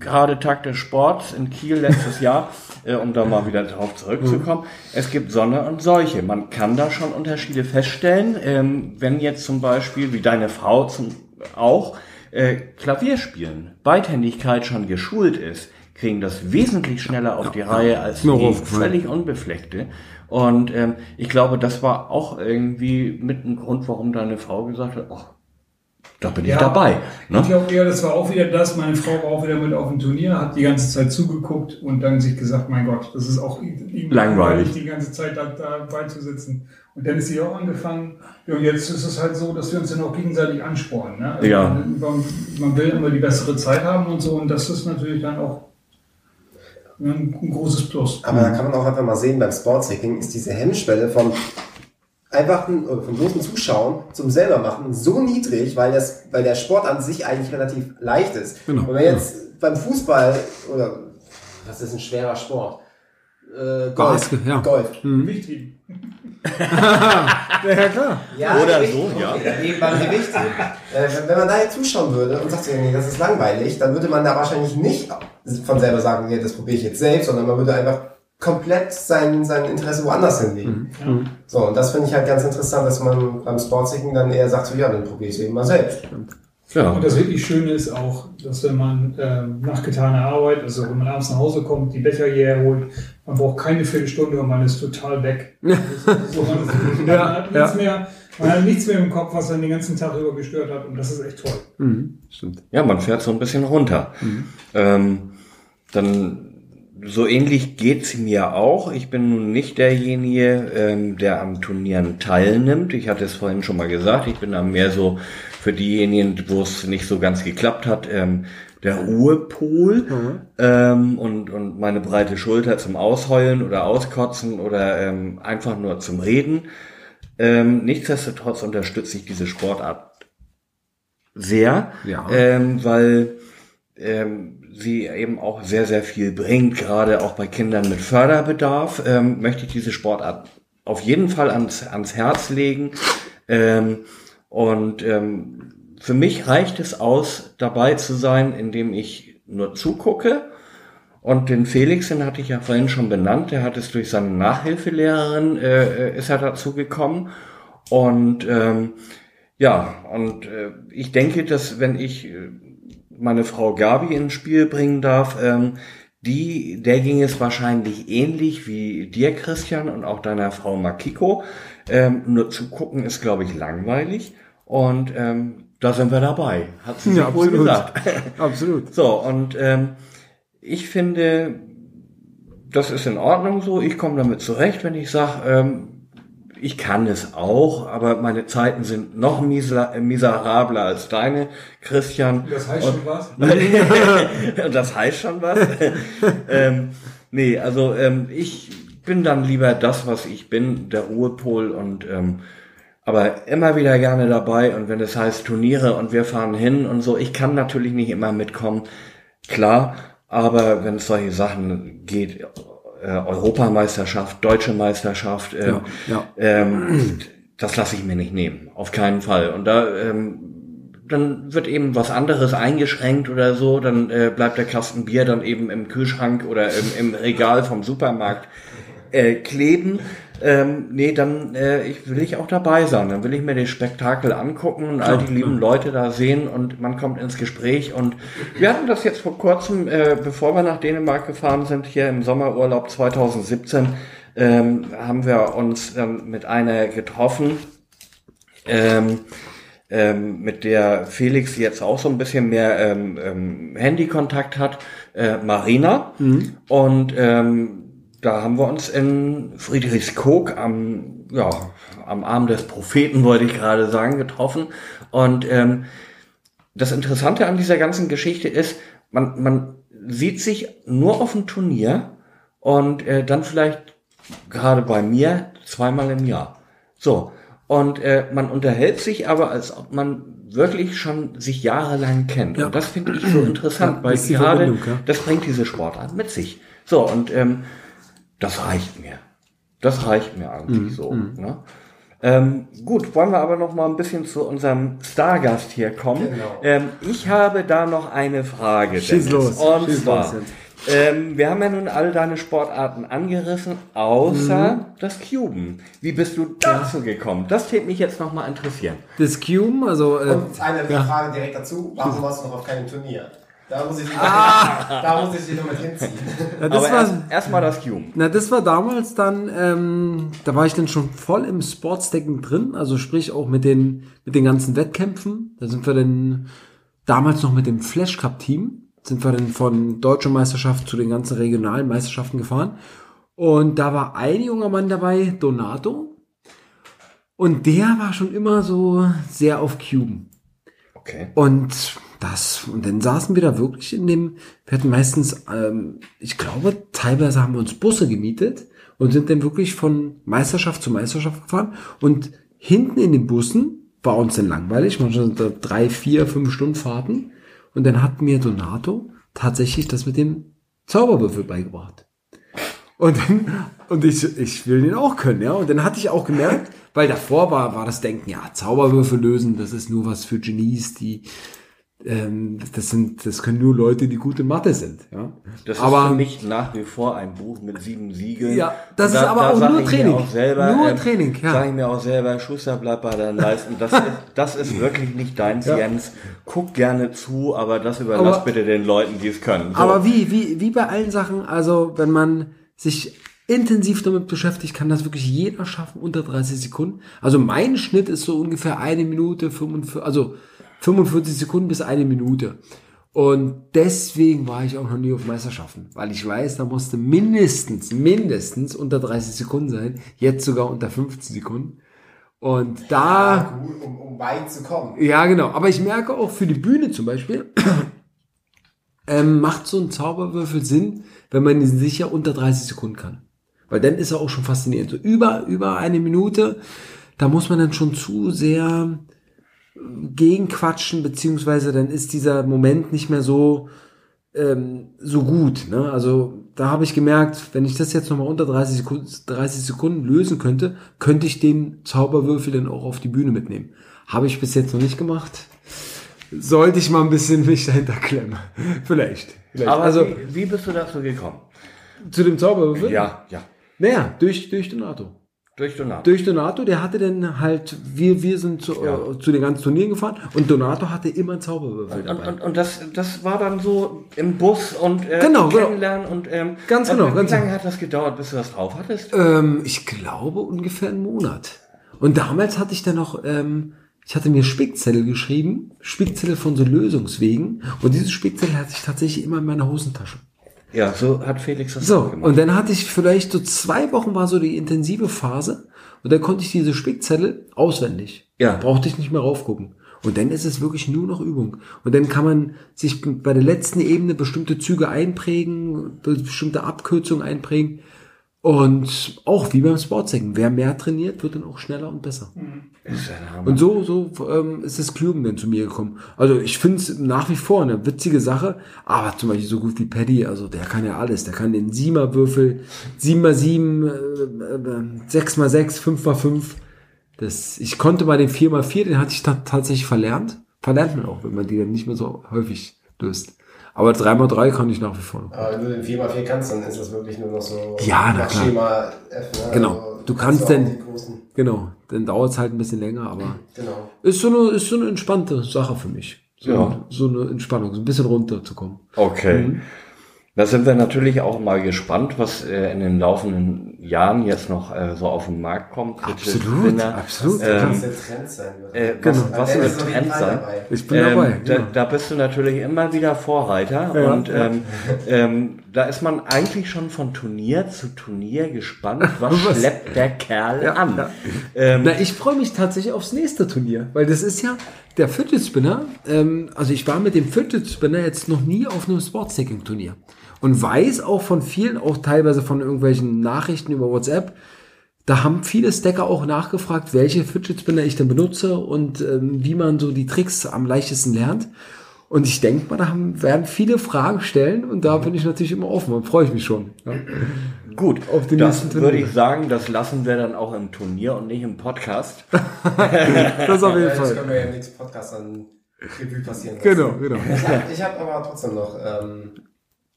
gerade Tag des Sports in Kiel letztes Jahr, äh, um da mal wieder drauf zurückzukommen, es gibt Sonne und Seuche. Man kann da schon Unterschiede feststellen. Ähm, wenn jetzt zum Beispiel, wie deine Frau zum, auch, äh, Klavier spielen, Beidhändigkeit schon geschult ist, kriegen das wesentlich schneller auf die Reihe als die völlig unbefleckte. Und ähm, ich glaube, das war auch irgendwie mit ein Grund, warum deine Frau gesagt hat, ach, da bin ich Ja. dabei. Ich Ne? glaube eher, das war auch wieder das. Meine Frau war auch wieder mit auf dem Turnier, hat die ganze Zeit zugeguckt und dann sich gesagt, mein Gott, das ist auch irgendwie Langweilig. die ganze Zeit da, da beizusitzen. Und dann ist sie auch angefangen. Ja, und jetzt ist es halt so, dass wir uns dann auch gegenseitig anspornen. Ne? Also Ja. Man, man will immer die bessere Zeit haben und so und das ist natürlich dann auch ein, ein großes Plus. Aber da kann man auch einfach mal sehen, beim Sportsacking ist diese Hemmschwelle vom einfachen, oder vom bloßen Zuschauen zum selber machen so niedrig, weil das, weil der Sport an sich eigentlich relativ leicht ist. Genau, Wenn man jetzt beim Fußball oder was ist ein schwerer Sport? Äh, Golf. Basket, ja. Golf. Gewichtheben. Ja, klar. Ja, Oder Gewicht- so, ja. Eben beim Gewicht. äh, wenn- man da jetzt zuschauen würde und sagt, das ist langweilig, dann würde man da wahrscheinlich nicht von selber sagen, nee, das probiere ich jetzt selbst, sondern man würde einfach komplett sein, sein Interesse woanders hinlegen. So, und das finde ich halt ganz interessant, dass man beim Sportsing dann eher sagt, so, ja, dann probiere ich es eben mal selbst. Ja. Und das wirklich Schöne ist auch, dass wenn man ähm, nach getaner Arbeit, also wenn man abends nach Hause kommt, die Becher hierher holt, man braucht keine Viertelstunde und man ist total weg. So, man, Ja, hat nichts mehr, Man hat nichts mehr im Kopf, was dann den ganzen Tag über gestört hat und das ist echt toll. Stimmt. Ja, man fährt so ein bisschen runter. Ähm, dann so ähnlich geht's mir auch. Ich bin nun nicht derjenige, ähm, der am Turnieren teilnimmt. Ich hatte es vorhin schon mal gesagt. Ich bin da mehr so für diejenigen, wo es nicht so ganz geklappt hat, ähm, der Ruhepol ähm, und, und meine breite Schulter zum Ausheulen oder Auskotzen oder ähm, einfach nur zum Reden. Ähm, nichtsdestotrotz unterstütze ich diese Sportart sehr, Ja. ähm, weil ähm, sie eben auch sehr, sehr viel bringt, gerade auch bei Kindern mit Förderbedarf, ähm, möchte ich diese Sportart auf jeden Fall ans, ans Herz legen. Ähm, und ähm, für mich reicht es aus, dabei zu sein, indem ich nur zugucke. Und den Felix, den hatte ich ja vorhin schon benannt, der hat es durch seine Nachhilfelehrerin, äh, äh, ist er dazu gekommen. Und ähm, ja, und äh, ich denke, dass wenn ich äh, meine Frau Gabi ins Spiel bringen darf, ähm, die, der ging es wahrscheinlich ähnlich wie dir, Christian, und auch deiner Frau Makiko. Ähm, nur zu gucken ist, glaube ich, langweilig. Und ähm, da sind wir dabei, hat sie sich Ja, wohl gesagt. Absolut. So, und ähm, ich finde, das ist in Ordnung so. Ich komme damit zurecht, wenn ich sage, ähm, ich kann es auch, aber meine Zeiten sind noch miser miserabler als deine, Christian. Das heißt schon was? das heißt schon was. ähm, nee, also ähm, ich bin dann lieber das, was ich bin, der Ruhepol und ähm, aber immer wieder gerne dabei. Und wenn es heißt Turniere und wir fahren hin und so, ich kann natürlich nicht immer mitkommen, klar, aber wenn es solche Sachen geht, äh, Europameisterschaft, deutsche Meisterschaft, ähm, Ja, Ähm, das lasse ich mir nicht nehmen, auf keinen Fall. Und da ähm, dann wird eben was anderes eingeschränkt oder so, dann äh, bleibt der Kasten Bier dann eben im Kühlschrank oder im, im Regal vom Supermarkt äh, kleben. Ähm, nee, dann äh, ich, will ich auch dabei sein. Dann will ich mir den Spektakel angucken und all die lieben Leute da sehen und man kommt ins Gespräch. Und wir hatten das jetzt vor kurzem, äh, bevor wir nach Dänemark gefahren sind, hier im Sommerurlaub 2017, ähm, haben wir uns dann mit einer getroffen, ähm, ähm, mit der Felix jetzt auch so ein bisschen mehr ähm, ähm, Handykontakt hat, äh, Marina. Und ähm, da haben wir uns in Friedrichskoog am, ja, am Arm des Propheten, wollte ich gerade sagen, getroffen. Und ähm, das Interessante an dieser ganzen Geschichte ist, man, man sieht sich nur auf dem Turnier und äh, dann vielleicht gerade bei mir zweimal im Jahr. So. Und äh, man unterhält sich aber, als ob man wirklich schon sich jahrelang kennt. Ja. Und das finde ich so interessant, Ja, weil gerade ja. das bringt diese Sportart mit sich. So, und ähm, das reicht mir. Das reicht mir eigentlich Mhm. so. Ne? Ähm, gut, wollen wir aber noch mal ein bisschen zu unserem Stargast hier kommen. Genau. Ähm, ich habe da noch eine Frage. Schieß Dennis. los, Und schieß zwar, los jetzt. ähm, wir haben ja nun alle deine Sportarten angerissen, außer Mhm. das Cuben. Wie bist du dazu gekommen? Das täte mich jetzt noch mal interessieren. Das Cuben, also äh, Und eine ja. Frage direkt dazu. Warum warst du noch auf keinem Turnier? Da muss ich dich, Ah. da muss ich dich noch mit hinziehen. Ja, das aber war, erst, erst mal das Cuben. na, das war damals dann, ähm, da war ich dann schon voll im Sportsdecken drin, also sprich auch mit den, mit den ganzen Wettkämpfen. Da sind wir dann damals noch mit dem Flash Cup Team, sind wir dann von deutscher Meisterschaft zu den ganzen regionalen Meisterschaften gefahren. Und da war ein junger Mann dabei, Donato. Und der war schon immer so sehr auf Cuben. Okay. Und das, und dann saßen wir da wirklich in dem, wir hatten meistens, ähm, ich glaube, teilweise haben wir uns Busse gemietet und sind dann wirklich von Meisterschaft zu Meisterschaft gefahren. Und hinten in den Bussen war uns dann langweilig, manchmal sind da drei, vier, fünf Stunden Fahrten. Und dann hat mir Donato tatsächlich das mit dem Zauberwürfel beigebracht. Und, dann, und ich, ich will den auch können, ja. Und dann hatte ich auch gemerkt, weil davor war, war das Denken, ja, Zauberwürfel lösen, das ist nur was für Genies, die, das sind, das können nur Leute, die gute Mathe sind, ja. Das ist aber, für mich nach wie vor ein Buch mit sieben Siegeln. Ja, das Und ist aber auch sag nur Training. Auch selber, Nur ähm, Training, ja. Sag ich mir auch selber, Schuster bleibt bei deinen Leisten. Das ist, das ist wirklich nicht deins, Ja. Jens. Guck gerne zu, aber das überlass Aber- bitte den Leuten, die es können. So. aber wie, wie, wie bei allen Sachen, also wenn man sich intensiv damit beschäftigt, kann das wirklich jeder schaffen unter 30 Sekunden. Also mein Schnitt ist so ungefähr eine Minute, 45, also 45 Sekunden bis eine Minute. Und deswegen war ich auch noch nie auf Meisterschaften, weil ich weiß, da musste mindestens, mindestens unter 30 Sekunden sein, jetzt sogar unter 15 Sekunden. Und da, Ja, gut, um, um weit zu kommen. ja, genau. Aber ich merke auch für die Bühne zum Beispiel, ähm, macht so ein Zauberwürfel Sinn, wenn man ihn sicher unter 30 Sekunden kann. Weil dann ist er auch schon faszinierend. So über, über eine Minute, da muss man dann schon zu sehr gegenquatschen, beziehungsweise dann ist dieser Moment nicht mehr so, ähm, so gut. Ne? Also da habe ich gemerkt, wenn ich das jetzt nochmal unter 30 Sekunden, 30 Sekunden lösen könnte, könnte ich den Zauberwürfel dann auch auf die Bühne mitnehmen. Habe ich bis jetzt noch nicht gemacht. Sollte ich mal ein bisschen mich dahinter klemmen. Vielleicht. Vielleicht. Aber also wie, wie bist du dazu gekommen? zu dem Zauberwürfel? Ja, ja. Naja, durch, durch Donato. Durch Donato. Durch Donato, der hatte dann halt, wir, wir sind zu, äh, zu den ganzen Turnieren gefahren und Donato hatte immer einen Zauberwürfel Und, dabei. und, und das, das war dann so im Bus und äh, Genau, genau. kennenlernen und ähm, Ganz und genau, Wie ganz lange hat das gedauert, bis du das drauf hattest? Ähm, ich glaube ungefähr einen Monat. Und damals hatte ich dann noch, ähm, ich hatte mir Spickzettel geschrieben, Spickzettel von so Lösungswegen. Und diese Spickzettel hatte ich tatsächlich immer in meiner Hosentasche. Ja, so hat Felix das So, auch gemacht. und dann hatte ich vielleicht so zwei Wochen war so die intensive Phase. Und dann konnte ich diese Spickzettel auswendig. Ja. Brauchte ich nicht mehr raufgucken. Und dann ist es wirklich nur noch Übung. Und dann kann man sich bei der letzten Ebene bestimmte Züge einprägen, bestimmte Abkürzungen einprägen. Und auch wie beim Sportsäcken. Wer mehr trainiert, wird dann auch schneller und besser. Hammer. Und so, so ähm, ist das Klügen dann zu mir gekommen. Also ich finde es nach wie vor eine witzige Sache, aber zum Beispiel so gut wie Paddy, also der kann ja alles. Der kann den 7er-Würfel, 7x7, äh, äh, 6x6, 5x5. Das, ich konnte mal den 4x4, den hatte ich ta tatsächlich verlernt. Verlernt man auch, wenn man die dann nicht mehr so häufig löst. Aber 3x3 kann ich nach wie vor. Aber wenn du den 4x4 kannst, dann ist das wirklich nur noch so Ja, na nach klar. Schema F. Ne? Genau. Du kannst kannst denn- die großen- Genau, dann dauert es halt ein bisschen länger, aber Genau. ist so eine, ist so eine entspannte Sache für mich. So, Ja. so eine Entspannung, so ein bisschen runterzukommen. Okay. Da sind wir natürlich auch mal gespannt, was äh, in den laufenden Jahren jetzt noch äh, so auf den Markt kommt. Absolut, Spinner. absolut. Das Ähm, was der Trend sein wird. Äh, Genau. Was, was Der wird jeden Trend sein? Ich bin Ähm, dabei. da, genau. da bist du natürlich immer wieder Vorreiter Ja, und ja. Ähm, ähm, da ist man eigentlich schon von Turnier zu Turnier gespannt, was, Was? schleppt der Kerl Ja, an. ja. Ähm, Na, ich freue mich tatsächlich aufs nächste Turnier, weil das ist ja der Fidget Spinner. Ähm, also ich war mit dem Fidget Spinner jetzt noch nie auf einem Sportstacking-Turnier und weiß auch von vielen, auch teilweise von irgendwelchen Nachrichten über WhatsApp, da haben viele Stacker auch nachgefragt, welche Fidget Spinner ich denn benutze und ähm, wie man so die Tricks am leichtesten lernt. Und ich denke mal, da haben, werden viele Fragen stellen und da bin ich natürlich immer offen und freue ich mich schon. Ja. gut, auf den nächsten das würde Turnier. ich sagen, das lassen wir dann auch im Turnier und nicht im Podcast. Das auf jeden Ja, Das Fall. können wir ja im nächsten Podcast dann Revue passieren lassen. Genau, genau. Ich habe hab aber trotzdem noch ähm,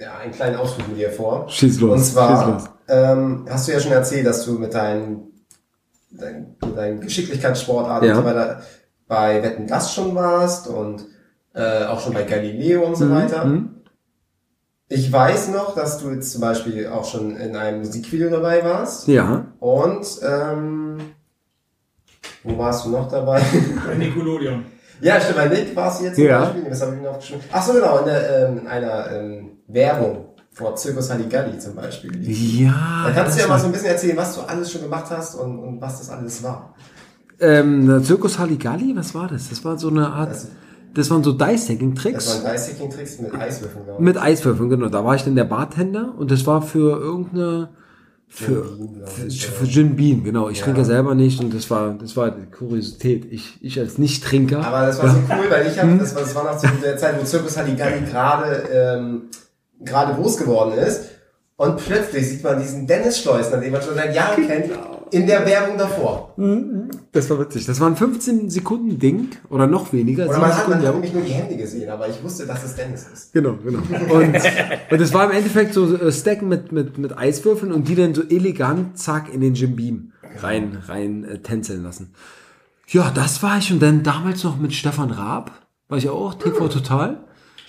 ja, einen kleinen Ausflug mit dir vor. Schieß los. Und zwar los. ähm, hast du ja schon erzählt, dass du mit deinen, dein, mit deinen Geschicklichkeitssportarten Ja. und so weiter bei Wetten das schon warst und äh, auch schon bei Galileo und Mhm. so weiter. Ich weiß noch, dass du jetzt zum Beispiel auch schon in einem Musikvideo dabei warst. Ja. Und ähm, wo warst du noch dabei? Bei Nickelodeon. Ja, stimmt, bei Nick warst du jetzt zum Ja. Beispiel, das habe ich mir aufgeschrieben. Ach so, genau, in, der, ähm, in einer ähm, Werbung vor Circus Halligalli zum Beispiel. Ja. Da kannst du ja das mal so ein bisschen erzählen, was du alles schon gemacht hast und, und was das alles war. Ähm, Zirkus Halligalli, was war das? Das war so eine Art, Das- das waren so Das Dice-Stacking-Tricks waren Dice-Sticking-Tricks mit Eiswürfeln, glaube ich. mit Eiswürfeln, genau. Da war ich dann der Bartender und das war für irgendeine, für, Bean, für, ich, für Gin Bean, genau. Ich Ja. trinke selber nicht und das war, das war die Kuriosität. Ich, ich als Nicht-Trinker. Aber das war so cool, weil ich habe, das war, das war noch zu der Zeit, wo Circus Halligalli gerade ähm, gerade groß geworden ist. Und plötzlich sieht man diesen Dennis Schleusner, den man schon seit Jahren kennt, in der Werbung davor. Das war witzig. Das war ein 15 Sekunden Ding oder noch weniger. Oder man hat, man hat nämlich nur die Hände gesehen, aber ich wusste, dass es Dennis ist. Genau, genau. Und, und es war im Endeffekt so äh, Stacken mit, mit, mit Eiswürfeln und die dann so elegant, zack, in den Jim Beam rein, rein äh, tänzeln lassen. Ja, das war ich und dann damals noch mit Stefan Raab, war ich auch, TV Total.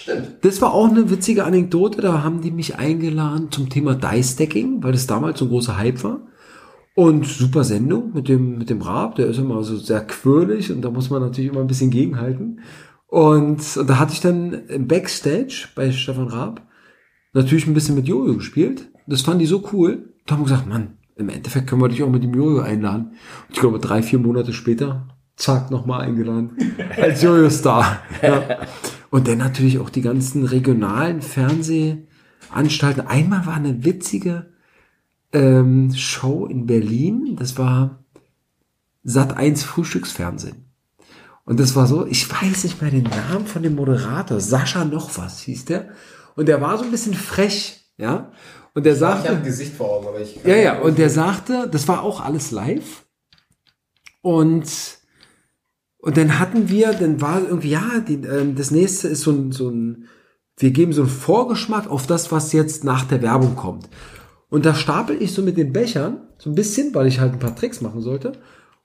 Stimmt. Das war auch eine witzige Anekdote. Da haben die mich eingeladen zum Thema Die-Stacking, weil das damals so ein großer Hype war. Und super Sendung mit dem, mit dem Raab. Der ist immer so sehr quirlig und da muss man natürlich immer ein bisschen gegenhalten. Und, und da hatte ich dann im Backstage bei Stefan Raab natürlich ein bisschen mit Jojo gespielt. Das fand die so cool. Da haben wir gesagt, Mann, im Endeffekt können wir dich auch mit dem Jojo einladen. Und ich glaube, drei, vier Monate später, zack, nochmal eingeladen. Als Jojo-Star. Ja. Und dann natürlich auch die ganzen regionalen Fernsehanstalten. Einmal war eine witzige ähm, Show in Berlin. Das war Sat 1 Frühstücksfernsehen. Und das war so, ich weiß nicht mehr den Namen von dem Moderator. Sascha noch was hieß der. Und der war so ein bisschen frech, ja. Und der Ich sagte, ein Gesicht vor Augen, aber ich ja, ja, und der sagte, das war auch alles live. Und, und dann hatten wir, dann war irgendwie, ja, die, ähm, das nächste ist so ein, so ein, wir geben so einen Vorgeschmack auf das, was jetzt nach der Werbung kommt. Und da stapel ich so mit den Bechern, so ein bisschen, weil ich halt ein paar Tricks machen sollte.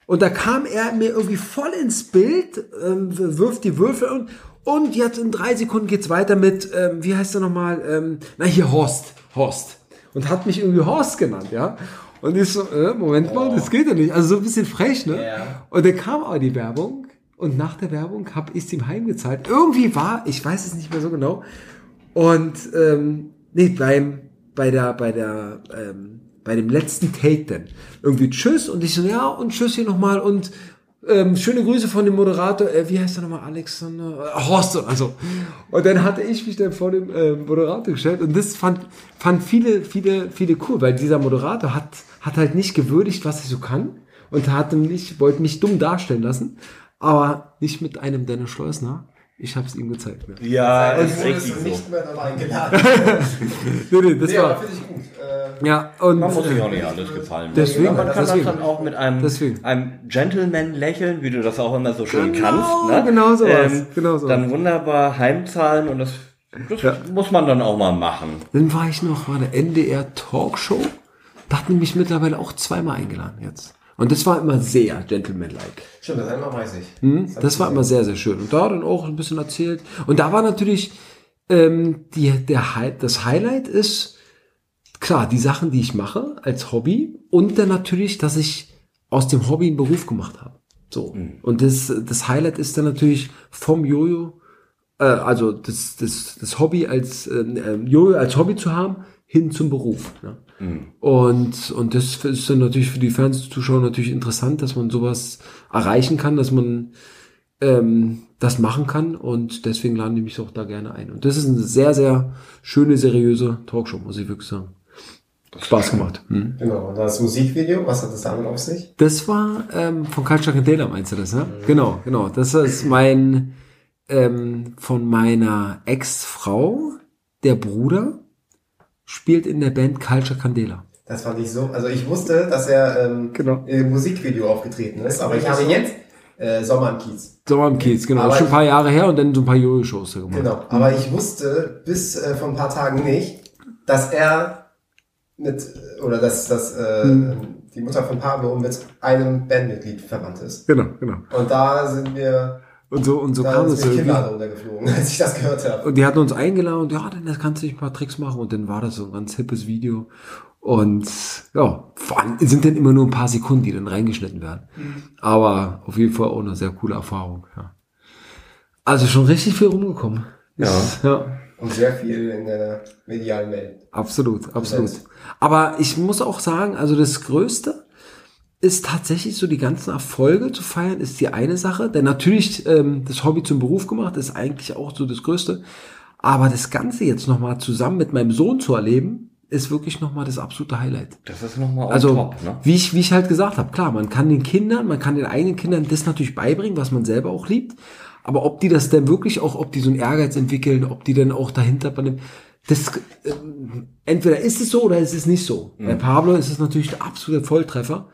Und da kam er mir irgendwie voll ins Bild, ähm, wirft die Würfel und, und jetzt in drei Sekunden geht's weiter mit, ähm, wie heißt er nochmal, ähm, na hier Horst, Horst. Und hat mich irgendwie Horst genannt, ja. Und ich so, äh, Moment mal, das geht ja nicht. Also so ein bisschen frech, ne? Ja. Und dann kam aber die Werbung und nach der Werbung habe ich es ihm heimgezahlt. Irgendwie war, ich weiß es nicht mehr so genau. Und ähm, nee, beim bei der bei der ähm, bei dem letzten Take dann irgendwie Tschüss und ich so ja und Tschüss hier nochmal und ähm, schöne Grüße von dem Moderator, äh, wie heißt er nochmal, Alexander, äh, Horst, also. Und dann hatte ich mich dann vor dem äh, Moderator gestellt und das fand, fand viele, viele, viele cool, weil dieser Moderator hat, hat halt nicht gewürdigt, was ich so kann und hat mich, wollte mich dumm darstellen lassen, aber nicht mit einem Dennis Schleusner. Ich habe es ihm gezeigt. Ne? Ja, Dann ist wurdest richtig du so. nicht mehr dann eingeladen. Nee, nee, das nee, war, finde ich gut. Äh, ja, und, Man muss sich äh, auch nicht alles gefallen. Deswegen, man kann deswegen. das dann auch mit einem, Deswegen. einem Gentleman lächeln, wie du das auch immer so schön Genau, kannst. Ne? genau sowas, genau sowas. Dann wunderbar heimzahlen und das, das Ja. muss man dann auch mal machen. Dann war ich noch, war eine NDR Talkshow. Da hatten die mich mittlerweile auch zweimal eingeladen jetzt. Und das war immer sehr gentlemanlike. stimmt, das einmal weiß ich. Hm? Das war immer sehr, sehr schön. Und da dann auch ein bisschen erzählt. Und da war natürlich, ähm, die, der, das Highlight ist, klar, die Sachen, die ich mache als Hobby und dann natürlich, dass ich aus dem Hobby einen Beruf gemacht habe. So. Und das, das Highlight ist dann natürlich vom Jojo, äh, also das, das, das Hobby als äh, Jojo als Hobby zu haben, hin zum Beruf. Ne? Und, und das ist dann natürlich für die Fernsehzuschauer natürlich interessant, dass man sowas erreichen kann, dass man ähm, das machen kann und deswegen laden die mich auch da gerne ein. Und das ist eine sehr, sehr schöne, seriöse Talkshow, muss ich wirklich sagen. Spaß gemacht. Hm. Genau, und das Musikvideo, was hat das damit auf sich? Das war ähm, von Culture Candela, meinst du das, ne? Genau, genau. Das ist mein ähm, von meiner Ex-Frau, der Bruder, spielt in der Band Culture Candela. Das fand ich so, also ich wusste, dass er ähm, Genau. im Musikvideo aufgetreten ist, aber ich habe jetzt äh, Sommer im Kiez. Sommer im Kiez, genau. Aber schon ein paar Jahre her und dann so ein paar Jojo-Shows da gemacht. Genau, aber ich wusste bis äh, vor ein paar Tagen nicht, dass er mit, oder dass, dass äh, Hm. die Mutter von Pablo mit einem Bandmitglied verwandt ist. Genau, genau. Und da sind wir, Und so, und so da kam ist es irgendwie. Kinnlade runtergeflogen, als ich das gehört habe. Und die hatten uns eingeladen und ja, dann kannst du dich ein paar Tricks machen und dann war das so ein ganz hippes Video. Und ja, vor allem sind dann immer nur ein paar Sekunden, die dann reingeschnitten werden. Aber auf jeden Fall auch eine sehr coole Erfahrung. Ja. Also schon richtig viel rumgekommen. Ja. ja. Und sehr viel in der medialen Welt. Absolut, absolut. Aber ich muss auch sagen, also das Größte ist tatsächlich so die ganzen Erfolge zu feiern, ist die eine Sache. Denn natürlich ähm, das Hobby zum Beruf gemacht ist eigentlich auch so das Größte. Aber das Ganze jetzt nochmal zusammen mit meinem Sohn zu erleben, ist wirklich nochmal das absolute Highlight. Das ist nochmal Also, top, ne? wie, ich, wie ich halt gesagt habe, klar, man kann den Kindern, man kann den eigenen Kindern das natürlich beibringen, was man selber auch liebt. Aber ob die das denn wirklich auch, ob die so einen Ehrgeiz entwickeln, ob die dann auch dahinter bei dem, das, ähm, entweder ist es so oder ist es nicht so. Bei Pablo ist es natürlich der absolute Volltreffer.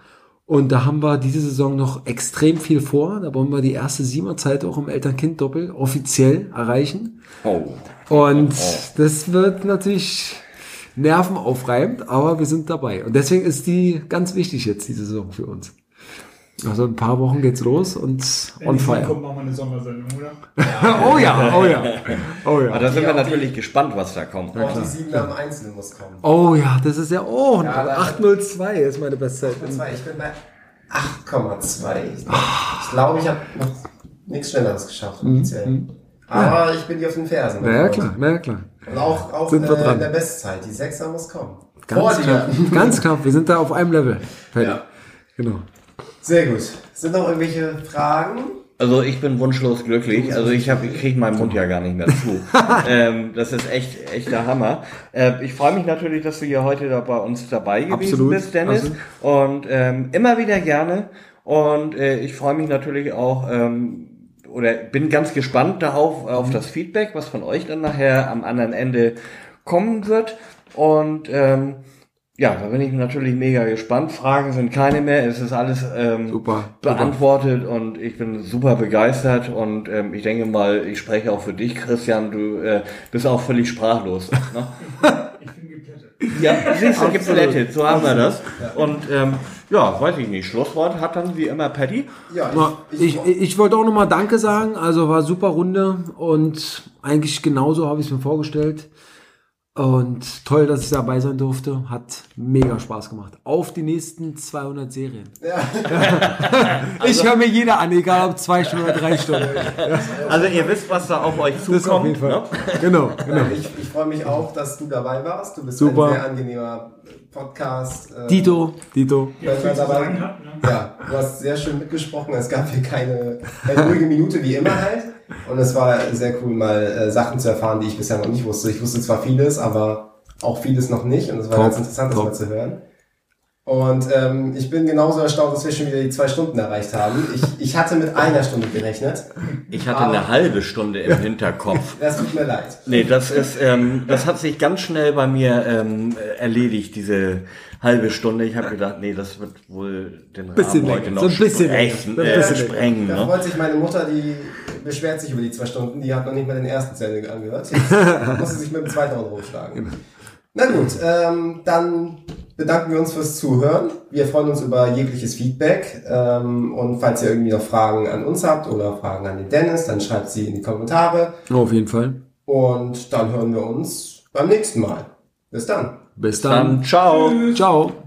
Und da haben wir diese Saison noch extrem viel vor. Da wollen wir die erste Siebener-Zeit auch im Eltern-Kind-Doppel offiziell erreichen. Oh. Und das wird natürlich nervenaufreibend, aber wir sind dabei. Und deswegen ist die ganz wichtig jetzt, die Saison für uns. Also in ein paar Wochen geht's los und Wenn on die fire. kommt, machen wir eine Sondersendung, oder? oh ja, oh ja, oh Aber ja. da sind Ja, wir die- natürlich gespannt, was da kommt. Auch die 7 am Einzelnen muss kommen. Oh ja, das ist ja, oh, Ja, da- 802 ist meine Bestzeit. Zwei, Ich bin bei 8,2. Ich glaube, ich, glaub, ich habe noch nichts Schnelleres geschafft. offiziell. Aber ich bin dir auf den Fersen. Na ja, klar, na ja, klar. Und auch, auch Sind wir äh, dran. in der Bestzeit. Die 6er muss kommen. Ganz Vor knapp, ganz knapp, wir sind da auf einem Level. Fertig. Ja. Genau. Sehr gut. Sind noch irgendwelche Fragen? Also ich bin wunschlos glücklich. Also ich habe, ich kriege meinen Mund ja gar nicht mehr zu. ähm, das ist echt, echt der Hammer. Äh, ich freue mich natürlich, dass du hier heute da bei uns dabei gewesen Absolut. bist, Dennis. Also- Und ähm, immer wieder gerne. Und äh, ich freue mich natürlich auch ähm, oder bin ganz gespannt darauf Mhm. auf das Feedback, was von euch dann nachher am anderen Ende kommen wird. Und ähm, ja, da bin ich natürlich mega gespannt. Fragen sind keine mehr. Es ist alles ähm, Super. beantwortet und ich bin super begeistert und ähm, ich denke mal, ich spreche auch für dich, Christian, du äh, bist auch völlig sprachlos. Ne? Ich bin geplättet. ja, siehst du, geplättet, so haben wir das. Und ähm, ja, weiß ich nicht, Schlusswort hat dann wie immer Patty. Ja, Ich, ich, ich wollte auch nochmal Danke sagen. Also war super Runde und eigentlich genauso habe ich es mir vorgestellt. Und toll, dass ich dabei sein durfte. Hat mega Spaß gemacht. Auf die nächsten 200 Serien. ich höre mir jeder an, egal ob zwei Stunden oder drei Stunden. Also ihr wisst, was da auf euch Das auf zukommt. jeden Fall. Ne? Genau, genau. ich, ich freue mich auch, dass du dabei warst. Du bist Super. ein sehr angenehmer Podcast. äh, Dito, Dito. Ja, hat, ne? Ja, du hast sehr schön mitgesprochen. Es gab hier keine, keine ruhige Minute, wie immer halt. Und es war sehr cool, mal äh, Sachen zu erfahren, die ich bisher noch nicht wusste. Ich wusste zwar vieles, aber auch vieles noch nicht. Und es war Top, ganz interessant, das top. mal zu hören. Und ähm, ich bin genauso erstaunt, dass wir schon wieder die zwei Stunden erreicht haben. Ich, ich hatte mit einer Stunde gerechnet. Ich hatte eine halbe Stunde im Hinterkopf. Das tut mir leid. Nee, das ist, ähm, das hat sich ganz schnell bei mir ähm, erledigt, diese halbe Stunde. Ich habe gedacht, nee, das wird wohl den Bisschen Rahmen heute länger, noch so ein bisschen sprechen, so ein äh, bisschen sprengen. Da Ne? freut sich meine Mutter, die beschwert sich über die zwei Stunden. Die hat noch nicht mal den ersten Zettel angehört. Jetzt muss sie sich mit dem zweiten Euro schlagen. Na gut, ähm, dann bedanken wir uns fürs Zuhören. Wir freuen uns über jegliches Feedback. Ähm, und falls ihr irgendwie noch Fragen an uns habt oder Fragen an den Dennis, dann schreibt sie in die Kommentare. Auf jeden Fall. Und dann hören wir uns beim nächsten Mal. Bis dann. Bis dann. Dann ciao. Ciao.